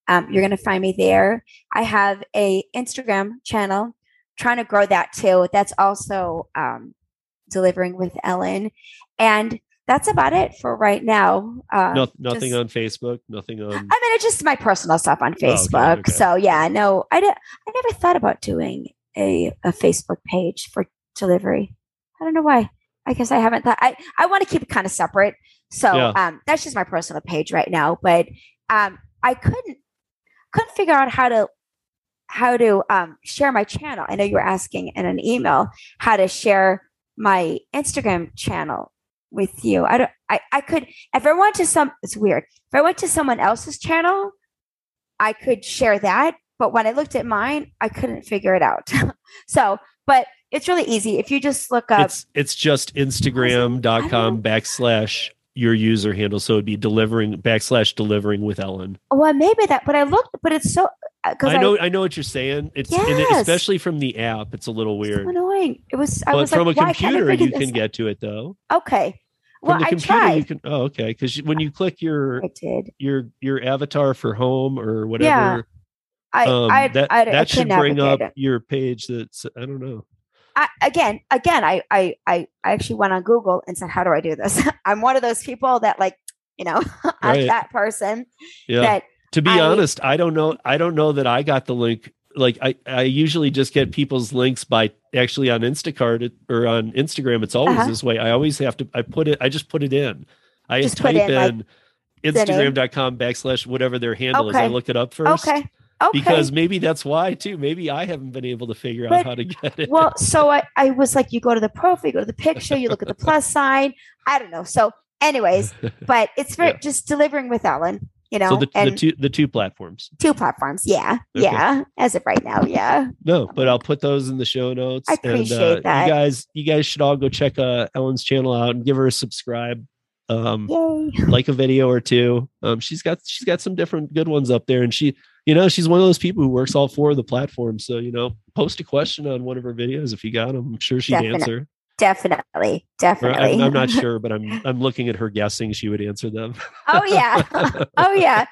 S2: Um, you're going to find me there. I have a Instagram channel, trying to grow that too. That's also um, delivering with Ellen, and that's about it for right now. Uh,
S1: No, nothing
S2: just-
S1: on Facebook. Nothing on.
S2: I mean, it's just my personal stuff on
S1: Oh, okay,
S2: Facebook.
S1: okay.
S2: So yeah, no, I I never thought about doing a a Facebook page for delivery. I don't know why. I guess I haven't thought. I I want to keep it kind of separate. So
S1: Yeah.
S2: um, that's just my personal page right now. But um, I couldn't couldn't figure out how to how to um, share my channel. I know you were asking in an email how to share my Instagram channel with you. I don't. I I could if I went to some. It's weird. If I went to someone else's channel, I could share that. But when I looked at mine, I couldn't figure it out. so, but it's really easy. If you just look up,
S1: it's it's just Instagram.com backslash your user handle. So it'd be delivering backslash delivering with Ellen.
S2: well, maybe that. But I looked, but it's so because
S1: I know I know what you're saying. It's and it- especially from the app, it's a little
S2: it's so
S1: weird.
S2: annoying. It was. I
S1: But
S2: was
S1: from
S2: like,
S1: a
S2: I
S1: computer, you can get to it though.
S2: Okay.
S1: From
S2: Well,
S1: the
S2: I
S1: computer,
S2: tried.
S1: you can. Oh, okay. Because when you click your
S2: I did.
S1: your your avatar for home or whatever,
S2: I.
S1: um,
S2: I.
S1: that
S2: I, I
S1: that should bring up
S2: it.
S1: your page. That's I don't know.
S2: I, again, again, I, I, I, I actually went on Google and said, "How do I do this?" I'm one of those people that, like, you know, I'm that person
S1: Yeah.
S2: that
S1: to be
S2: I-
S1: honest, I don't know. I don't know that I got the link. Like I, I usually just get people's links by actually on Instacart or on Instagram. It's always
S2: Uh-huh.
S1: this way. I always have to. I put it. I just put it in. I
S2: Just
S1: type
S2: in, like,
S1: in
S2: name.
S1: Instagram.com backslash whatever their handle is. I look it up first.
S2: okay, okay.
S1: Because maybe that's why too. Maybe I haven't been able to figure out how to get it.
S2: well, so I, I was like, you go to the profile, you go to the picture, you look at the plus sign. I don't know. So, anyways, but it's for
S1: Yeah.
S2: just delivering with Ellen, you know,
S1: so the, the two the two platforms.
S2: two platforms. Yeah,
S1: Okay.
S2: yeah. As of right now, yeah.
S1: No, but I'll put those in the show notes.
S2: I appreciate
S1: and, uh,
S2: that.
S1: You guys, you guys should all go check uh, Ellen's channel out and give her a subscribe. Um,
S2: Yay.
S1: like a video or two. Um, she's got she's got some different good ones up there, and she, you know, she's one of those people who works all four of the platforms. So you know, post a question on one of her videos if you got them. I'm sure she'd
S2: Definite-
S1: answer.
S2: Definitely, definitely.
S1: I'm, I'm not sure, but I'm I'm looking at her guessing she would answer them.
S2: oh yeah, oh yeah.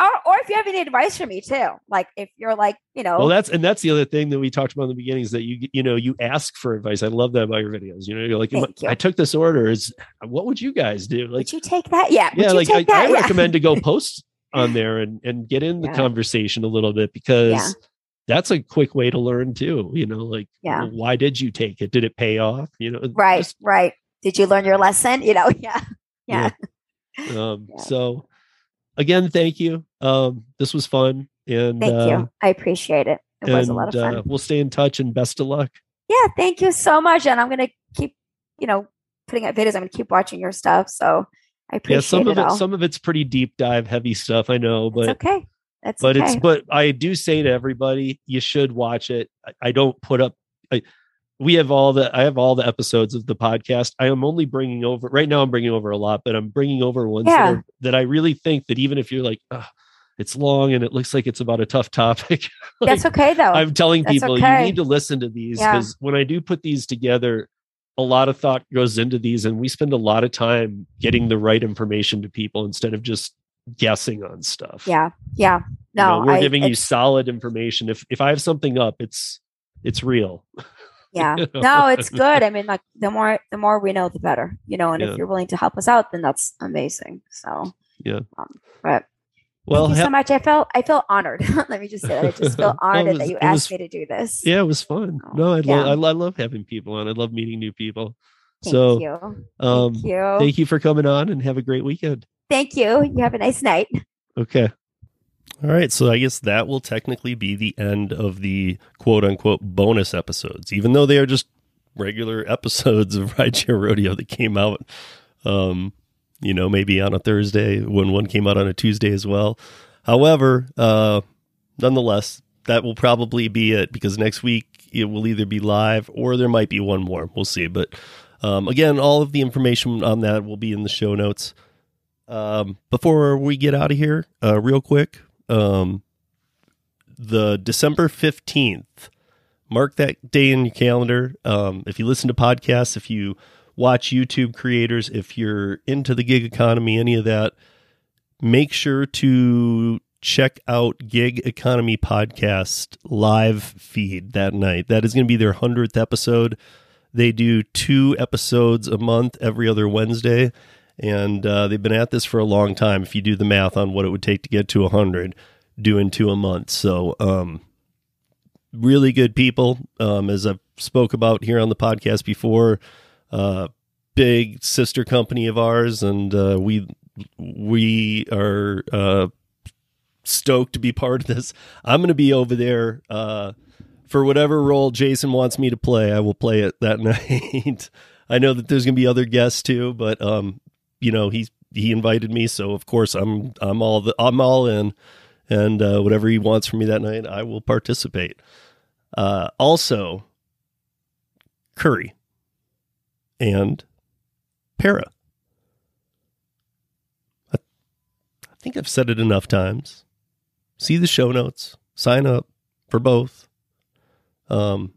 S2: Or, or if you have any advice for me too, like if you're like, you know,
S1: Well, that's and that's the other thing that we talked about in the beginning is that you you know you ask for advice. I love that about your videos. You know, you're like,
S2: you.
S1: I took this order. Is what would you guys do? Like,
S2: would you take that? Yeah, would
S1: yeah,
S2: you
S1: like I,
S2: that?
S1: I
S2: Yeah.
S1: recommend to go post on there and and get in the
S2: Yeah.
S1: conversation a little bit because
S2: Yeah.
S1: That's a quick way to learn too. You know, like
S2: Yeah.
S1: well, why did you take it? Did it pay off? You know,
S2: Right,
S1: just,
S2: right. Did you learn your lesson? You know, yeah, yeah.
S1: um,
S2: Yeah.
S1: So again, thank you. Um, this was fun, and
S2: Thank
S1: uh,
S2: you. I appreciate it. It was a lot of fun.
S1: Uh, we'll stay in touch and best of luck.
S2: yeah, thank you so much. And I'm gonna keep, you know, putting out videos. I'm gonna keep watching your stuff. So I appreciate it.
S1: Yeah, some
S2: it
S1: of it,
S2: all.
S1: some of it's pretty deep dive, heavy stuff. I know,
S2: it's
S1: but
S2: okay. That's
S3: but
S2: okay.
S3: it's but I do say to everybody, you should watch it. I, I don't put up. I, we have all the I have all the episodes of the podcast. I am only bringing over right now. I'm bringing over a lot, but I'm bringing over ones
S2: Yeah.
S3: that, are, that I really think that even if you're like, "Ugh, it's long and it looks like it's about a tough topic, like,
S2: That's okay though.
S3: I'm telling
S2: That's
S3: people
S2: okay.
S3: you need to listen to these
S2: Yeah.
S3: because when I do put these together, a lot of thought goes into these, and we spend a lot of time getting the right information to people instead of just guessing on stuff.
S2: yeah, yeah.
S3: You know,
S2: No,
S3: we're
S2: I-
S3: giving you solid information. If if I have something up, it's it's real.
S2: yeah no it's good i mean like the more the more we know the better you know and
S3: Yeah.
S2: if you're willing to help us out then that's amazing so
S3: Yeah.
S2: um, but
S3: Well,
S2: thank you
S3: ha-
S2: so much i felt i feel honored let me just say that i just feel honored
S3: was-
S2: that you asked
S3: was-
S2: me to do this
S3: yeah, it was fun.
S2: Oh,
S3: No, I,
S2: yeah.
S3: lo- I, I love having people on. I love meeting new people.
S2: thank
S3: so,
S2: you
S3: um,
S2: thank you
S3: thank you for coming on, and have a great weekend.
S2: Thank you you have a nice night
S3: Okay.
S1: All right, so I guess that will technically be the end of the quote unquote bonus episodes, even though they are just regular episodes of Rideshare Rodeo that came out, um, you know, maybe on a Thursday when one came out on a Tuesday as well. However, uh, nonetheless, that will probably be it because next week it will either be live or there might be one more. We'll see. But um, again, all of the information on that will be in the show notes. Um, before we get out of here, uh, real quick, um, the December 15th, mark that day in your calendar. Um, if you listen to podcasts, if you watch YouTube creators, if you're into the gig economy, any of that, make sure to check out Gig Economy Podcast live feed that night. That is going to be their 100th episode. They do two episodes a month every other Wednesday and uh, they've been at this for a long time. If you do the math on what it would take to get to 100, doing two a month. So, um, really good people, um, as I've spoke about here on the podcast before. Uh, big sister company of ours, and uh, we we are uh, stoked to be part of this. I'm going to be over there uh, for whatever role Jason wants me to play. I will play it that night. I know that there's going to be other guests too, but um, you know he he invited me, so of course I'm I'm all the, I'm all in, and uh, whatever he wants from me that night, I will participate. Uh, also, Curri and Para. I, I think I've said it enough times. See the show notes. Sign up for both. Um,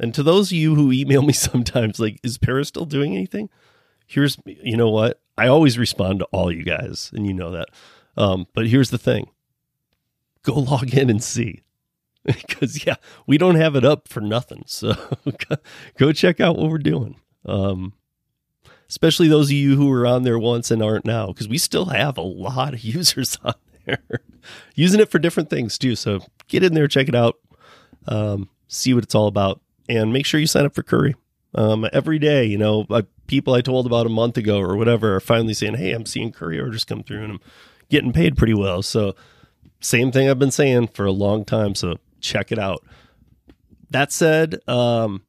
S1: and to those of you who email me sometimes, like, is Para still doing anything? Here's, you know what? I always respond to all you guys, and you know that. Um, but here's the thing go log in and see. Because, yeah, we don't have it up for nothing. So go check out what we're doing. Um, especially those of you who were on there once and aren't now, because we still have a lot of users on there using it for different things too. So get in there, check it out, um, see what it's all about, and make sure you sign up for Curri. Um, every day, you know, uh, people I told about a month ago or whatever are finally saying, "Hey, I'm seeing Curri orders come through, and I'm getting paid pretty well." So, same thing I've been saying for a long time. So check it out. That said, um,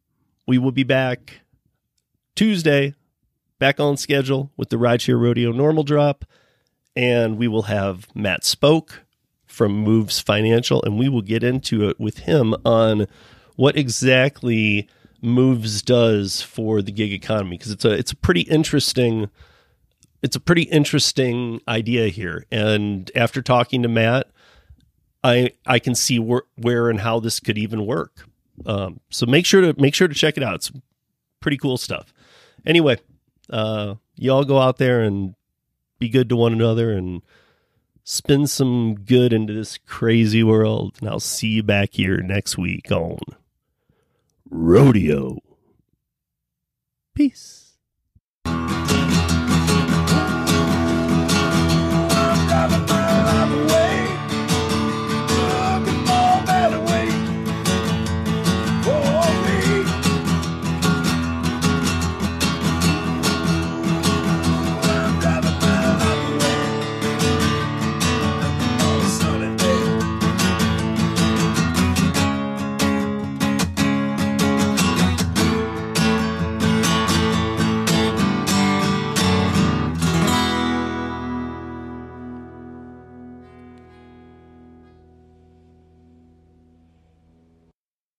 S1: we will be back Tuesday, back on schedule with the Rideshare Rodeo normal drop, and we will have Matt Spoke from Moves Financial, and we will get into it with him on what exactly Moves does for the gig economy because it's a it's a pretty interesting it's a pretty interesting idea here. And after talking to Matt, I I can see where where and how this could even work. Um, so make sure to make sure to check it out. It's pretty cool stuff. Anyway, uh, y'all go out there and be good to one another and spin some good into this crazy world. And I'll see you back here next week on Rodeo. Peace.